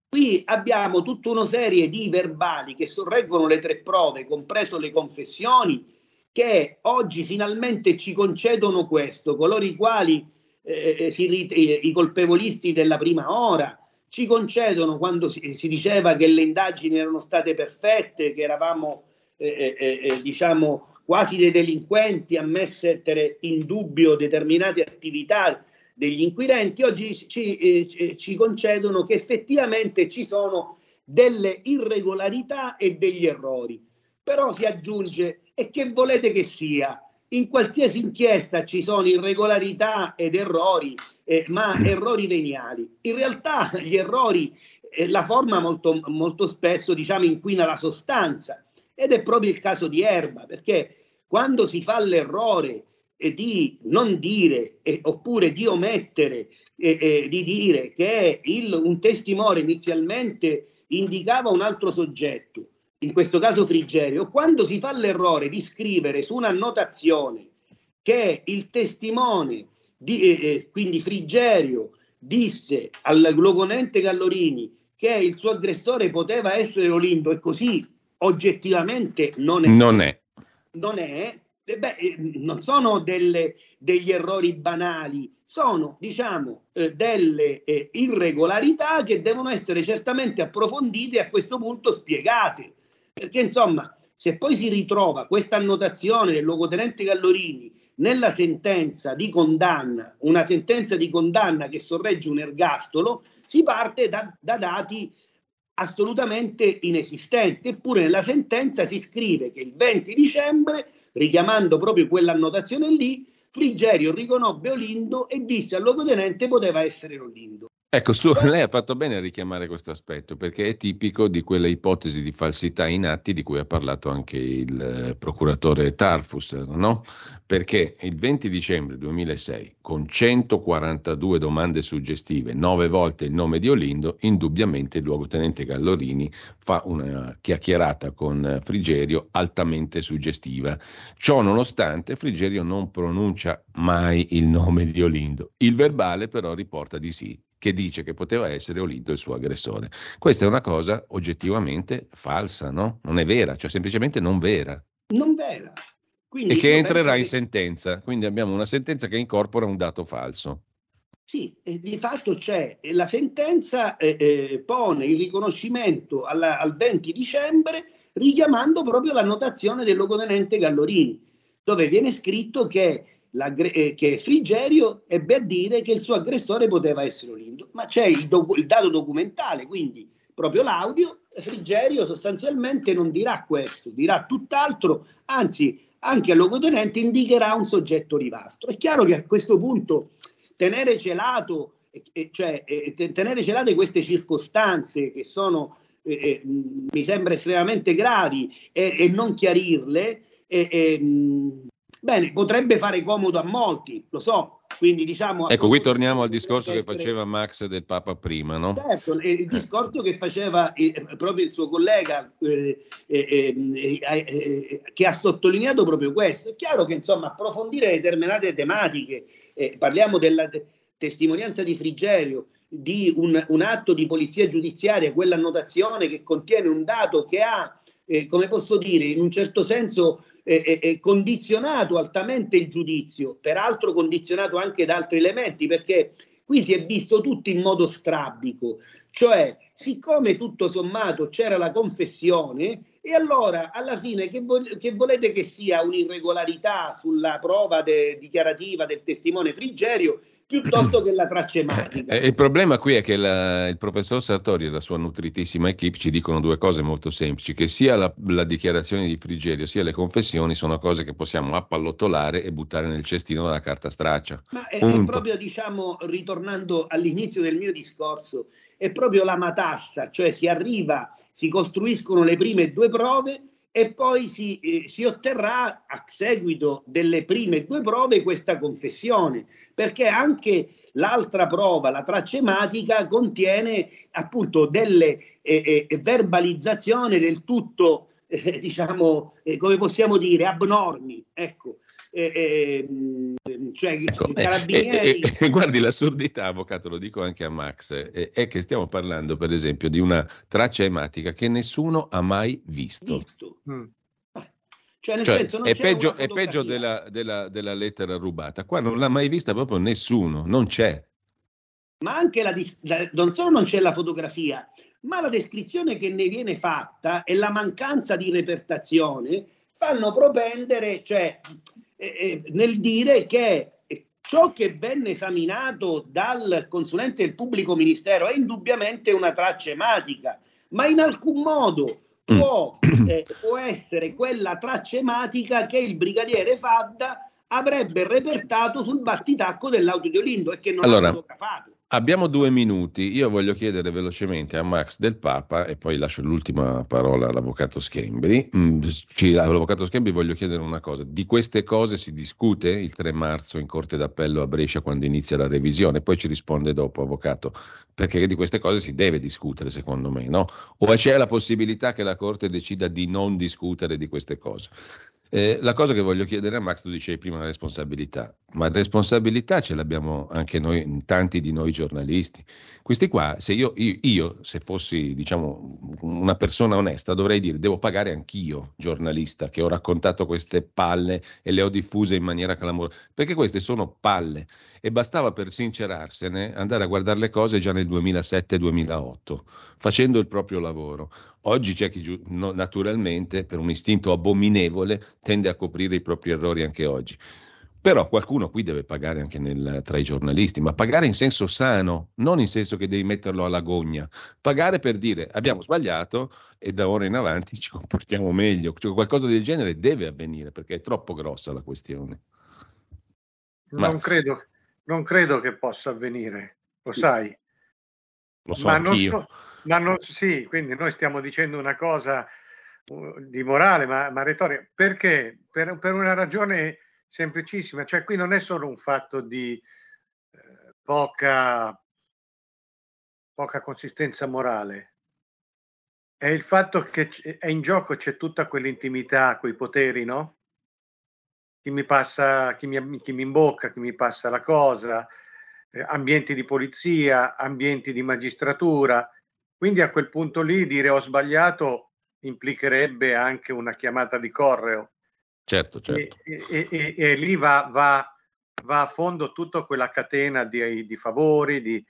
Qui abbiamo tutta una serie di verbali che sorreggono le tre prove, compreso le confessioni, che oggi finalmente ci concedono questo, coloro i quali eh, eh, si, eh, i colpevolisti della prima ora ci concedono quando si, si, diceva che le indagini erano state perfette, che eravamo eh, eh, eh diciamo quasi dei delinquenti a mettere in dubbio determinate attività degli inquirenti, oggi ci, ci concedono che effettivamente ci sono delle irregolarità e degli errori. Però si aggiunge, e che volete che sia? in qualsiasi inchiesta ci sono irregolarità ed errori, eh, ma errori veniali. In realtà gli errori, eh, la forma molto, molto spesso diciamo inquina la sostanza ed è proprio il caso di Erba, perché quando si fa l'errore eh, di non dire eh, oppure di omettere eh, eh, di dire che il, un testimone inizialmente indicava un altro soggetto in questo caso Frigerio, quando si fa l'errore di scrivere su un'annotazione che il testimone, di, quindi Frigerio, disse al glogonente Gallorini che il suo aggressore poteva essere Olindo e così oggettivamente non è. Non è. Non, è, eh, beh, eh, non sono delle, degli errori banali, sono diciamo eh, delle eh, irregolarità che devono essere certamente approfondite e a questo punto spiegate. Perché insomma, se poi si ritrova questa annotazione del luogotenente Gallorini nella sentenza di condanna, una sentenza di condanna che sorregge un ergastolo, si parte da, da dati assolutamente inesistenti, eppure nella sentenza si scrive che il 20 dicembre, richiamando proprio quell'annotazione lì, Frigerio riconobbe Olindo e disse al luogotenente poteva essere Olindo. Ecco, su, lei ha fatto bene a richiamare questo aspetto perché è tipico di quelle ipotesi di falsità in atti di cui ha parlato anche il eh, procuratore Tarfus, no? Perché il 20 dicembre 2006, con 142 domande suggestive, nove volte il nome di Olindo, indubbiamente il luogotenente Gallorini fa una chiacchierata con Frigerio altamente suggestiva. Ciò nonostante, Frigerio non pronuncia mai il nome di Olindo. Il verbale però riporta di sì che dice che poteva essere Olindo il suo aggressore. Questa è una cosa oggettivamente falsa, no? Non è vera, cioè semplicemente non vera. Non vera. Quindi e che entrerà in che... sentenza. Quindi abbiamo una sentenza che incorpora un dato falso. Sì, e di fatto c'è la sentenza eh, eh, pone il riconoscimento alla, al 20 dicembre richiamando proprio la notazione del logotenente Gallorini, dove viene scritto che eh, che Frigerio ebbe a dire che il suo aggressore poteva essere Olindo, ma c'è il, do- il dato documentale, quindi proprio l'audio, Frigerio sostanzialmente non dirà questo, dirà tutt'altro, anzi anche al locotenente indicherà un soggetto rivastro. È chiaro che a questo punto tenere celato, eh, cioè eh, tenere celate queste circostanze che sono, eh, eh mi sembra estremamente gravi e, e non chiarirle, Bene, potrebbe fare comodo a molti, lo so. Quindi diciamo. Ecco, qui torniamo al discorso che faceva Max del Papa prima, no? Certo, il discorso che faceva eh, proprio il suo collega, eh, eh, eh, che ha sottolineato proprio questo. È chiaro che insomma approfondire determinate tematiche, eh, parliamo della te- testimonianza di Frigerio, di un, un, atto di polizia giudiziaria, quell'annotazione che contiene un dato che ha, eh, come posso dire, in un certo senso eh, eh, condizionato altamente il giudizio, peraltro condizionato anche da altri elementi, perché qui si è visto tutto in modo strabico, cioè siccome tutto sommato c'era la confessione, e allora alla fine che, vo- che volete che sia un'irregolarità sulla prova de- dichiarativa del testimone Frigerio? Piuttosto che la tracematica. Eh, il problema qui è che la, il professor Sartori e la sua nutritissima equip ci dicono due cose molto semplici, che sia la, la, dichiarazione di Frigerio sia le confessioni sono cose che possiamo appallottolare e buttare nel cestino della carta straccia. Ma è, è proprio, diciamo, ritornando all'inizio del mio discorso, è proprio la matassa, cioè si arriva, si costruiscono le prime due prove e poi si, eh, si, otterrà a seguito delle prime due prove questa confessione, perché anche l'altra prova, la tracematica, contiene appunto delle eh, eh, verbalizzazioni del tutto, eh, diciamo, eh, come possiamo dire, abnormi. Ecco. Eh, cioè, ecco, carabinieri... guardi l'assurdità, avvocato, lo dico anche a Max, è che stiamo parlando per esempio di una traccia ematica che nessuno ha mai visto. visto. Mm. Cioè, cioè, senso, è, peggio, è, peggio, della, della, della, lettera rubata. Qua non l'ha mai vista proprio nessuno, non c'è. Ma anche la, la, non solo non c'è la fotografia, ma la descrizione che ne viene fatta e la mancanza di repertazione fanno propendere, cioè, eh, eh, nel dire che ciò che venne esaminato dal consulente del pubblico ministero è indubbiamente una traccia ematica, ma in alcun modo può, mm. eh, può essere quella traccia ematica che il brigadiere Fadda avrebbe repertato sul battitacco dell'auto di Olindo e che non allora, ha fotografato. Abbiamo due minuti, io voglio chiedere velocemente a Max del Papa e poi lascio l'ultima parola all'avvocato Schembri. Mm, all'avvocato Schembri voglio chiedere una cosa, di queste cose si discute il 3 marzo in Corte d'Appello a Brescia quando inizia la revisione, poi ci risponde dopo avvocato, perché di queste cose si deve discutere secondo me, no? O c'è la possibilità che la Corte decida di non discutere di queste cose? Eh, la cosa che voglio chiedere a Max, tu dicevi prima la responsabilità, ma responsabilità ce l'abbiamo anche noi, tanti di noi giornalisti. Questi qua, se io, io, io, se fossi diciamo una persona onesta, dovrei dire devo pagare anch'io, giornalista, che ho raccontato queste palle e le ho diffuse in maniera clamorosa, perché queste sono palle e bastava per sincerarsene andare a guardare le cose già nel 2007-2008, facendo il proprio lavoro. Oggi c'è chi naturalmente, per un istinto abominevole, tende a coprire i propri errori anche oggi. Però qualcuno qui deve pagare anche nel, tra i giornalisti, ma pagare in senso sano, non in senso che devi metterlo alla gogna. Pagare per dire abbiamo sbagliato e da ora in avanti ci comportiamo meglio. Cioè, qualcosa del genere deve avvenire perché è troppo grossa la questione. Non credo, non credo, che possa avvenire, lo sai. Lo so ma anch'io. Non, ma non, sì, quindi noi stiamo dicendo una cosa uh, di morale, ma, ma retorica. Perché? Per, per, una ragione semplicissima. Cioè qui non è solo un fatto di eh, poca, poca consistenza morale, è il fatto che è in gioco c'è tutta quell'intimità, quei poteri, no? Chi mi passa, chi mi, chi mi imbocca, chi mi passa la cosa, eh, ambienti di polizia, ambienti di magistratura. Quindi a quel punto lì dire ho sbagliato implicherebbe anche una chiamata di correo. Certo, certo. E, e, e, e lì va, va, va, a fondo tutta quella catena di, di favori, di,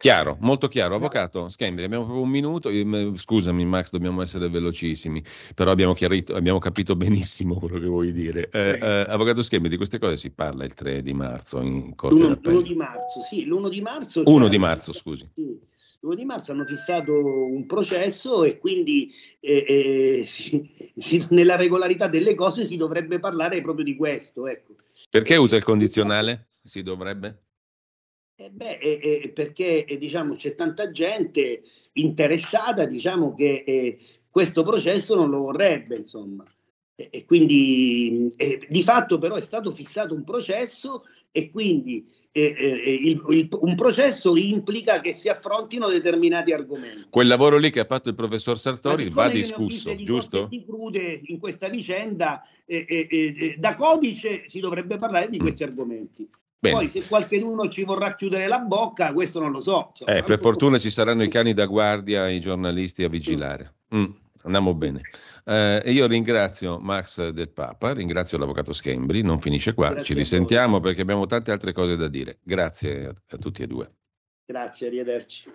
Chiaro, molto chiaro. Avvocato Schembri, abbiamo proprio un minuto. Scusami, Max, dobbiamo essere velocissimi, però abbiamo, chiarito, abbiamo capito benissimo quello che vuoi dire. Eh, eh, Avvocato Schembri, di queste cose si parla il 3 di marzo in Corte L'1 di marzo, sì, l'1 di marzo. 1 di marzo, scusi. Sì. L'1 di marzo hanno fissato un processo e quindi eh, eh si, si, nella regolarità delle cose si dovrebbe parlare proprio di questo. Ecco. Perché usa il condizionale? Si dovrebbe? Eh beh, eh, perché eh, diciamo, c'è tanta gente interessata diciamo, che eh, questo processo non lo vorrebbe, insomma. E, quindi di fatto però è stato fissato un processo e quindi il, il, un processo implica che si affrontino determinati argomenti. Quel lavoro lì che ha fatto il professor Sartori va discusso, giusto? Di crude in questa vicenda, da codice si dovrebbe parlare di mm. questi argomenti. Bene. Poi se qualcuno ci vorrà chiudere la bocca, questo non lo so. Insomma, eh, per fortuna ci saranno i cani da guardia e i giornalisti a vigilare. Mm, andiamo bene. Eh, io ringrazio Max del Papa, ringrazio l'avvocato Schembri, non finisce qua, Grazie ci risentiamo perché abbiamo tante altre cose da dire. Grazie a, a tutti e due. Grazie, arrivederci.